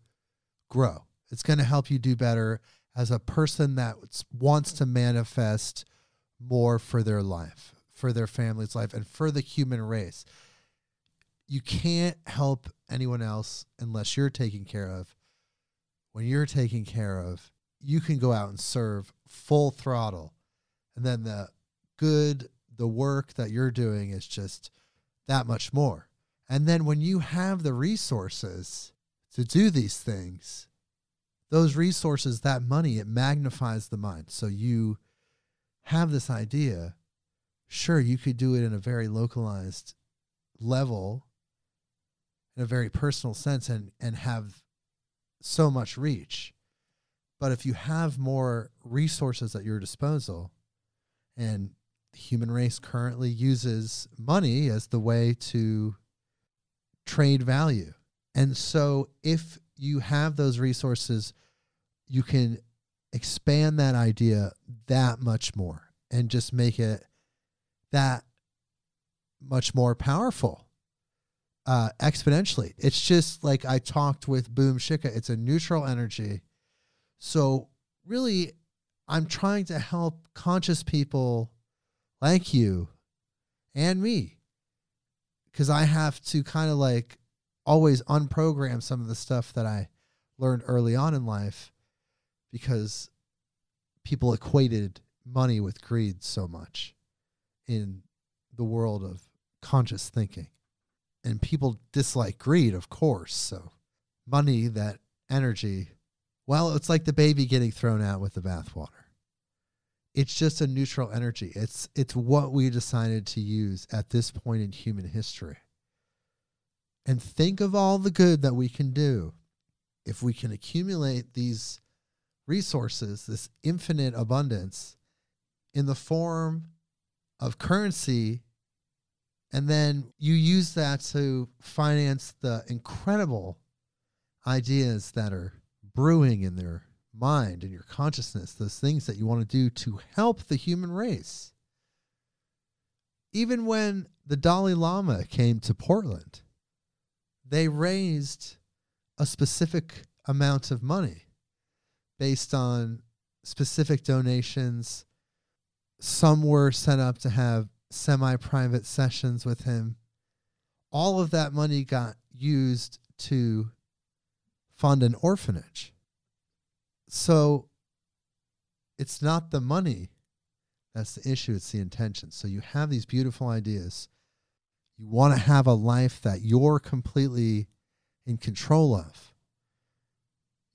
grow. It's going to help you do better as a person that wants to manifest more for their life, for their family's life, and for the human race. You can't help anyone else unless you're taken care of. When you're taken care of, you can go out and serve full throttle. And then the good, the work that you're doing is just that much more. And then when you have the resources, to do these things, those resources, that money, it magnifies the mind. So you have this idea sure, you could do it in a very localized level, in a very personal sense, and, and have so much reach. But if you have more resources at your disposal, and the human race currently uses money as the way to trade value. And so if you have those resources, you can expand that idea that much more and just make it that much more powerful uh, exponentially. It's just like I talked with Boom Shika, it's a neutral energy. So, really, I'm trying to help conscious people like you and me because I have to kind of like always unprogram some of the stuff that I learned early on in life because people equated money with greed so much in the world of conscious thinking. And people dislike greed, of course. So, money, that energy, well, it's like the baby getting thrown out with the bathwater. It's just a neutral energy. It's it's what we decided to use at this point in human history. And think of all the good that we can do if we can accumulate these resources, this infinite abundance in the form of currency and then you use that to finance the incredible ideas that are brewing in their mind and your consciousness, those things that you want to do to help the human race. Even when the Dalai Lama came to Portland, they raised a specific amount of money based on specific donations. Some were set up to have semi private sessions with him. All of that money got used to fund an orphanage. So it's not the money that's the issue, it's the intention. So you have these beautiful ideas. You want to have a life that you're completely in control of.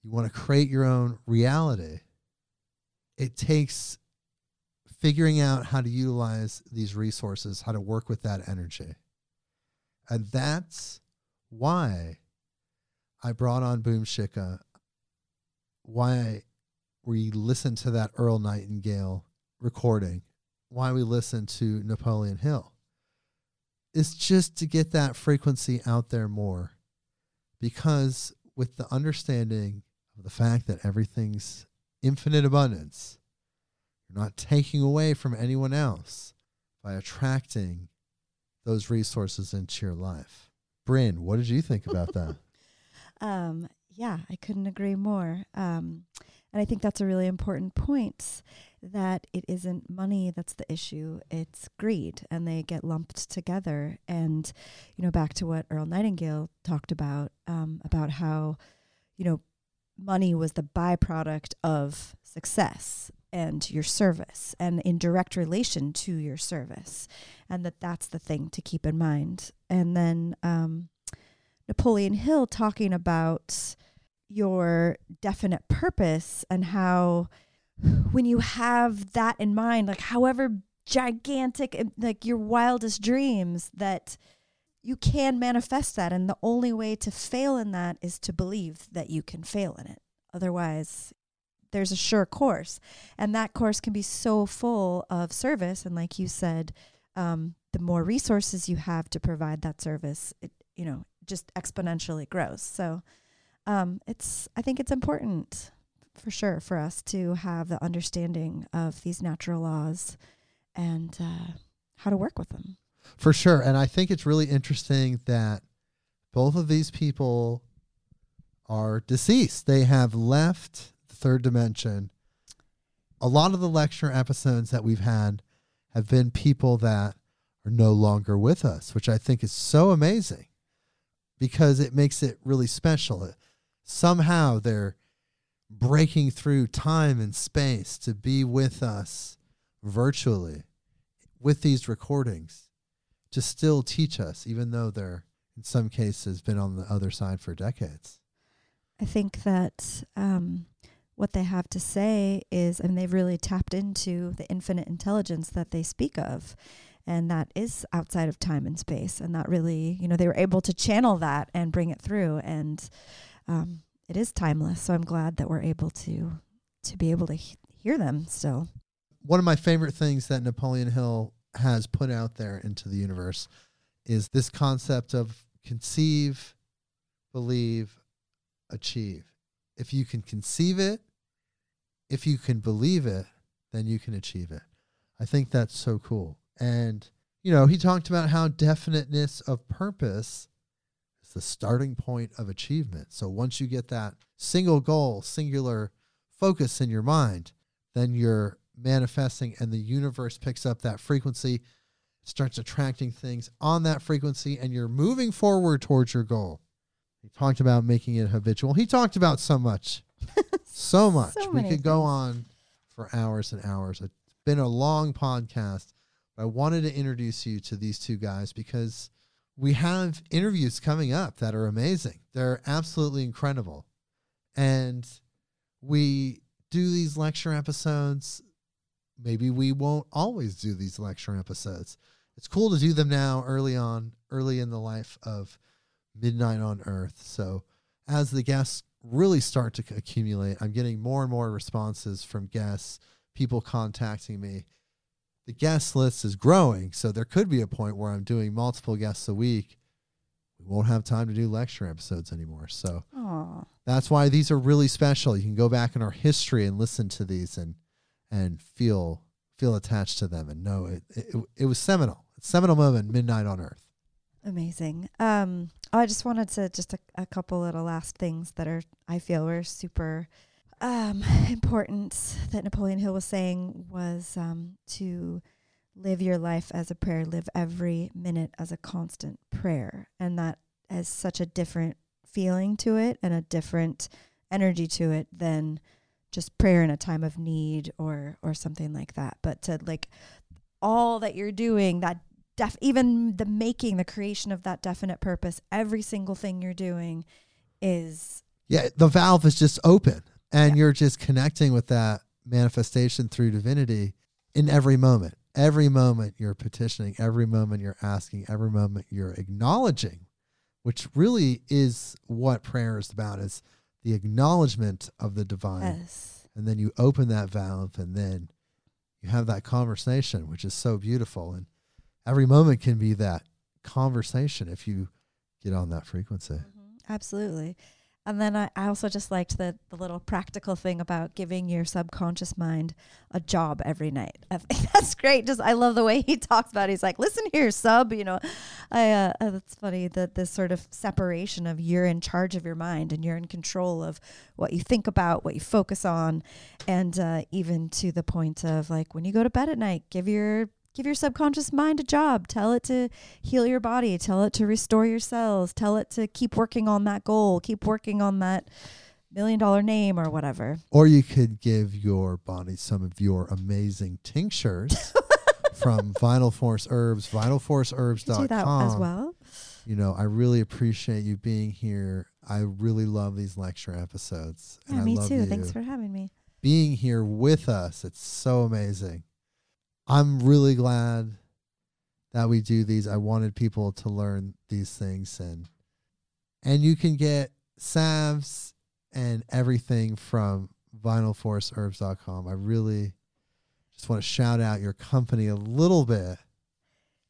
You want to create your own reality. It takes figuring out how to utilize these resources, how to work with that energy. And that's why I brought on Boom Shikha, why we listen to that Earl Nightingale recording, why we listen to Napoleon Hill. It's just to get that frequency out there more. Because with the understanding of the fact that everything's infinite abundance, you're not taking away from anyone else by attracting those resources into your life. Brynn, what did you think about that? Um, yeah, I couldn't agree more. Um, and I think that's a really important point that it isn't money that's the issue, it's greed, and they get lumped together. And, you know, back to what Earl Nightingale talked about, um, about how, you know, money was the byproduct of success and your service and in direct relation to your service and that that's the thing to keep in mind and then um, napoleon hill talking about your definite purpose and how when you have that in mind like however gigantic like your wildest dreams that you can manifest that. And the only way to fail in that is to believe that you can fail in it. Otherwise there's a sure course. And that course can be so full of service. And like you said um, the more resources you have to provide that service it you know just exponentially grows. So um, it's i think it's important for sure for us to have the understanding of these natural laws and uh, how to work with them for sure and i think it's really interesting that both of these people are deceased they have left the third dimension. A lot of the lecture episodes that we've had have been people that are no longer with us, which I think is so amazing because it makes it really special. Somehow they're breaking through time and space to be with us virtually with these recordings to still teach us, even though they're in some cases been on the other side for decades. I think that um, what they have to say is, and they've really tapped into the infinite intelligence that they speak of. And that is outside of time and space. And that really, you know, they were able to channel that and bring it through. And um, it is timeless. So I'm glad that we're able to to be able to he- hear them still. One of my favorite things that Napoleon Hill has put out there into the universe is this concept of conceive, believe, achieve. If you can conceive it, if you can believe it, then you can achieve it. I think that's so cool. And, you know, he talked about how definiteness of purpose the starting point of achievement. So once you get that single goal, singular focus in your mind, then you're manifesting and the universe picks up that frequency, starts attracting things on that frequency, and you're moving forward towards your goal. He talked about making it habitual. He talked about so much, so much. So we could go on for hours and hours. It's been a long podcast, but I wanted to introduce you to these two guys because we have interviews coming up that are amazing. They're absolutely incredible. And we do these lecture episodes. Maybe we won't always do these lecture episodes. It's cool to do them now early on, early in the life of Midnight on Earth. So as the guests really start to accumulate, I'm getting more and more responses from guests, people contacting me. The guest list is growing, so there could be a point where I'm doing multiple guests a week. We won't have time to do lecture episodes anymore. So Aw. that's why these are really special. You can go back in our history and listen to these and and feel feel attached to them and know it it, it was seminal. Seminal moment, Midnight on Earth. Amazing. Um, I just wanted to just a, a couple of little last things that are I feel were super um, important that Napoleon Hill was saying was um, to live your life as a prayer, live every minute as a constant prayer, and that has such a different feeling to it and a different energy to it than just prayer in a time of need or or something like that. But to like all that you're doing that def even the making the creation of that definite purpose every single thing you're doing is Yeah, the valve is just open and Yeah. you're just connecting with that manifestation through divinity in every moment. Every moment you're petitioning, every moment you're asking, every moment you're acknowledging, which really is what prayer is about is the acknowledgement of the divine. yes and then you open that valve and then you have that conversation which is so beautiful and every moment can be that conversation if you get on that frequency mm-hmm. absolutely and then I, I also just liked the, the little practical thing about giving your subconscious mind a job every night. I think that's great. Just I love the way he talks about. It. He's like, "Listen here, sub." You know, I uh, uh, that's funny that this sort of separation of you're in charge of your mind and you're in control of what you think about, what you focus on, and uh, even to the point of like when you go to bed at night, give your give your subconscious mind a job. Tell it to heal your body. Tell it to restore your cells. Tell it to keep working on that goal. Keep working on that million dollar name or whatever. or you could give your body some of your amazing tinctures from vital force herbs vitalforceherbs.com Do that as well. you know i really appreciate you being here i really love these lecture episodes and Yeah, I me love too. you. Thanks for having me. being here with us. It's so amazing. I'm really glad that we do these. I wanted people to learn these things and and you can get salves and everything from vitalforceherbs.com. I really just want to shout out your company a little bit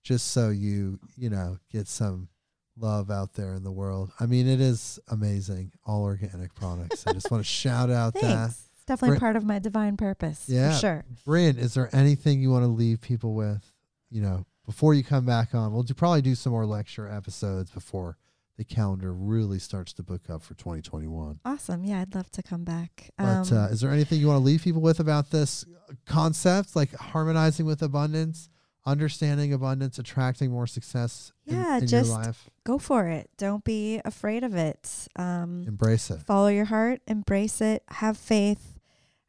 just so you, you know, get some love out there in the world. I mean, it is amazing, all organic products. I just want to shout out that. Thanks. It's definitely Bri- part of my divine purpose. Yeah. For sure. Brynn, is there anything you want to leave people with, you know, before you come back on? We'll do, probably do some more lecture episodes before the calendar really starts to book up for 2021. Awesome. Yeah, I'd love to come back. But Um, uh, is there anything you want to leave people with about this concept, like harmonizing with abundance, understanding abundance, attracting more success in- Yeah, in, just- your life? go for it. Don't be afraid of it. Um, Embrace it. follow your heart, embrace it, have faith,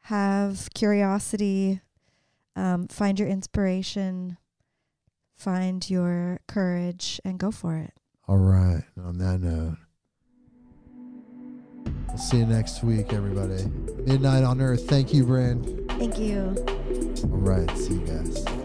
have curiosity, um, find your inspiration, find your courage, and go for it. All right. On that note, We'll see you next week, everybody. Midnight on Earth. Thank you, Brand. Thank you. All right. See you guys.